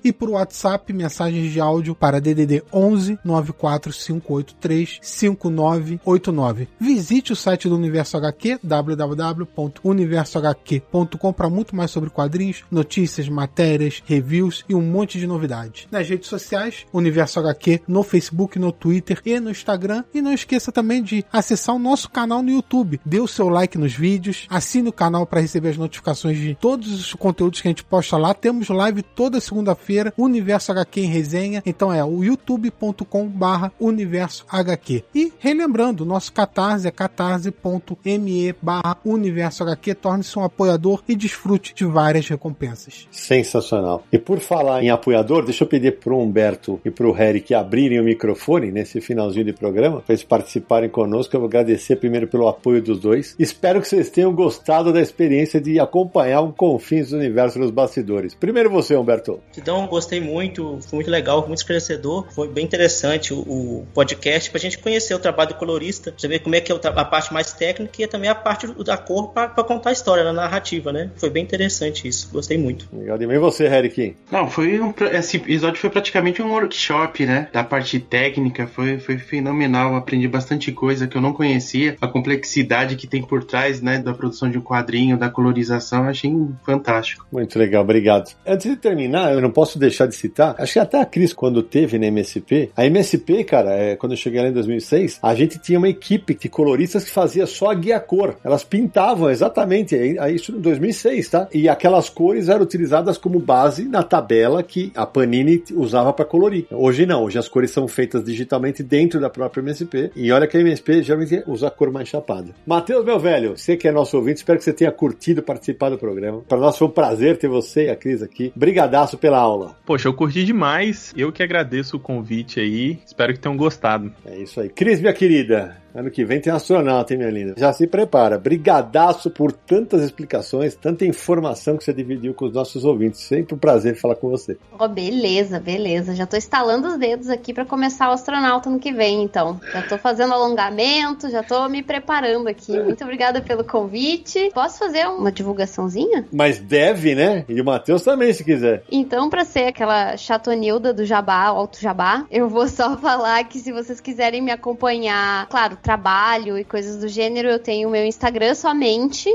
e por WhatsApp mensagens de áudio para DDD 11 94583 5989. Visite o site do Universo HQ www.universohq.com para muito mais sobre quadrinhos, notícias, matérias, reviews e um monte de novidades. Nas redes sociais, Universo HQ no Facebook, no Twitter e no Instagram. E não esqueça também de acessar o nosso canal no YouTube. Dê o seu like nos vídeos, assine o canal para receber as notificações de todos os conteúdos que a gente posta lá. Temos live toda segunda-feira, Universo HQ em resenha. Então é o youtube.com barra Universo HQ. E relembrando, nosso catarse é catarse.me barra Universo HQ. Torne-se um apoiador e desfrute de várias recompensas. Sensacional. E por falar em apoiador, deixa eu pedir pro Humberto e pro Harry que abrirem o microfone nesse finalzinho de programa, para eles participarem conosco. Eu vou agradecer primeiro pelo apoio dos dois. Espero que vocês tenham gostado da experiência de acompanhar um Confins do Universo nos bastidores. Primeiro você, Humberto. Então, gostei muito, foi muito legal, muito esclarecedor. Foi bem interessante o, o podcast para a gente conhecer o trabalho do colorista, saber como é que é a parte mais técnica e também a parte da cor para contar a história, na narrativa, né? Foi bem interessante isso, gostei muito. Demais. E você, Eric? Não, foi um, esse episódio foi praticamente um workshop, né? Da parte técnica, foi, foi fenomenal. Aprendi bastante coisa que eu não conhecia. A complexidade que tem por trás, né, da produção de um quadrinho, da colorização, achei fantástico. Muito legal, obrigado. Antes de terminar, eu não posso deixar de citar, acho que até a Cris, quando teve na MSP, a MSP, cara, é, quando eu cheguei lá em 2006, a gente tinha uma equipe de coloristas que fazia só a guia cor. Elas pintavam exatamente, isso em 2006, tá? E aquelas cores eram utilizadas como base na tabela que a Panini usava para colorir. Hoje não, hoje as cores são feitas digitalmente dentro da própria MSP. E olha que a MSP geralmente usa a cor mais chapada. Matheus, meu velho, você que é nosso ouvinte, espero que você tenha curtido participar do programa. Para nós foi um prazer ter você e a Cris aqui. Brigadaço pela aula. Poxa, eu curti demais. Eu que agradeço o convite aí. Espero que tenham gostado. É isso aí. Cris, minha querida, Ano que vem tem astronauta, hein, minha linda? Já se prepara. Brigadaço por tantas explicações, tanta informação que você dividiu com os nossos ouvintes. Sempre um prazer falar com você. Oh, beleza, beleza. Já tô estalando os dedos aqui para começar o astronauta ano que vem, então. Já tô fazendo alongamento, já tô me preparando aqui. Muito obrigada pelo convite. Posso fazer uma divulgaçãozinha? Mas deve, né? E o Matheus também, se quiser. Então, para ser aquela chatonilda do Jabá, Alto Jabá, eu vou só falar que se vocês quiserem me acompanhar, claro, trabalho e coisas do gênero, eu tenho o meu Instagram somente.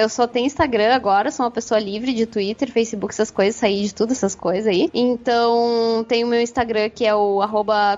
Eu só tenho Instagram agora, sou uma pessoa livre de Twitter, Facebook, essas coisas, saí de tudo essas coisas aí. Então, tenho o meu Instagram que é o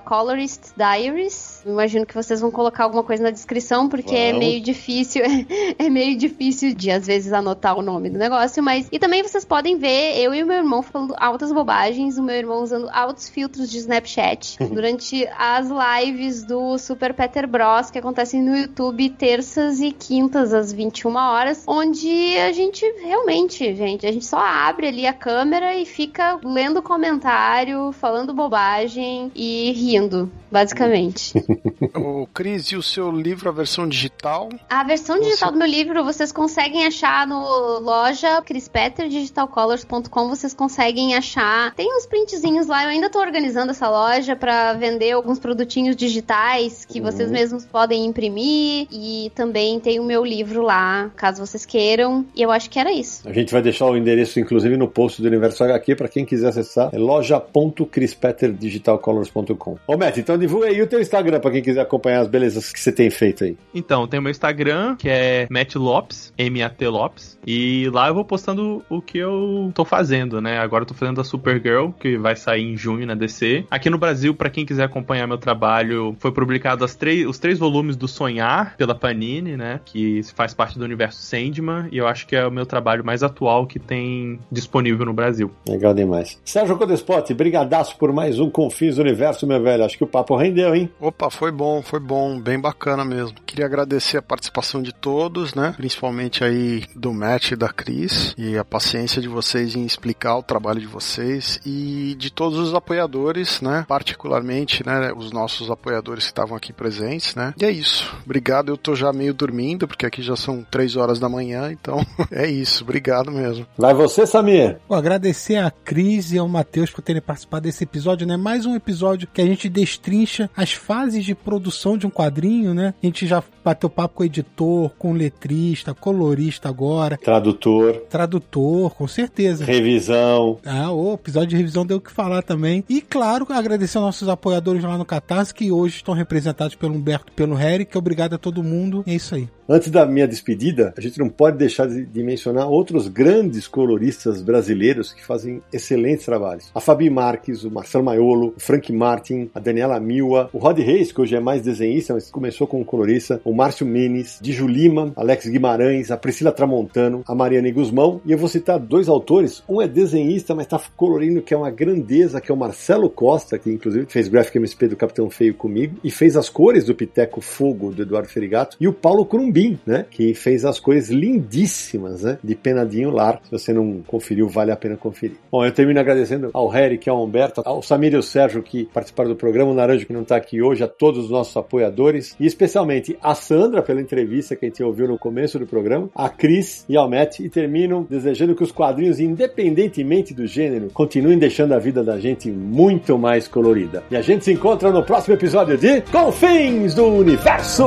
coloristdiaries. Imagino que vocês vão colocar alguma coisa na descrição, porque é meio difícil, é meio difícil de às vezes anotar o nome do negócio, mas e também vocês podem ver eu e o meu irmão falando altas bobagens, o meu irmão usando altos filtros de Snapchat durante as lives do Super Peter Bros que acontecem no YouTube terças e quintas às 21 horas, onde a gente realmente, gente, a gente só abre ali a câmera e fica lendo comentário, falando bobagem e rindo, basicamente. o Cris, e o seu livro, a versão digital? A versão digital Você... do meu livro vocês conseguem achar no loja crispetterdigitalcolors.com, vocês conseguem achar. Tem uns printzinhos lá, eu ainda tô organizando essa loja para vender alguns produtinhos digitais que uhum. vocês mesmos podem imprimir e também tem o meu livro lá, caso vocês queiram. E eu acho que era isso. A gente vai deixar o endereço inclusive no post do Universo HQ para quem quiser acessar, é loja.crispetterdigitalcolors.com. Ô, Matt, então divulga aí o teu Instagram para quem quiser acompanhar as belezas que você tem feito aí. Então, tem o meu Instagram, que é Matt Lopes, M-A-T Lopes, e lá eu vou postando o que eu tô fazendo, né? agora eu tô fazendo a Supergirl, que vai sair em junho na DC. Aqui no Brasil, para quem quiser acompanhar meu trabalho, foi publicado três, os três volumes do Sonhar pela Panini, né? Que faz parte do universo Sandman. E eu acho que é o meu trabalho mais atual que tem disponível no Brasil. Legal demais. Sérgio Codespot, brigadaço por mais um Confins do Universo, meu velho. Acho que o papo rendeu, hein? Opa, foi bom, foi bom, bem bacana mesmo. Queria agradecer a participação de todos, né? Principalmente aí do Matt e da Cris e a paciência de vocês em explicar o trabalho de vocês e de todos os apoiadores, né? Particularmente, né, os nossos apoiadores que estavam aqui presentes, né? E é isso. Obrigado. Eu tô já meio dormindo porque aqui já são três horas da manhã, então é isso. Obrigado mesmo. Vai você, Samir. Vou agradecer a Cris e ao Matheus por terem participado desse episódio, né? Mais um episódio que a gente destrincha as fases de produção de um quadrinho, né? A gente já bateu papo com o editor, com o letrista, colorista agora. Tradutor. Tradutor, com certeza. Revisão. Ah, o episódio de revisão deu o que falar também. E claro, agradecer aos nossos apoiadores lá no Catarse, que hoje estão representados pelo Humberto e pelo Harry, que obrigado a todo mundo. É isso aí. Antes da minha despedida, a gente não pode deixar de, mencionar outros grandes coloristas brasileiros que fazem excelentes trabalhos. A Fabi Marques, o Marcelo Maiolo, o Frank Martin, a Daniela Milwa, o Rod Reis, que hoje é mais desenhista, mas começou como colorista, o Márcio Menes, Diju Lima, Alex Guimarães, a Priscila Tramontano, a Mariane Guzmão, e eu vou citar dois autores, um é desenhista, mas está colorindo que é uma grandeza, que é o Marcelo Costa, que inclusive fez Graphic MSP do Capitão Feio comigo, e fez as cores do Piteco Fogo, do Eduardo Ferigato, e o Paulo Crumbi, né? Que fez as cores lindíssimas, né? De Penadinho Lar. Se você não conferiu, vale a pena conferir. Bom, eu termino agradecendo ao Harry, que é o Humberto, ao Samir e ao Sérgio que participaram do programa, o Naranjo que não está aqui hoje, a todos os nossos apoiadores e especialmente a Sandra pela entrevista que a gente ouviu no começo do programa, a Cris e ao Matt e termino desejando que os quadrinhos, independentemente do gênero, continuem deixando a vida da gente muito mais colorida. E a gente se encontra no próximo episódio de Confins do Universo!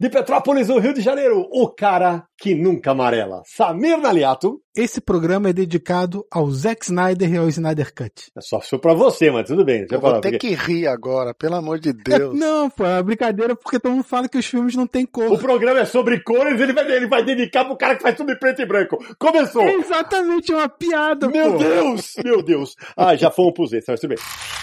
De Petrópolis, no Rio de Janeiro, o cara que nunca amarela. Samir Naliato. Esse programa é dedicado ao Zack Snyder e ao Snyder Cut. É só foi pra você, mas tudo bem. Eu vou ter porque... que rir agora, pelo amor de Deus. É, não, pô, é brincadeira porque todo mundo fala que os filmes não tem cor. O programa é sobre cores, ele vai, ele vai dedicar pro cara que faz tudo em preto e branco. Começou! É exatamente, uma piada, Meu pô. Deus! Meu Deus! Ah, já fomos pros extras, mas tudo bem.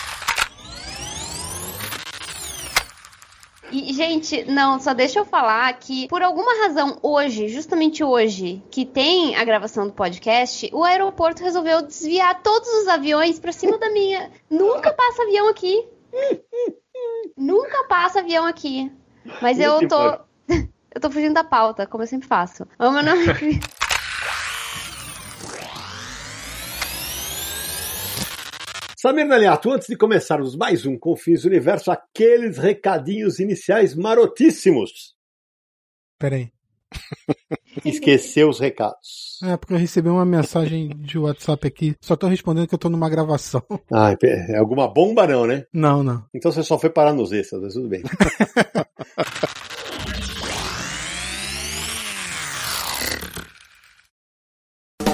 E, gente, não, só deixa eu falar que, por alguma razão, hoje, justamente hoje, que tem a gravação do podcast, o aeroporto resolveu desviar todos os aviões pra cima da minha. Nunca passa avião aqui. Nunca passa avião aqui. Mas eu tô. eu tô fugindo da pauta, como eu sempre faço. O meu nome é. Samir Naliato, antes de começarmos mais um Confins do Universo, aqueles recadinhos iniciais marotíssimos. Peraí. Esqueceu os recados. É, porque eu recebi uma mensagem de WhatsApp aqui. Só tô respondendo que eu tô numa gravação. Ah, é alguma bomba não, né? Não, não. Então você só foi parar nos extras, mas tudo bem.